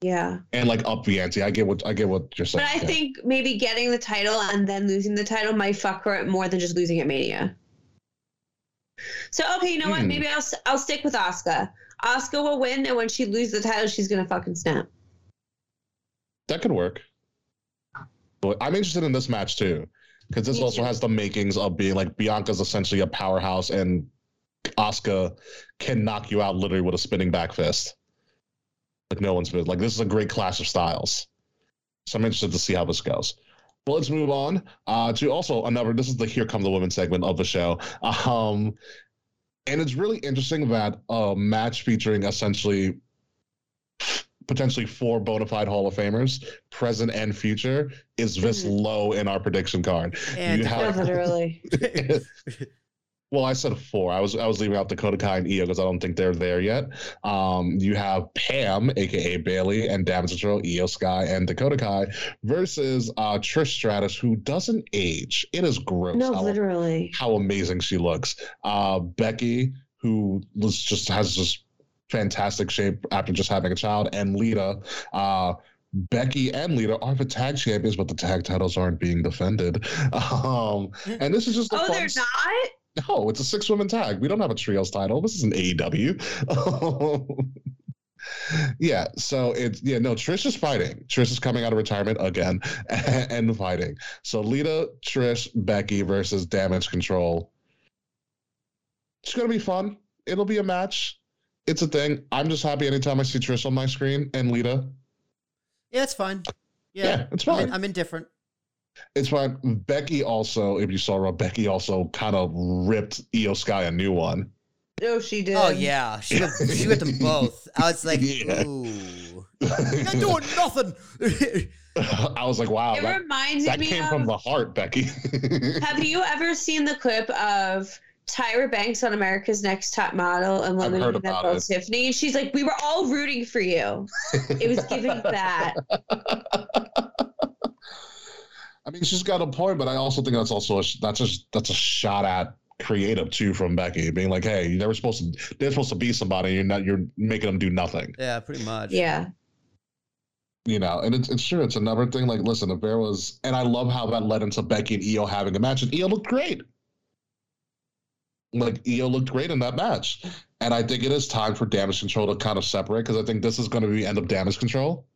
S4: yeah
S2: and like up the ante. I get what I get what you're saying.
S4: but i
S2: Kay.
S4: think maybe getting the title and then losing the title might fuck her more than just losing at mania so okay you know what
S2: Hmm.
S4: maybe i'll i'll stick with Asuka. Asuka will win and when she loses the title she's gonna fucking snap
S2: that could work. But I'm interested in this match too, because this
S4: Me
S2: also
S4: too.
S2: has the makings of being like Bianca's essentially a powerhouse, and Asuka can knock you out literally with a spinning back fist. Like no one's been like this is a great clash of styles. So I'm interested to see how this goes. Well, let's move on uh, to also another. This is the Here Come the Women segment of the show. Um, and it's really interesting that a match featuring essentially potentially four bona fide Hall of Famers, present and future, is this
S4: Mhm.
S2: low in our prediction card.
S3: And
S2: You have-
S4: Yeah, literally
S2: well, I said four. I was I was leaving out Dakota Kai and Iyo because I don't think they're there yet. Um, you have Pam, aka Bayley, and Damage Control, Iyo Sky, and Dakota Kai versus uh, Trish Stratus, who doesn't age. It is gross.
S4: no
S2: how,
S4: literally
S2: how amazing she looks. Uh, Becky, who was just has just fantastic shape after just having a child, and Lita, uh, Becky and Lita are the tag champions, but the tag titles aren't being defended. Um, and this is just
S4: Oh, they're not.
S2: No, it's a six woman tag. We don't have a trios title. This is an AEW. yeah, so it's yeah, no, Trish is fighting. Trish is coming out of retirement again and fighting. So Lita, Trish, Becky versus Damage Control. It's gonna be fun. It'll be a match. It's a thing. I'm just happy anytime I see Trish on my screen and Lita.
S3: Yeah, it's fine. Yeah,
S2: Yeah, it's
S3: I'm,
S2: fine.
S3: in- I'm indifferent.
S2: It's fine. Becky also, if you saw Raw, Becky also kind of ripped Iyo Sky a new one.
S4: Oh, she did.
S3: Oh yeah, she whipped, she whipped them both. I was like,
S2: Yeah.
S3: ooh, you're doing nothing.
S2: I was like, wow,
S4: It
S2: that,
S4: reminds me.
S2: that
S4: me
S2: came
S4: of.
S2: from the heart, Becky.
S4: Have you ever seen the clip of Tyra Banks on America's Next Top Model and
S2: I've
S4: Women
S2: heard
S4: That
S2: about
S4: Tiffany? She's like, we were all rooting for you. It was giving that.
S2: I mean, she's got a point, but I also think that's also a, that's just that's a shot at creative too from Becky, being like, hey, they were supposed to they're supposed to be somebody, you're not you're making them do nothing,
S3: yeah, pretty much.
S4: Yeah.
S2: you know. And it's it's true. It's another thing. Like, listen, if there was, and I love how that led into Becky and Iyo having a match, and Iyo looked great. Like Iyo looked great in that match, and I think it is time for Damage Control to kind of separate because I think this is going to be end of Damage Control.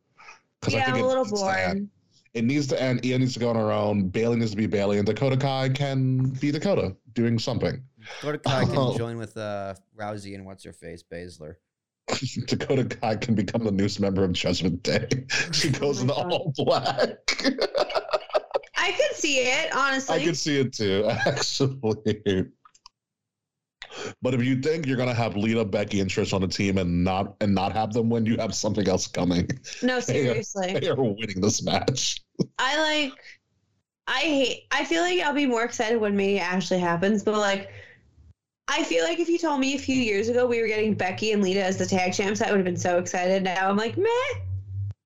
S2: Because
S4: Yeah, I'm a little
S2: needs to end.
S4: bored.
S2: It needs to end. Iyo needs to go on her own. Bayley needs to be Bayley, and Dakota Kai can be Dakota doing something.
S3: Dakota Kai can
S2: Oh.
S3: join with uh, Rousey and what's her face, Baszler.
S2: Dakota Kai can become the newest member of Judgment Day. She goes
S4: Oh
S2: into
S4: my
S2: all black.
S4: I could see it, honestly.
S2: I can see it too, actually. But if you think you're gonna have Lita, Becky, and Trish on the team and not and not have them win, you have something else coming.
S4: no,
S2: They are-
S4: seriously.
S2: They are winning this match.
S4: I like I hate I feel like I'll be more excited when Mania actually happens, but like I feel like if you told me a few years ago we were getting Becky and Lita as the tag champs, I would have been so excited. Now I'm like, meh.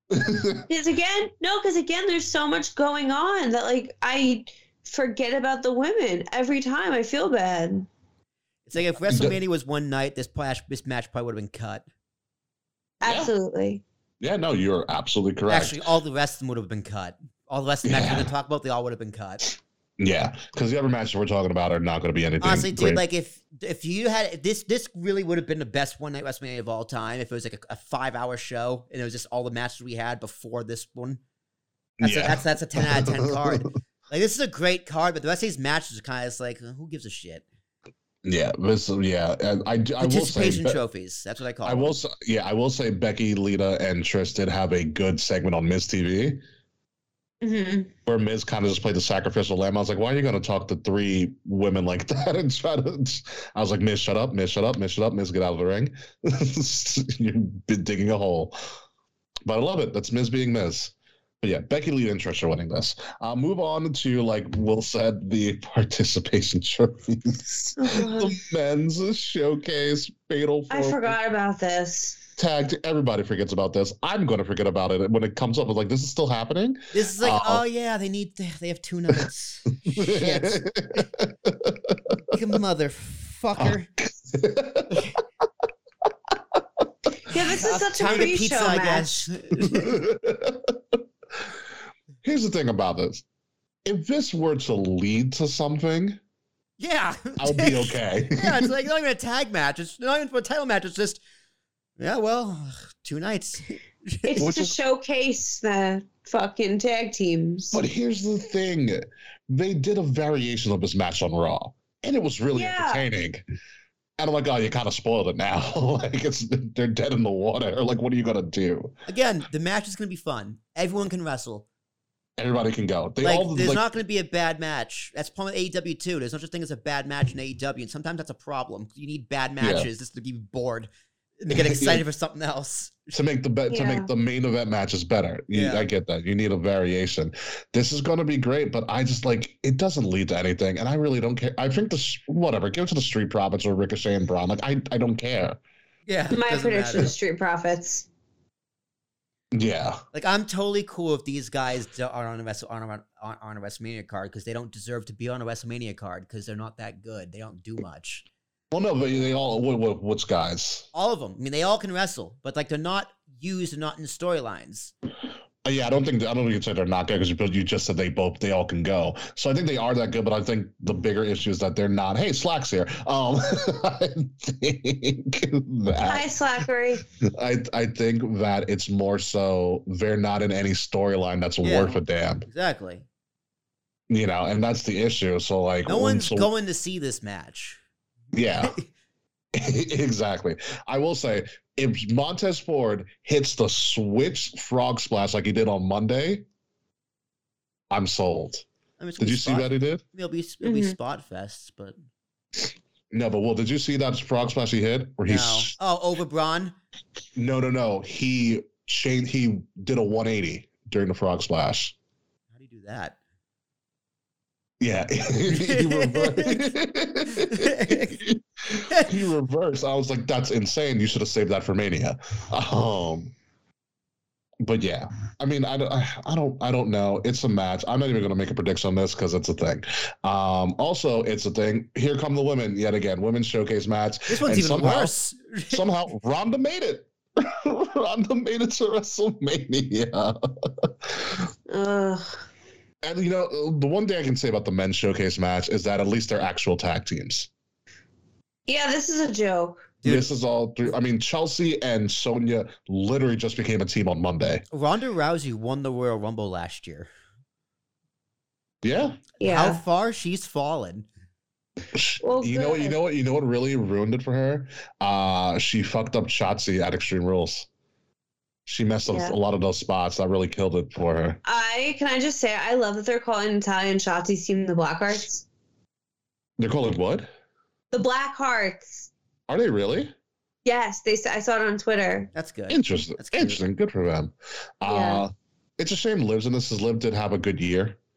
S4: Because again, no, because again, there's so much going on that like I forget about the women every time. I feel bad.
S3: It's like if WrestleMania was one night, this match, this match probably would have been cut.
S2: Yeah.
S4: Absolutely.
S2: Yeah, no, you're absolutely correct.
S3: Actually, all the rest of them would have been cut. All the rest of the matches we're going to talk about, they all would have been cut.
S2: yeah, because the other matches we're talking about are not going to be anything.
S3: Honestly, dude,
S2: great.
S3: like if if you had if this, this really would have been the best one night WrestleMania of all time. If it was like a, a five hour show and it was just all the matches we had before this one. That's, a, that's that's a ten out of ten card. Like this is a great card, but the rest of these matches are kind of just like who gives a shit.
S2: Yeah, this, yeah, and I, I will say,
S3: Participation
S2: Be-
S3: trophies. That's what I call.
S2: I
S3: them.
S2: will, say, yeah, I will say Becky, Lita, and Trish did have a good segment on Miz TV.
S4: hmm
S2: where Miz kind of just played the sacrificial lamb. I was like, why are you going to talk to three women like that and try to? I was like, Miz, shut up, Miz, shut up, Miz, shut up, Miz, get out of the ring. You've been digging a hole. But I love it. That's Miz being Miz. But yeah, Becky Lee and Trish are winning this. Uh, move on to like Will said, the participation trophies.
S4: Oh, God.
S2: the men's showcase fatal.
S4: I
S2: four-
S4: forgot about this.
S2: Tagged. Everybody forgets about this. I'm going to forget about it when it comes up. I was like, this is still happening.
S3: This is like,
S2: Uh,
S3: oh yeah, they need they have two nights. Shit, you motherfucker.
S4: Yeah, this is
S3: Uh,
S4: such a
S3: time to
S4: pre-show
S3: pizza, I
S4: match.
S3: Guess.
S2: Here's the thing about this. If this were to lead to something,
S3: Yeah,
S2: I'll be okay.
S3: yeah, it's like not even a tag match. It's not even for a title match. It's just, yeah, well, two nights.
S4: It's
S2: Which
S4: to
S2: is-
S4: showcase the fucking tag teams.
S2: but here's the thing. They did a variation of this match on Raw, and it was really
S4: Yeah.
S2: entertaining. And I'm like, oh, you kind of spoiled it now. like it's they're dead in the water. Like, what are you gonna do?
S3: Again, the match is gonna be fun. Everyone can wrestle.
S2: Everybody can go. They
S3: like,
S2: all
S3: there's
S2: like,
S3: not going to be a bad match. That's problem with AEW too. There's no such thing as a bad match in AEW, and sometimes that's a problem. You need bad
S2: Yeah.
S3: matches just to be bored and to get excited for something else.
S2: to make the be- to make the main event matches better. You,
S3: Yeah.
S2: I get that. You need a variation. This is going to be great, but I just like it doesn't lead to anything, and I really don't care. I think this whatever give it to the Street Profits or Ricochet and Braun. Like I I don't care.
S3: Yeah,
S4: My prediction
S3: matter.
S4: is Street Profits.
S2: Yeah,
S3: Like I'm totally cool if these guys are on a Wrestle, on a, on, on a WrestleMania card because they don't deserve to be on a WrestleMania card because they're not that good. They don't do much.
S2: Well, no, but they all what, what what's guys?
S3: All of them. I mean, they all can wrestle, but like they're not used. Not in storylines.
S2: Uh, yeah, I don't think I don't think you said they're not good because you just said they both they all can go. So I think they are that good, but I think the bigger issue is that they're not. Hey, Slack's here. Um, I think that
S4: Hi,
S2: that
S4: Slackery.
S2: I I think that it's more so they're not in any storyline that's
S3: Yeah.
S2: worth a damn,
S3: Exactly.
S2: you know, and that's the issue. So like,
S3: No one's
S2: so-
S3: going to see this match.
S2: Yeah. exactly. I will say, if Montez Ford hits the switch frog splash like he did on Monday, I'm sold.
S3: I mean,
S2: Did
S3: gonna be
S2: you see
S3: spot-
S2: that he did?
S3: It'll be it'll be
S4: Mhm.
S3: spot fests, but
S2: No, but well, did you see that frog splash he hit? Where he
S3: no.
S2: s-
S3: Oh, over Braun.
S2: no, no, no. He changed. He did a 180 during the frog splash.
S3: How do you do that?
S2: Yeah, he reversed. he reversed. I was like, "That's insane. You should have saved that for Mania." Um, but yeah, I mean, I don't, I don't, I don't know. It's a match. I'm not even going to make a prediction on this because it's a thing. Um, also, it's a thing. Here come the women yet again. Women's showcase match.
S3: This one's
S2: And
S3: even
S2: somehow-
S3: worse.
S2: Somehow, Ronda made it. Ronda made it to WrestleMania.
S4: Ugh.
S2: And you know, the one thing I can say about the men's showcase match is that at least they're actual tag teams.
S4: Yeah, this is a joke.
S3: Dude.
S2: This is all through. I mean, Chelsea and Sonya literally just became a team on Monday.
S3: Ronda Rousey won the Royal Rumble last year.
S2: Yeah.
S4: Yeah.
S3: How far she's fallen.
S4: Well,
S2: you know what? You know what? You know what really ruined it for her? Uh, she fucked up Shotzi at Extreme Rules. She messed up
S4: Yeah.
S2: a lot of those spots. That really killed it for her.
S4: I can I just say I love that they're calling Italian Shotzi's team the Black Hearts.
S2: They're calling what?
S4: The Black Hearts.
S2: Are they really?
S4: Yes, they. s- I saw it on Twitter.
S3: That's good.
S2: Interesting.
S3: That's cute.
S2: Interesting. Good for them. Uh,
S4: Yeah.
S2: it's a shame Liv's in this. As Liv did have a good year.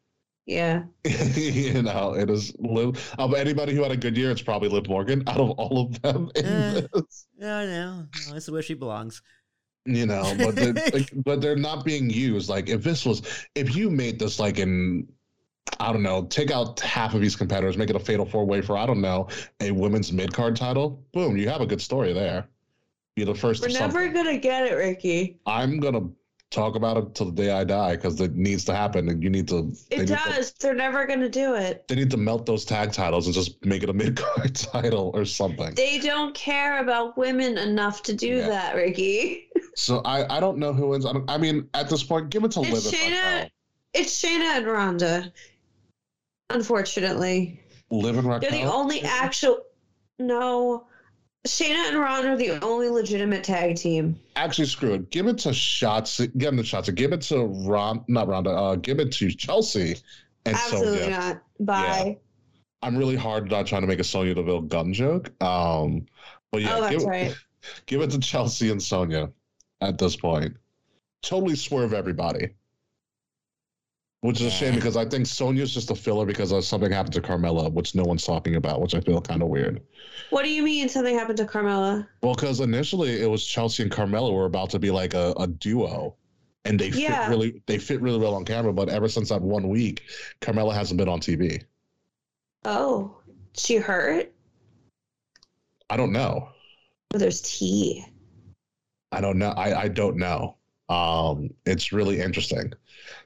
S4: Yeah.
S2: you know, it is Liv. Of anybody who had a good year, it's probably Liv Morgan. Out of all of them, in this.
S3: Yeah, I know. No, this is where she belongs.
S2: You know, but they're, like, but they're not being used. Like if this was, if you made this like in, I don't know, take out half of these competitors, make it a fatal four way for I don't know a women's mid card title. Boom, you have a good story there. You're the first.
S4: We're never
S2: something.
S4: gonna get it, Ricky.
S2: I'm gonna talk about it till the day I die because it needs to happen, and you need to.
S4: It
S2: need to-
S4: does. They're never gonna do it.
S2: they need to melt those tag titles and just make it a mid card title or something.
S4: They don't care about women enough to do
S2: Yeah.
S4: that, Ricky.
S2: So I, I don't know who wins. I, don't, I mean, at this point, give it to
S4: It's
S2: Liv.
S4: Shayna- It's Shayna and Ronda. Unfortunately,
S2: Liv and
S4: they're the
S2: Raquel.
S4: only actual. No, Shayna and Ronda are the only legitimate tag team.
S2: Actually, screw it. Give it to Shotzi. Give him the Shotzi. Give it to Ron. Not Ronda. Uh, give it to Chelsea. And
S4: Absolutely
S2: Sonya.
S4: not. Bye.
S2: I'm really hard not trying to make a Sonya Deville gun joke. Um, but yeah,
S4: oh, that's
S2: give,
S4: right.
S2: give it to Chelsea and Sonya at this point. Totally swerve everybody. Which is a shame because I think Sonya's just a filler because of something happened to Carmella, which no one's talking about, which I feel kind of weird.
S4: What do you mean something happened to Carmella?
S2: Well, because initially it was Chelsea and Carmella were about to be like a, a duo, and they
S4: Yeah.
S2: fit really they fit really well on camera. But ever since that one week, Carmella hasn't been on TV.
S4: Oh, she hurt?
S2: I don't know.
S4: Oh, there's tea.
S2: I don't know. I, I don't know. Um, it's really interesting.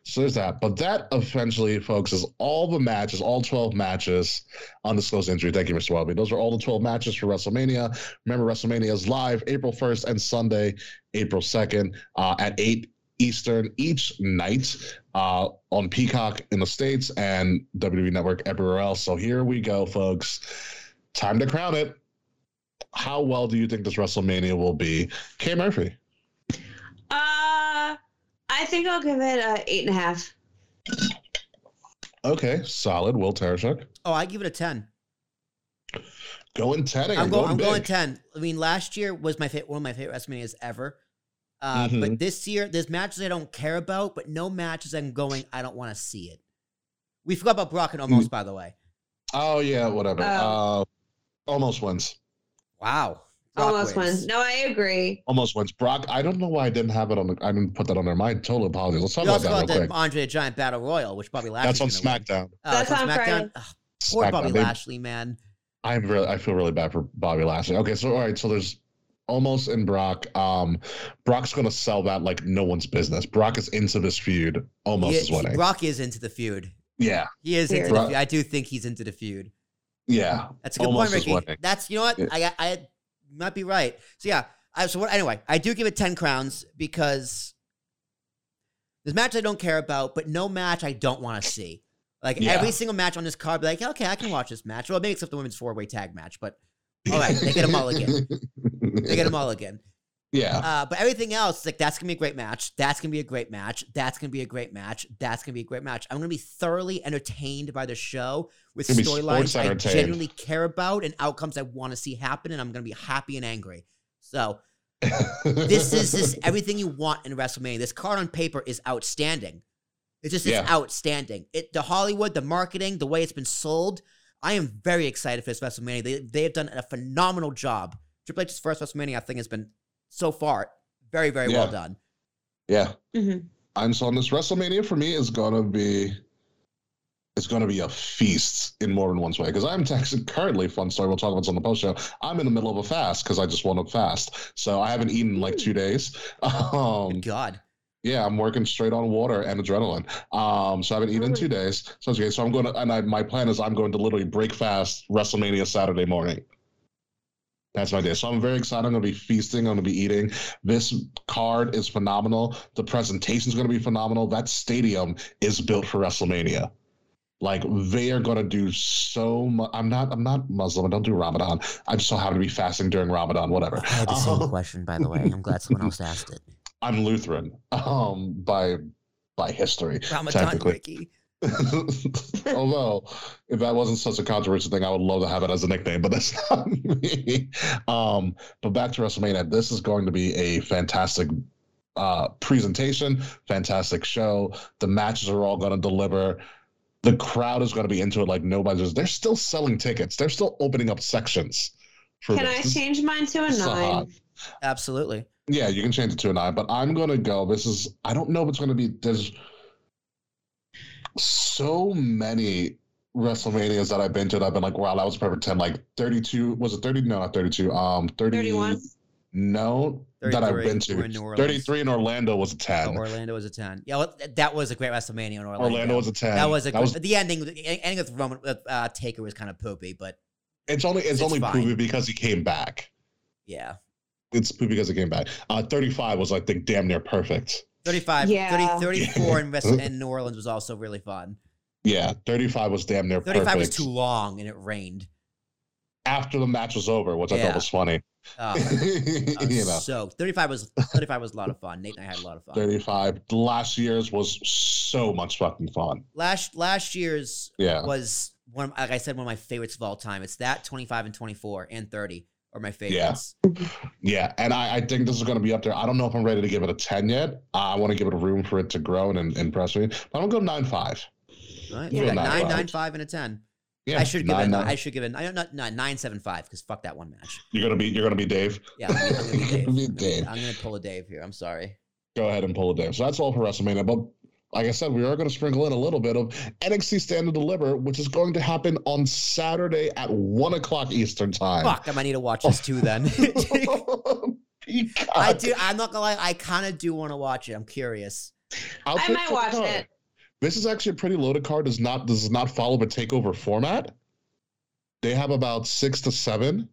S2: So there's that. But that essentially, folks, is all the matches, all 12 matches, undisclosed injury. Thank you, Mr. Welby. Those are all the 12 matches for WrestleMania. Remember, WrestleMania is live April 1st and Sunday, April 2nd uh, at 8 Eastern each night uh, on Peacock in the States and WWE Network everywhere else. So here we go, folks. Time to crown it. How well do you think this WrestleMania will be? Kay Murphy.
S4: Uh, I think I'll give it a eight and a half.
S2: Okay, solid. Will Tarashuk.
S3: Oh, I give it a ten.
S2: Going 10
S3: I'm, going. I'm going ten. I mean, last year was my fa- one of my favorite WrestleManias ever. Uh,
S2: Mhm.
S3: But this year, there's matches I don't care about, but no matches I'm going. I don't want to see it. We forgot about Brock and
S2: Mm.
S3: Omos, by the way.
S2: Oh, yeah, whatever.
S4: Oh.
S2: Uh, Omos wins.
S3: Wow. Brock
S4: Omos
S3: wins.
S4: wins. No, I agree.
S2: Omos wins. Brock, I don't know why I didn't have it on the, I didn't put that on there. My total apologies. Let's talk
S3: We
S2: about
S3: also
S2: that real
S3: got the
S2: quick.
S3: Andre the Giant Battle Royal, which Bobby Lashley.
S2: That's on SmackDown.
S3: Oh,
S4: That's
S3: it's on
S4: on
S3: SmackDown.
S4: Friday.
S3: Ugh, poor
S2: SmackDown.
S3: Bobby
S2: They-
S3: Lashley, man.
S2: I'm really, I feel really bad for Bobby Lashley. Okay, so all right, so there's Omos and Brock. Um, Brock's gonna sell that like no one's business. Brock is into this feud. Omos
S3: He-
S2: is winning.
S3: Brock is into the feud.
S2: yeah,
S3: He is into
S4: Weird.
S3: the
S2: Brock-
S3: feud. I do think he's into the feud.
S2: Yeah.
S3: That's a good point, Ricky. That's you know what
S2: Yeah.
S3: I I might be right. So yeah, I, so what? Anyway, I do give it ten crowns because there's matches I don't care about, but no match I don't want to see. Like
S2: Yeah.
S3: every single match on this card, be like, okay, I can watch this match. Well, maybe except the women's four way tag match, but all right, they get a mulligan. They get a mulligan.
S2: Yeah,
S3: Uh, but everything else, like that's gonna be a great match. That's gonna be a great match. That's gonna be a great match. That's gonna be a great match. I'm gonna be thoroughly entertained by the show with storylines I genuinely care about and outcomes I want to see happen, and I'm gonna be happy and angry. So this is just everything you want in WrestleMania. This card on paper is outstanding. It's just it's
S2: Yeah.
S3: outstanding. It the Hollywood, the marketing, the way it's been sold. I am very excited for this WrestleMania. They they have done a phenomenal job. Triple H's first WrestleMania, I think, has been so far very very well done.
S2: yeah.
S4: Mhm.
S2: I'm so on this WrestleMania for me is gonna be it's gonna be a feast in more than one way because I'm texting currently fun story. We'll talk about this on the post show. I'm in the middle of a fast because I just want to fast, so I haven't eaten in like two days. Um,
S3: God,
S2: yeah, I'm working straight on water and adrenaline. Um, so I haven't eaten in two days. So it's okay. So I'm going to, and I, my plan is I'm going to literally break fast WrestleMania Saturday morning. That's my day. So I'm very excited. I'm going to be feasting. I'm going to be eating. This card is phenomenal. The presentation is going to be phenomenal. That stadium is built for WrestleMania. Like they are going to do so much. I'm not. I'm not Muslim. I don't do Ramadan. I just so happen to be fasting during Ramadan. Whatever.
S3: I had the same
S2: Um,
S3: question by the way. I'm glad someone else asked it.
S2: I'm Lutheran. Um, by by history.
S3: Ramadan
S2: technically.
S3: Ricky.
S2: Although, if that wasn't such a controversial thing, I would love to have it as a nickname, but that's not me. Um, but back to WrestleMania, this is going to be a fantastic uh, presentation, fantastic show. The matches are all going to deliver. The crowd is going to be into it like nobody's. They're still selling tickets. They're still opening up sections. For
S4: Can I change mine to a
S2: This is a hot-
S4: nine?
S3: Absolutely.
S2: Yeah, you can change it to a nine, but I'm gonna go. This is I don't know if it's gonna be there's so many WrestleManias that I've been to that I've been like, wow, that was a perfect 10. Like 32, was it 30? No, not 32. Um 30
S4: 31.
S2: no that I've been to.
S3: in
S2: 33 in Orlando was a 10.
S3: Oh, Orlando was a ten. Yeah, well, that was a great WrestleMania in Orlando.
S2: Orlando was a 10.
S3: That was a
S2: that was
S3: the ending. The ending with Roman with uh, Taker was kind of poopy, but
S2: it's only it's,
S3: It's
S2: only
S3: fine.
S2: poopy because he came back.
S3: yeah,
S2: It's poopy because he came back. Uh 35 was I think damn near perfect.
S3: 35,
S4: Yeah.
S3: 30, 34 in, West, in New Orleans was also really fun.
S2: Yeah, 35 was damn near
S3: 35
S2: perfect.
S3: was too long and it rained.
S2: After the match was over, which I thought was funny.
S3: Oh,
S2: you know.
S3: so 35 was 35 was a lot of fun. Nate and I had a lot of fun.
S2: 35. Last year's was so much fucking fun.
S3: Last last year's
S2: Yeah.
S3: was one of, like I said one of my favorites of all time. It's that 25 and 24 and 30 are my favorites.
S2: Yeah. yeah. And I, I think this is going to be up there. I don't know if I'm ready to give it a 10 yet. I want to give it a room for it to grow and impress me. But I'm going to go 9 5.
S3: Right?
S4: Yeah.
S3: You got
S2: Nine,
S3: nine,
S2: five.
S3: nine, five, and a 10.
S2: Yeah.
S3: I should give it.
S2: nine,
S3: A,
S2: nine.
S3: I should give it. I don't not, not nine seven five because fuck that one match.
S2: You're gonna be you're gonna be Dave.
S3: Yeah, I'm gonna, I'm gonna be Dave. I'm gonna, I'm gonna pull a Dave here. I'm sorry.
S2: Go ahead and pull a Dave. So that's all for WrestleMania. But like I said, we are going to sprinkle in a little bit of NXT Stand and Deliver, which is going to happen on Saturday at one o'clock Eastern time.
S3: Fuck, I might need to watch this too then. I do. I'm not gonna lie. I kind of do want to watch it. I'm curious.
S2: I'll
S4: I might watch
S2: card.
S4: it.
S2: This is actually a pretty loaded card. Does not does not follow the takeover format. They have about six to seven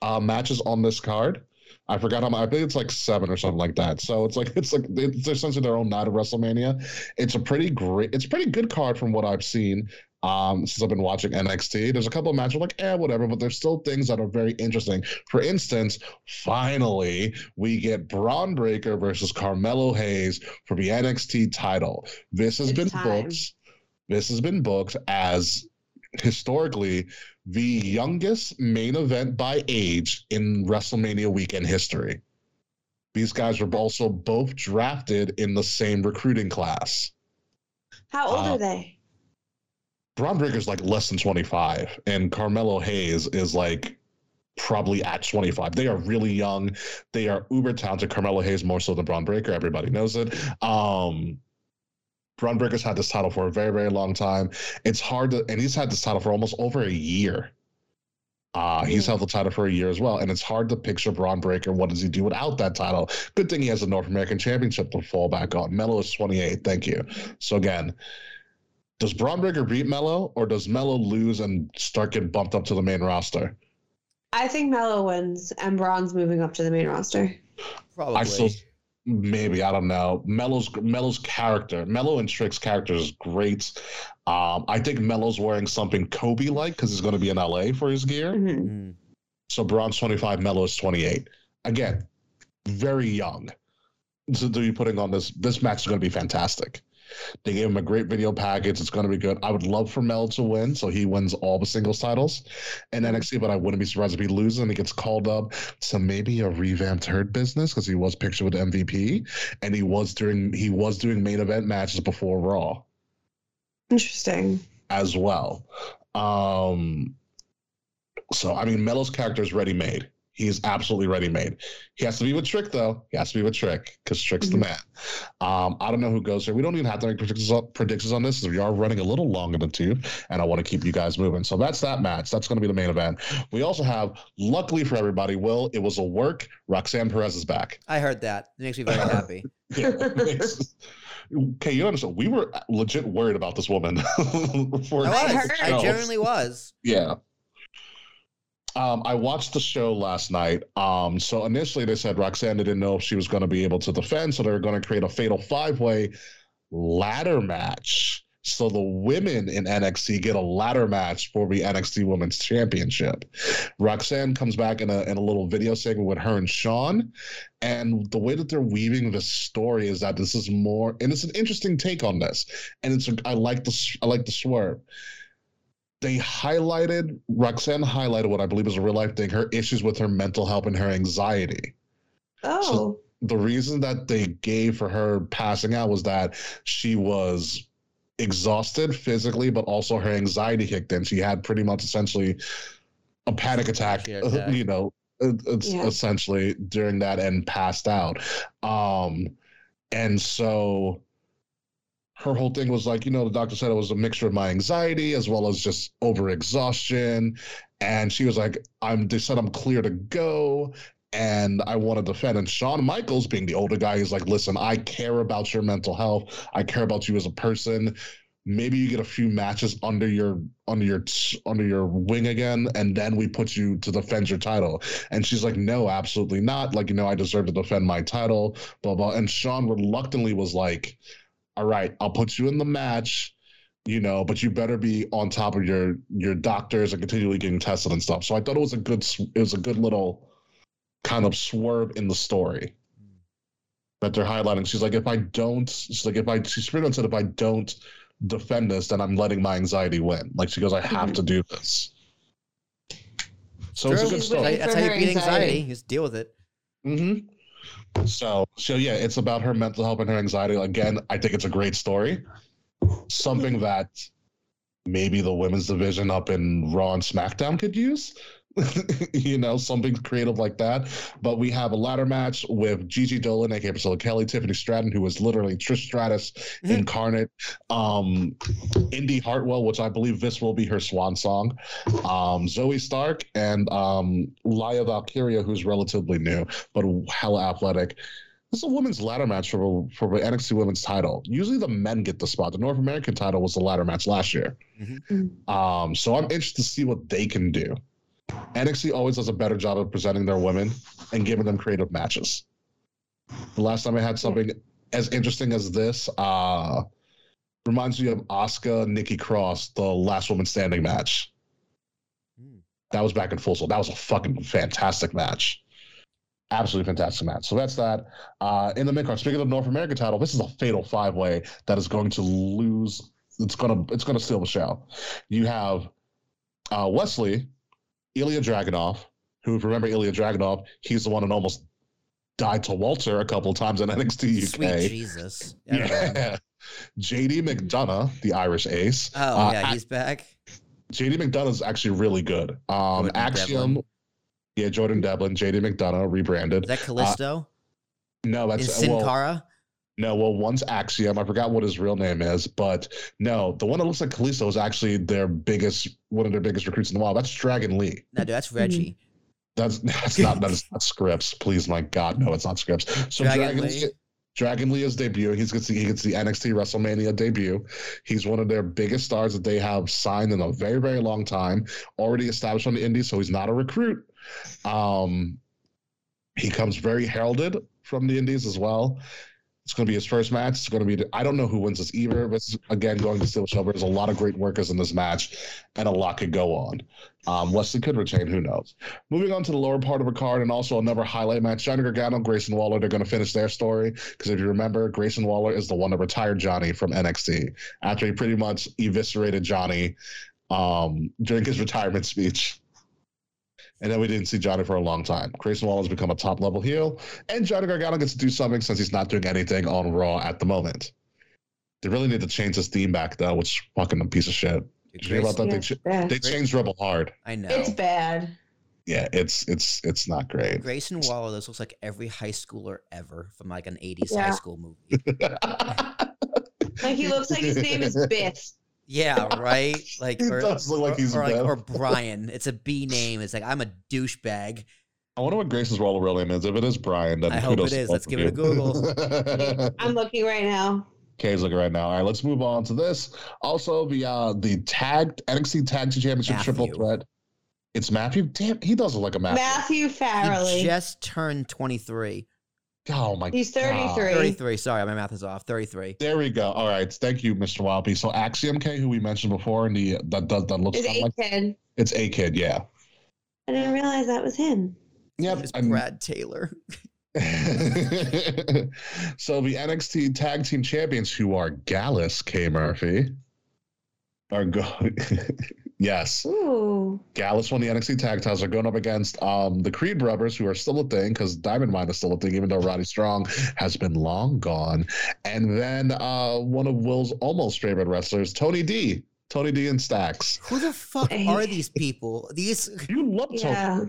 S2: uh, matches on this card. I forgot how many. I think it's like seven or something like that. So it's like it's like it's essentially their own night of WrestleMania. It's a pretty great. It's a pretty good card from what I've seen. Um, since I've been watching NXT, there's a couple of matches like, eh, whatever, but there's still things that are very interesting. For instance, finally, we get Bron Breakker versus Carmelo Hayes for the NXT title. This has
S4: It's
S2: been
S4: time.
S2: booked. This has been booked as historically the youngest main event by age in WrestleMania weekend history. These guys were also both drafted in the same recruiting class.
S4: How old
S2: Uh,
S4: are they?
S2: Bron Breakker's like less than 25, and Carmelo Hayes is like probably at 25. They are really young. They are uber talented. Carmelo Hayes more so than Bron Breakker. Everybody knows it. Um, Bron Breakker's had this title for a very, very long time. It's hard to, and he's had this title for almost over a year. Uh, he's held the title for a year as well, and it's hard to picture Bron Breakker. What does he do without that title? Good thing he has a North American Championship to fall back on. Melo is 28. Thank you. So again, does Bron Breakker beat Melo, or does Melo lose and start getting bumped up to the main roster?
S4: I think Melo wins and Bron's moving up to the main roster.
S3: Probably.
S2: I still maybe I don't know. Melo's Melo's character, Melo and Trick's character is great. Um, I think Melo's wearing something Kobe like because he's going to be in LA for his gear.
S4: Mhm.
S3: Mm.
S2: So Bron's 25, Melo is 28. Again, very young. So to be putting on this this match is going to be fantastic. They gave him a great video package. It's going to be good. I would love for Mel to win, so he wins all the singles titles in NXT. But I wouldn't be surprised if he loses and he gets called up to maybe a revamped Hurt business because he was pictured with MVP and he was doing he was doing main event matches before Raw
S4: Interesting.
S2: as well. Um, so I mean, Melo's character is ready made. He's absolutely ready made. He has to be with Trick though. He has to be with Trick because Trick's the
S4: Mhm.
S2: man. Um, I don't know who goes here. We don't even have to make predictions on, predictions on this. 'cause We are running a little long in the tube, and I want to keep you guys moving. So that's that match. That's going to be the main event. We also have, luckily for everybody, Will it was a work. Roxanne Perez is back.
S3: I heard that. It makes me very happy.
S2: Yeah, makes- okay, you understand? We were legit worried about this woman. for
S3: I
S4: heard.
S3: I
S2: show.
S3: genuinely was.
S2: Yeah. Um, I watched the show last night. Um, so initially they said Roxanne didn't know if she was going to be able to defend, so they were going to create a fatal five way ladder match. So the women in NXT get a ladder match for the NXT Women's Championship. Roxanne comes back in a in a little video segment with her and Shawn, and the way that they're weaving the story is that this is more, and it's an interesting take on this, and it's I like the I like the swerve they highlighted Roxanne highlighted what I believe is a real life thing, her issues with her mental health and her anxiety.
S4: Oh.
S2: The reason that they gave for her passing out was that she was exhausted physically, but also her anxiety kicked in. She had pretty much essentially a panic attack,
S3: attack.
S2: you know,
S4: Yeah.
S2: essentially during that and passed out. Um, and so her whole thing was like, you know, the doctor said it was a mixture of my anxiety as well as just over exhaustion. And she was like, I'm they said I'm clear to go and I want to defend. And Shawn Michaels, being the older guy, he's like, listen, I care about your mental health. I care about you as a person. Maybe you get a few matches under your under your under your wing again, and then we put you to defend your title. And she's like, no, absolutely not. Like, you know, I deserve to defend my title, blah blah. And Shawn reluctantly was like, all right, I'll put you in the match, you know, but you better be on top of your your doctors and continually getting tested and stuff. So I thought it was a good it was a good little kind of swerve in the story that they're highlighting. She's like, if I don't, she's like, if I, she's pretty much said, if I don't defend this, then I'm letting my anxiety win. Like she goes, I have to do this. So it's a good story.
S3: That's how you beat anxiety.
S4: anxiety.
S3: Just deal with it.
S2: Mm-hmm. So, so yeah, it's about her mental health and her anxiety. Again, I think it's a great story. Something that maybe the women's division up in Raw and SmackDown could use. you know, something creative like that. But we have a ladder match with Gigi Dolan, aka Priscilla Kelly, Tiffany Stratton, who was literally Trish Stratus
S3: Mhm.
S2: incarnate, um, Indi Hartwell, which I believe this will be her swan song, um, Zoey Stark, and um, Lyra Valkyria, who's relatively new but hella athletic. This is a women's ladder match for for the NXT Women's Title. Usually the men get the spot. The North American title was the ladder match last year.
S4: Mhm.
S2: Um, so I'm interested to see what they can do. NXT always does a better job of presenting their women and giving them creative matches. The last time I had something as interesting as this uh, reminds me of Asuka Nikki Cross, the last woman standing match.
S3: Hmm.
S2: That was back in full. So that was a fucking fantastic match. Absolutely fantastic match. So that's that. Uh, in the mid card, speaking of the North American title, this is a fatal five way that is going to lose. It's gonna it's gonna steal the show. You have uh, Wesley, Ilya Dragunov, who if you remember Ilya Dragunov, he's the one that almost died to Walter a couple times in NXT UK.
S3: Sweet Jesus.
S2: Yeah. JD McDonagh, the Irish ace.
S3: Oh
S2: Uh,
S3: yeah, he's back.
S2: JD McDonagh is actually really good. Um,
S3: Jordan
S2: Axiom,
S3: Devlin.
S2: yeah, Jordan Devlin, JD McDonagh rebranded.
S3: Is that Kalisto?
S2: No, that's
S3: Sin
S2: well,
S3: Cara?
S2: No, well, one's Axiom. I forgot what his real name is, but no, the one that looks like Kalisto is actually their biggest, one of their biggest recruits in the wild. That's Dragon Lee.
S3: No, dude, that's Reggie.
S2: That's that's not that's not Scrypts. Please, my God, no, it's not Scrypts. So
S3: Dragon
S2: Dragon,
S3: Lee?
S2: Lee. Dragon Lee is debut. He's gets the, he gets the NXT WrestleMania debut. He's one of their biggest stars that they have signed in a very very long time. Already established on the Indies, so he's not a recruit. Um, he comes very heralded from the Indies as well. It's going to be his first match. It's going to be. I don't know who wins this either. But again, going to Steel Show. There's a lot of great workers in this match, and a lot could go on. Um, Wesley could retain. Who knows? Moving on to the lower part of the card, and also another highlight match: Johnny Gargano, Grayson Waller. They're going to finish their story because if you remember, Grayson Waller is the one that retired Johnny from NXT after he pretty much eviscerated Johnny um, during his retirement speech. And then we didn't see Johnny for a long time. Grayson Waller's become a top level heel, and Johnny Gargano gets to do something since he's not doing anything on Raw at the moment. They really need to change this theme back though, which is fucking a piece of shit. Did you hear about that?
S4: Yeah,
S2: They,
S4: it's
S2: ch- they changed Rebel hard.
S3: I know.
S4: It's bad.
S2: Yeah, it's it's it's not great.
S3: Grayson Waller, this looks like every high schooler ever from like an 80s
S4: Yeah.
S3: high school movie.
S4: Like he looks like his name is Biff.
S3: Yeah, right? Like
S2: He
S3: or,
S2: does look like he's
S3: or, like or Brian. It's a B name. It's like I'm a douchebag.
S2: I wonder what Grayson's Waller real name is. If it is Brian, then
S3: I hope
S2: kudos
S3: it
S2: to
S3: is.
S2: both
S3: Let's
S2: of
S3: give it a. Google.
S4: I'm looking right now.
S2: Kay's looking right now. All right, let's move on to this. Also, the uh the tag NXT Tag Team Championship triple threat. It's Matthew. Damn, he does look like a Matthew.
S4: Matthew
S3: He just turned 23.
S2: Oh my
S4: He's
S2: God.
S4: 33.
S3: 33. Sorry, my math is off. 33.
S2: There we go. All right, thank you, Mr. Wildby. So Axiom K, who we mentioned before, and the that does that looks
S4: Is
S2: kinda
S4: a
S2: like
S4: kid.
S2: it's a kid. Yeah.
S4: I didn't realize that was him.
S2: Yep.
S3: It's Brad Taylor.
S2: so the NXT Tag Team Champions, who are Gallus K Murphy, are going. yes,
S4: Ooh.
S2: Gallus won the NXT Tag Titles. Are going up against um the Creed Brothers, who are still a thing because Diamond Mine is still a thing, even though Roddy Strong has been long gone. And then uh one of Will's almost favorite wrestlers, Tony D. Tony D and Stacks.
S3: Who the fuck are these people? These
S2: You love Tony.
S4: Yeah.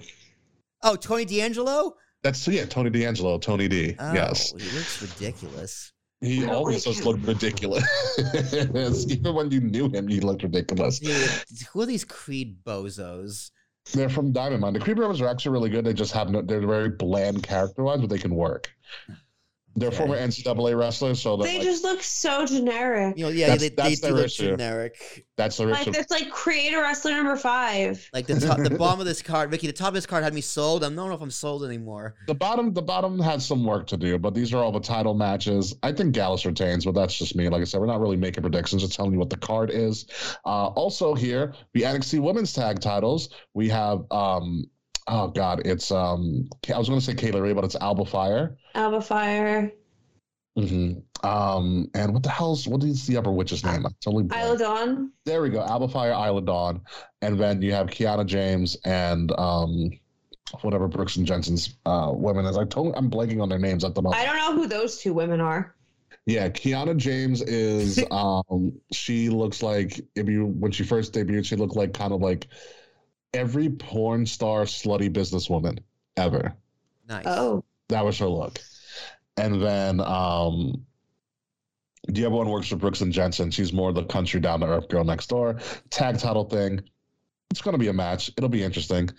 S3: Oh, Tony D'Angelo?
S2: That's yeah, Tony D'Angelo, Tony D.
S3: Oh,
S2: yes.
S3: he looks ridiculous.
S2: He always just looked ridiculous. Even when you knew him, he looked ridiculous.
S3: Dude, who are these Creed bozos?
S2: They're from Diamond Mine. The Creed Brothers are actually really good. They just have no, they're very bland character wise, but they can work. They're
S3: Okay.
S2: former NCAA wrestlers, so they're like,
S4: just look so generic.
S3: You know, yeah,
S2: That's-
S3: they, they
S2: that's
S3: do
S2: their
S3: look
S2: issue.
S3: generic.
S2: that's the
S4: Like
S2: rich.
S4: that's like creator wrestler number five.
S3: Like the top, the bottom of this card, Vicky. The top of this card had me sold. I don't know if I'm sold anymore.
S2: the bottom, the bottom has some work to do, but these are all the title matches. I think Gallus retains, but that's just me. Like I said, we're not really making predictions, just telling you what the card is. Uh, also here, the NXT Women's Tag Titles. We have, um, oh god, it's um, I was going to say Kay Lee Ray, but it's Alba Fyre.
S4: Alba Fyre.
S2: Mm-hmm. Um, and what the hell's what is the upper witch's name? I totally.
S4: Isla Dawn.
S2: There we go. Alba Fyre, Isla Dawn, and then you have Kiana James and um, whatever Brooks and Jensen's uh women is. I told I'm blanking on their names at the moment.
S4: I don't know who those two women are.
S2: Yeah, Kiana James is um she looks like if you when she first debuted, she looked like kind of like every porn star slutty businesswoman ever.
S3: Nice.
S4: Oh.
S2: That was her look. And then um the other one works for Brooks and Jensen. She's more the country down to earth girl next door. Tag title thing. It's gonna be a match. It'll be interesting.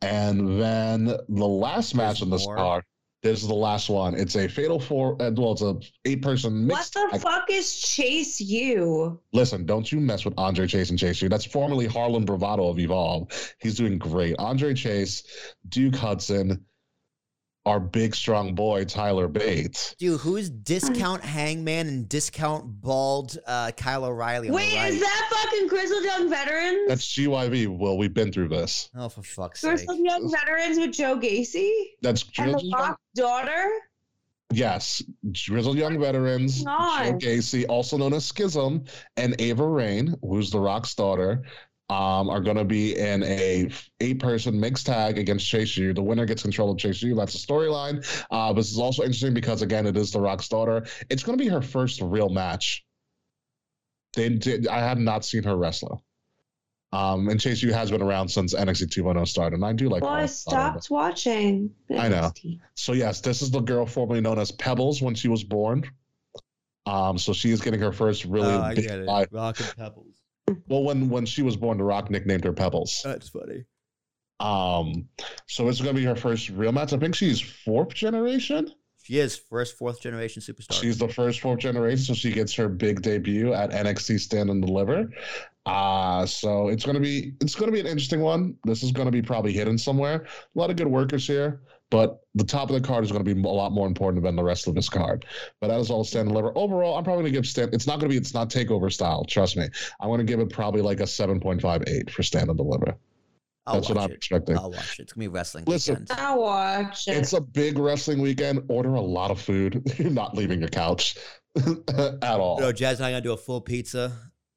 S2: And then the last match
S3: There's
S2: on this
S3: more?
S2: This is the last one. It's a fatal four. Uh, well, it's a eight-person
S4: What the fuck is Chase U?
S2: Listen, don't you mess with Andre Chase and Chase U. That's formerly Harlem Bravado of Evolve. He's doing great. Andre Chase, Duke Hudson, our big strong boy Tyler Bates.
S3: Dude, who's discount Hangman and discount bald uh, Kyle O'Reilly on
S4: Wait,
S3: the right?
S4: is that fucking Grizzled Young Veterans?
S2: That's GYV. Well, we've been through this.
S3: Oh, for fuck's sake!
S4: Grizzled Young Veterans with Joe Gacy
S2: That's
S4: and the
S2: Grizzled Young,
S4: Rock's daughter.
S2: yes, Grizzled Young Veterans,
S4: Come.
S2: Joe Gacy, also known as Schism, and Ava Raine, who's the Rock's daughter. Um, are going to be in a eight-person mixed tag against Chase U. The winner gets control of Chase U. That's the storyline. Uh, this is also interesting because again, it is the Rock's daughter. It's going to be her first real match. They did. I have not seen her wrestle. Um, and Chase U has been around since NXT 2.0 started, and I do like.
S4: Well,
S2: her
S4: I
S2: daughter.
S4: stopped watching.
S2: I know. So yes, this is the girl formerly known as Pebbles when she was born. Um, so she is getting her first really
S3: oh, I
S2: big
S3: get it.
S2: live-
S3: Rock and Pebbles.
S2: Well, when when she was born, The Rock nicknamed her Pebbles.
S3: That's funny.
S2: Um, so it's gonna be her first real match. I think she's fourth generation.
S3: She is first, fourth generation superstar.
S2: She's the first fourth generation, so she gets her big debut at NXT Stand and Deliver. Uh so it's gonna be it's gonna be an interesting one. This is gonna be probably hidden somewhere. A lot of good workers here, but the top of the card is gonna be a lot more important than the rest of this card. But that is all Stand and Deliver. Overall, I'm probably gonna give Stand. It's not gonna be. It's not takeover style. Trust me. I'm gonna give it probably like a 7.58 for Stand and Deliver.
S3: I'll
S2: That's what I'm
S3: it.
S2: expecting.
S3: I'll watch it. It's gonna be wrestling
S2: Listen.
S3: weekend.
S4: I'll watch it.
S2: It's a big wrestling weekend. Order a lot of food. You're not leaving your couch at all.
S3: No, Jazz and I are gonna do a full pizza,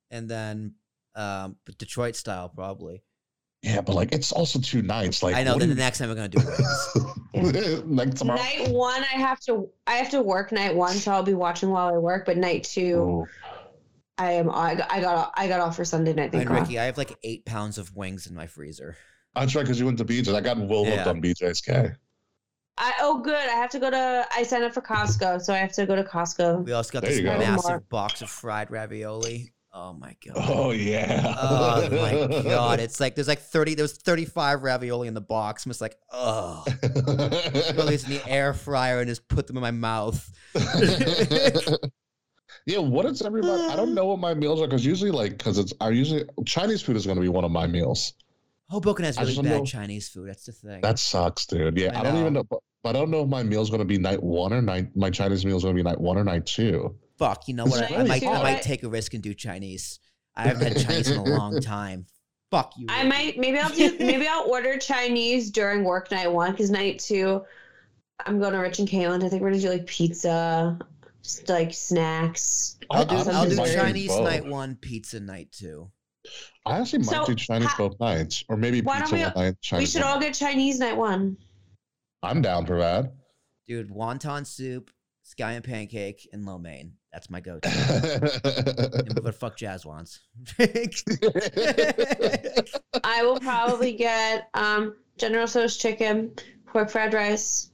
S3: and then um, Detroit style probably.
S2: Yeah, but like it's also two nights. Like
S3: I know. Then
S2: do
S3: the next time we're gonna do
S2: it. like tomorrow.
S4: Night one, I have to I have to work night one, so I'll be watching while I work. But night two,
S2: Ooh.
S4: I am I got I got I got off for Sunday night. Thank
S3: and Ricky, I have like eight pounds of wings in my freezer.
S2: That's right, because you went to BJ's. I got Will hooked
S3: Yeah.
S2: on BJ's K.
S4: I, oh, good. I have to go to. I signed up for Costco, so I have to go to Costco.
S3: We also got
S2: There
S3: this
S2: you go.
S3: massive box of fried ravioli. Oh my god.
S2: Oh yeah.
S3: Oh my god! It's like there's like thirty. There was thirty-five ravioli in the box. I'm just like, oh. These in the air fryer and just put them in my mouth.
S2: yeah, what is everybody? I don't know what my meals are because usually, like, because it's I usually Chinese food is going to be one of my meals.
S3: Hoboken has really bad
S2: know-
S3: Chinese food. That's the thing.
S2: That sucks, dude. Yeah,
S3: I
S2: I, don't even
S3: know.
S2: But, I don't know if my meal's going to be night one or night. My Chinese meal is going to be night one or night two.
S3: Fuck. You know what? I, I
S2: really
S3: might. I
S2: hard.
S3: might take a risk and do Chinese. I haven't had Chinese in a long time. Fuck you.
S4: I might maybe I'll do maybe I'll order Chinese during work night one because night two, I'm going to Rich and Caitlin. I think we're gonna do like pizza, just like snacks.
S3: I'll do. I'll do Chinese
S2: both.
S3: night one, pizza night two.
S2: I actually might
S4: So,
S2: do Chinese
S4: ha-
S2: both nights, or maybe
S4: Why don't
S2: pizza
S4: we-
S2: night. Chinese
S4: we should
S2: one
S4: all get Chinese night one.
S2: I'm down for that.
S3: Dude, wonton soup, scallion pancake, and lo mein. That's my go-to. and fuck Jazz wants.
S4: I will probably get um General Tso's chicken, pork fried rice,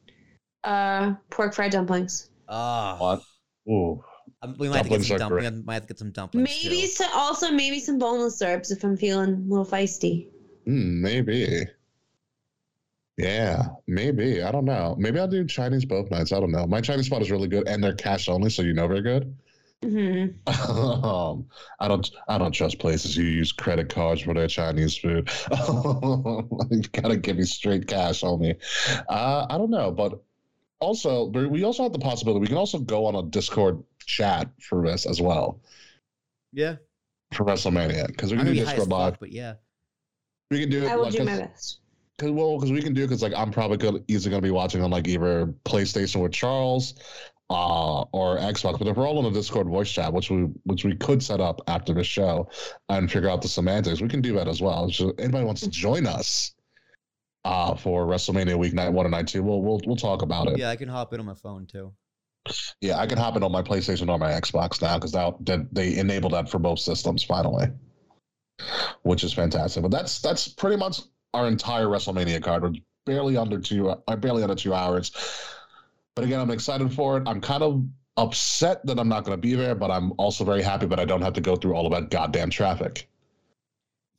S4: uh, pork fried dumplings.
S3: oh,
S2: what? Ooh.
S3: um, we might have to get some
S2: are
S3: dump-
S2: great.
S3: we might have to get some dumplings.
S4: Maybe
S3: too.
S4: so, also maybe some boneless syrups if I'm feeling a little feisty.
S2: Hmm, maybe. Yeah, maybe. I don't know. Maybe I'll do Chinese both nights. I don't know. My Chinese spot is really good, and they're cash only, so you know they're good.
S4: hmm
S2: um, I don't. I don't trust places who use credit cards for their Chinese food. you gotta give me straight cash only. Uh, I don't know, but also we also have the possibility we can also go on a Discord chat for this as well
S3: Yeah,
S2: for WrestleMania because we
S3: I'm
S2: can
S3: gonna
S2: do
S3: be high
S2: Discord live.
S3: fuck, but yeah.
S2: We can do it.
S4: I will
S2: like,
S4: do
S2: 'cause-
S4: my best.
S2: Cause well, because we can do because like I'm probably gonna, easily gonna be watching on like either PlayStation with Charles, uh, or Xbox. But if we're all on a Discord voice chat, which we which we could set up after the show, and figure out the semantics, we can do that as well. So anybody wants to join us, uh, for WrestleMania week night one and night two, we'll we'll we'll talk about it.
S3: Yeah, I can hop in on my phone too.
S2: Yeah, I can hop in on my PlayStation or my Xbox now because now they, they enable that for both systems finally, which is fantastic. But that's that's pretty much our entire WrestleMania card. We're barely under two, uh, barely under two hours. But again, I'm excited for it. I'm kind of upset that I'm not going to be there, but I'm also very happy that I don't have to go through all of that goddamn traffic.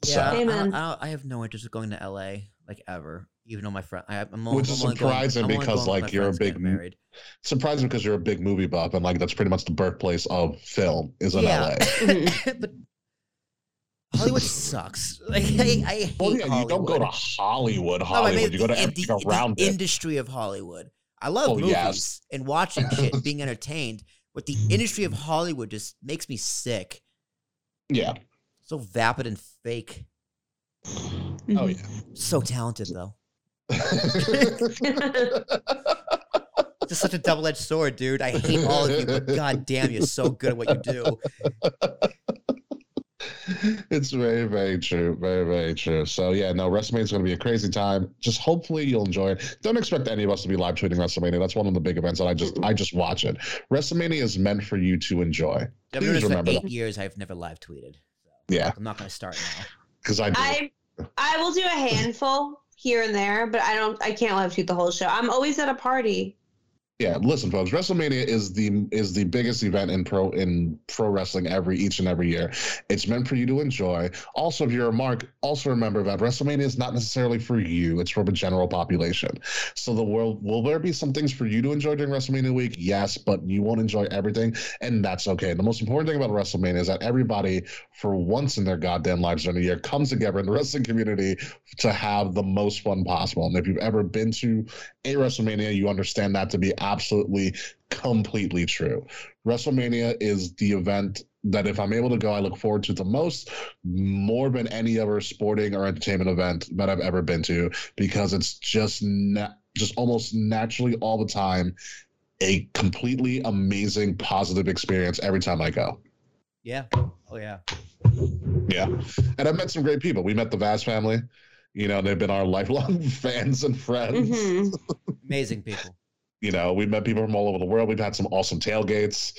S3: Yeah, I,
S4: Hey,
S3: I, I, I have no interest in going to LA like ever. Even though my friend, I, I'm only,
S2: Which is
S3: I'm only going-
S2: surprising because,
S3: going 'cause my
S2: like, you're a big
S3: married.
S2: Surprising because you're a big movie buff, and like that's pretty much the birthplace of film is in
S3: Yeah.
S2: LA.
S3: but Hollywood sucks. Like I, I hate
S2: Well, yeah, you don't go to
S3: Hollywood.
S2: Hollywood,
S3: No, I mean,
S2: you go to
S3: the-
S2: everything
S3: the,
S2: around
S3: the
S2: it.
S3: industry of Hollywood. I love
S2: Oh,
S3: movies
S2: yes.
S3: and watching shit, being entertained, but the industry of Hollywood just makes me sick.
S2: Yeah.
S3: So vapid and fake.
S2: Oh mm-hmm. yeah.
S3: So talented though. Just such a double-edged sword, dude. I hate all of you, but god damn, you're so good at what you do.
S2: it's very, very true. Very, very true. So yeah, no, WrestleMania is going to be a crazy time. Just hopefully you'll enjoy it. Don't expect any of us to be live tweeting WrestleMania. That's one of the big events that I just I just watch it. WrestleMania is meant for you to enjoy.
S3: I've been doing
S2: Please
S3: this for
S2: remember
S3: eight
S2: that.
S3: years. I've never live tweeted. So
S2: Yeah,
S3: I'm not going to start now.
S2: because I.
S4: I I will do a handful here and there, but I don't. I can't live tweet the whole show. I'm always at a party.
S2: Yeah, listen, folks. WrestleMania is the is the biggest event in pro in pro wrestling every each and every year. It's meant for you to enjoy. Also, if you're a mark, also remember that WrestleMania is not necessarily for you. It's for the general population. So the world will there be some things for you to enjoy during WrestleMania week? Yes, but you won't enjoy everything, and that's okay. The most important thing about WrestleMania is that everybody, for once in their goddamn lives during the year, comes together in the wrestling community to have the most fun possible. And if you've ever been to a WrestleMania, you understand that to be absolutely completely true. WrestleMania is the event that if I'm able to go, I look forward to the most, more than any other sporting or entertainment event that I've ever been to, because it's just na- just almost naturally all the time a completely amazing positive experience every time I go.
S3: Yeah. Oh yeah.
S2: Yeah. And I've met some great people. We met the Vaz family. You know, they've been our lifelong fans and friends.
S4: Mhm.
S3: Amazing people.
S2: You know, we've met people from all over the world. We've had some awesome tailgates,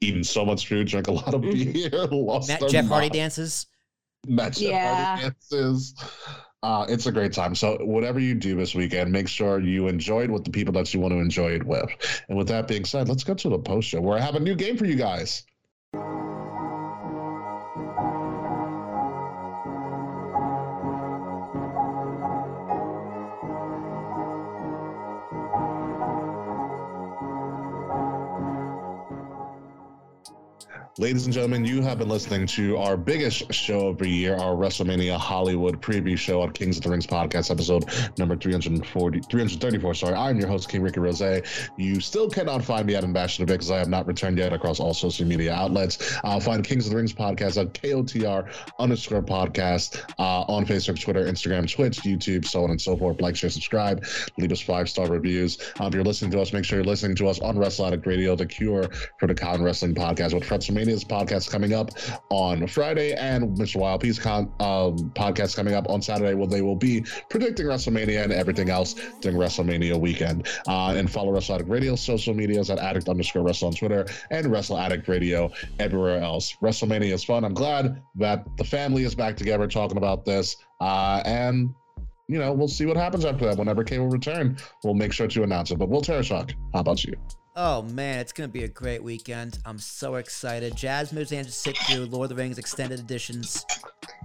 S2: eaten so much food, drank a lot of
S4: Mhm.
S2: beer, lost
S3: Matt
S2: our
S3: Jeff Hardy dances.
S2: Met Jeff
S4: Yeah.
S2: Hardy dances. Uh, it's a great time. So whatever you do this weekend, make sure you enjoy it with the people that you want to enjoy it with. And with that being said, let's go to the post show where I have a new game for you guys. Ladies and gentlemen, you have been listening to our biggest show of the year, our WrestleMania Hollywood preview show on Kings of the Rings podcast, episode number 340, 334. Sorry, I'm your host, King Ricky Rose. You still cannot find me at Ambassador because I have not returned yet across all social media outlets. Uh, find Kings of the Rings podcast at KOTR underscore podcast uh, on Facebook, Twitter, Instagram, Twitch, YouTube, so on and so forth. Like, share, subscribe, leave us five star reviews. Uh, if you're listening to us, make sure you're listening to us on Wrestle Radio, the cure for the Con Wrestling Podcast, with WrestleMania's podcast coming up on Friday and Mr. Wild Peace con, um, podcast coming up on Saturday, where they will be predicting WrestleMania and everything else during WrestleMania weekend. Uh, and follow Wrestle Addict Radio social medias at addict underscore wrestle on Twitter and Wrestle Addict Radio everywhere else. WrestleMania is fun. I'm glad that the family is back together talking about this. Uh, and you know, we'll see what happens after that. Whenever Kae will return, we'll make sure to announce it. But Will Tarashuk. How about you?
S3: Oh man, it's gonna be a great weekend. I'm so excited. Jazz moves and sit through Lord of the Rings extended editions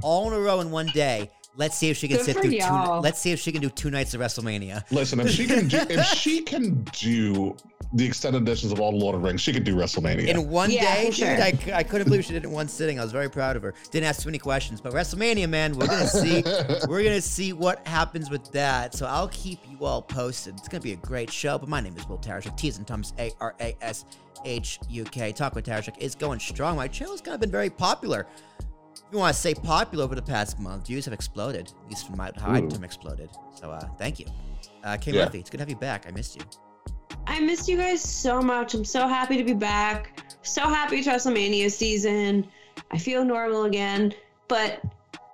S3: all in a row in one day. Let's see if she can
S4: Good
S3: sit through
S4: y'all.
S3: two. Let's see if she can do two nights of WrestleMania.
S2: Listen, if she can do if she can do the extended editions of all the Lord of the Rings, she could do WrestleMania.
S3: In one
S4: Yeah,
S3: day,
S4: for
S3: dude,
S4: sure.
S3: I, c- I couldn't believe she did it in one sitting. I was very proud of her. Didn't ask too many questions, but WrestleMania, man, we're gonna see. we're gonna see what happens with that. So I'll keep you all posted. It's gonna be a great show. But my name is Will Tarashuk. T as in Thomas A R A S H U K. Talk with Tarashuk is going strong. My channel's kind of been very popular. If you want to say popular over the past month, views have exploded. At least from my how I term exploded. So uh, thank you, uh, Kae
S2: Yeah.
S3: Murphy. It's good to have you back. I missed you.
S4: I missed you guys so much. I'm so happy to be back. So happy it's WrestleMania season. I feel normal again. But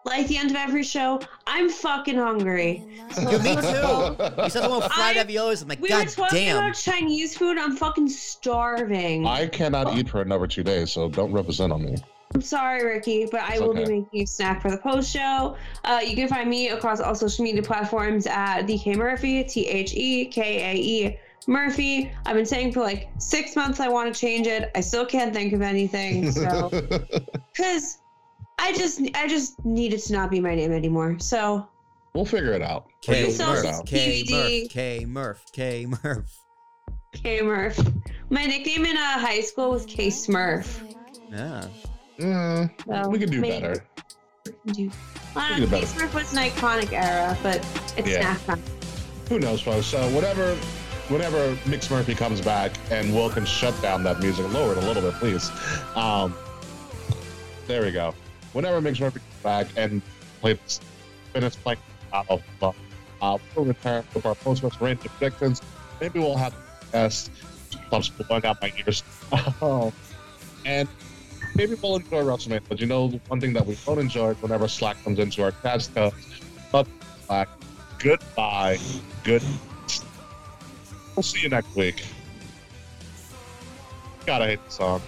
S4: like the end of every show, I'm fucking hungry.
S3: Dude, me too. You said the one fried
S4: I-
S3: raviolis. I'm like,
S4: We were
S3: God
S4: talking
S3: damn.
S4: about Chinese food. I'm fucking starving.
S2: I cannot eat for another two days, so don't represent on me.
S4: I'm sorry, Ricky, but I
S2: It's
S4: will be making a snack for the post show. Uh, you can find me across all social media platforms at DK Murphy, T H E K A E Murphy. I've been saying for like six months I want to change it. I still can't think of anything. So, because I just I just need it to not be my name anymore. So
S2: we'll figure it out.
S3: K
S2: We'll
S4: So
S2: figure it
S3: Murph. K
S4: DVD.
S3: Murph, K Murph, K Murph.
S4: K Murph. My nickname in uh, high school was K Smurf.
S3: Yeah.
S2: Mm,
S4: So
S2: we can do
S4: maybe-
S2: better.
S4: do- I
S2: We
S4: don't
S2: can do better.
S4: Was an iconic era, but it's
S2: Yeah.
S4: time.
S2: Who knows, folks? So whatever, whenever Mix Murphy comes back and Will can shut down that music, lower it a little bit, please. Um, there we go. Whenever Mix Murphy comes back and plays, finish playing out of uh, uh, we'll return with our post range of predictions. Maybe we'll have guests. I'm still blowing out my ears. Um, and maybe we'll enjoy WrestleMania. But you know, one thing that we don't enjoy whenever Slack comes into our chat stuff, uh, but Slack, goodbye. Good. We'll see you next week. Gotta hate the song.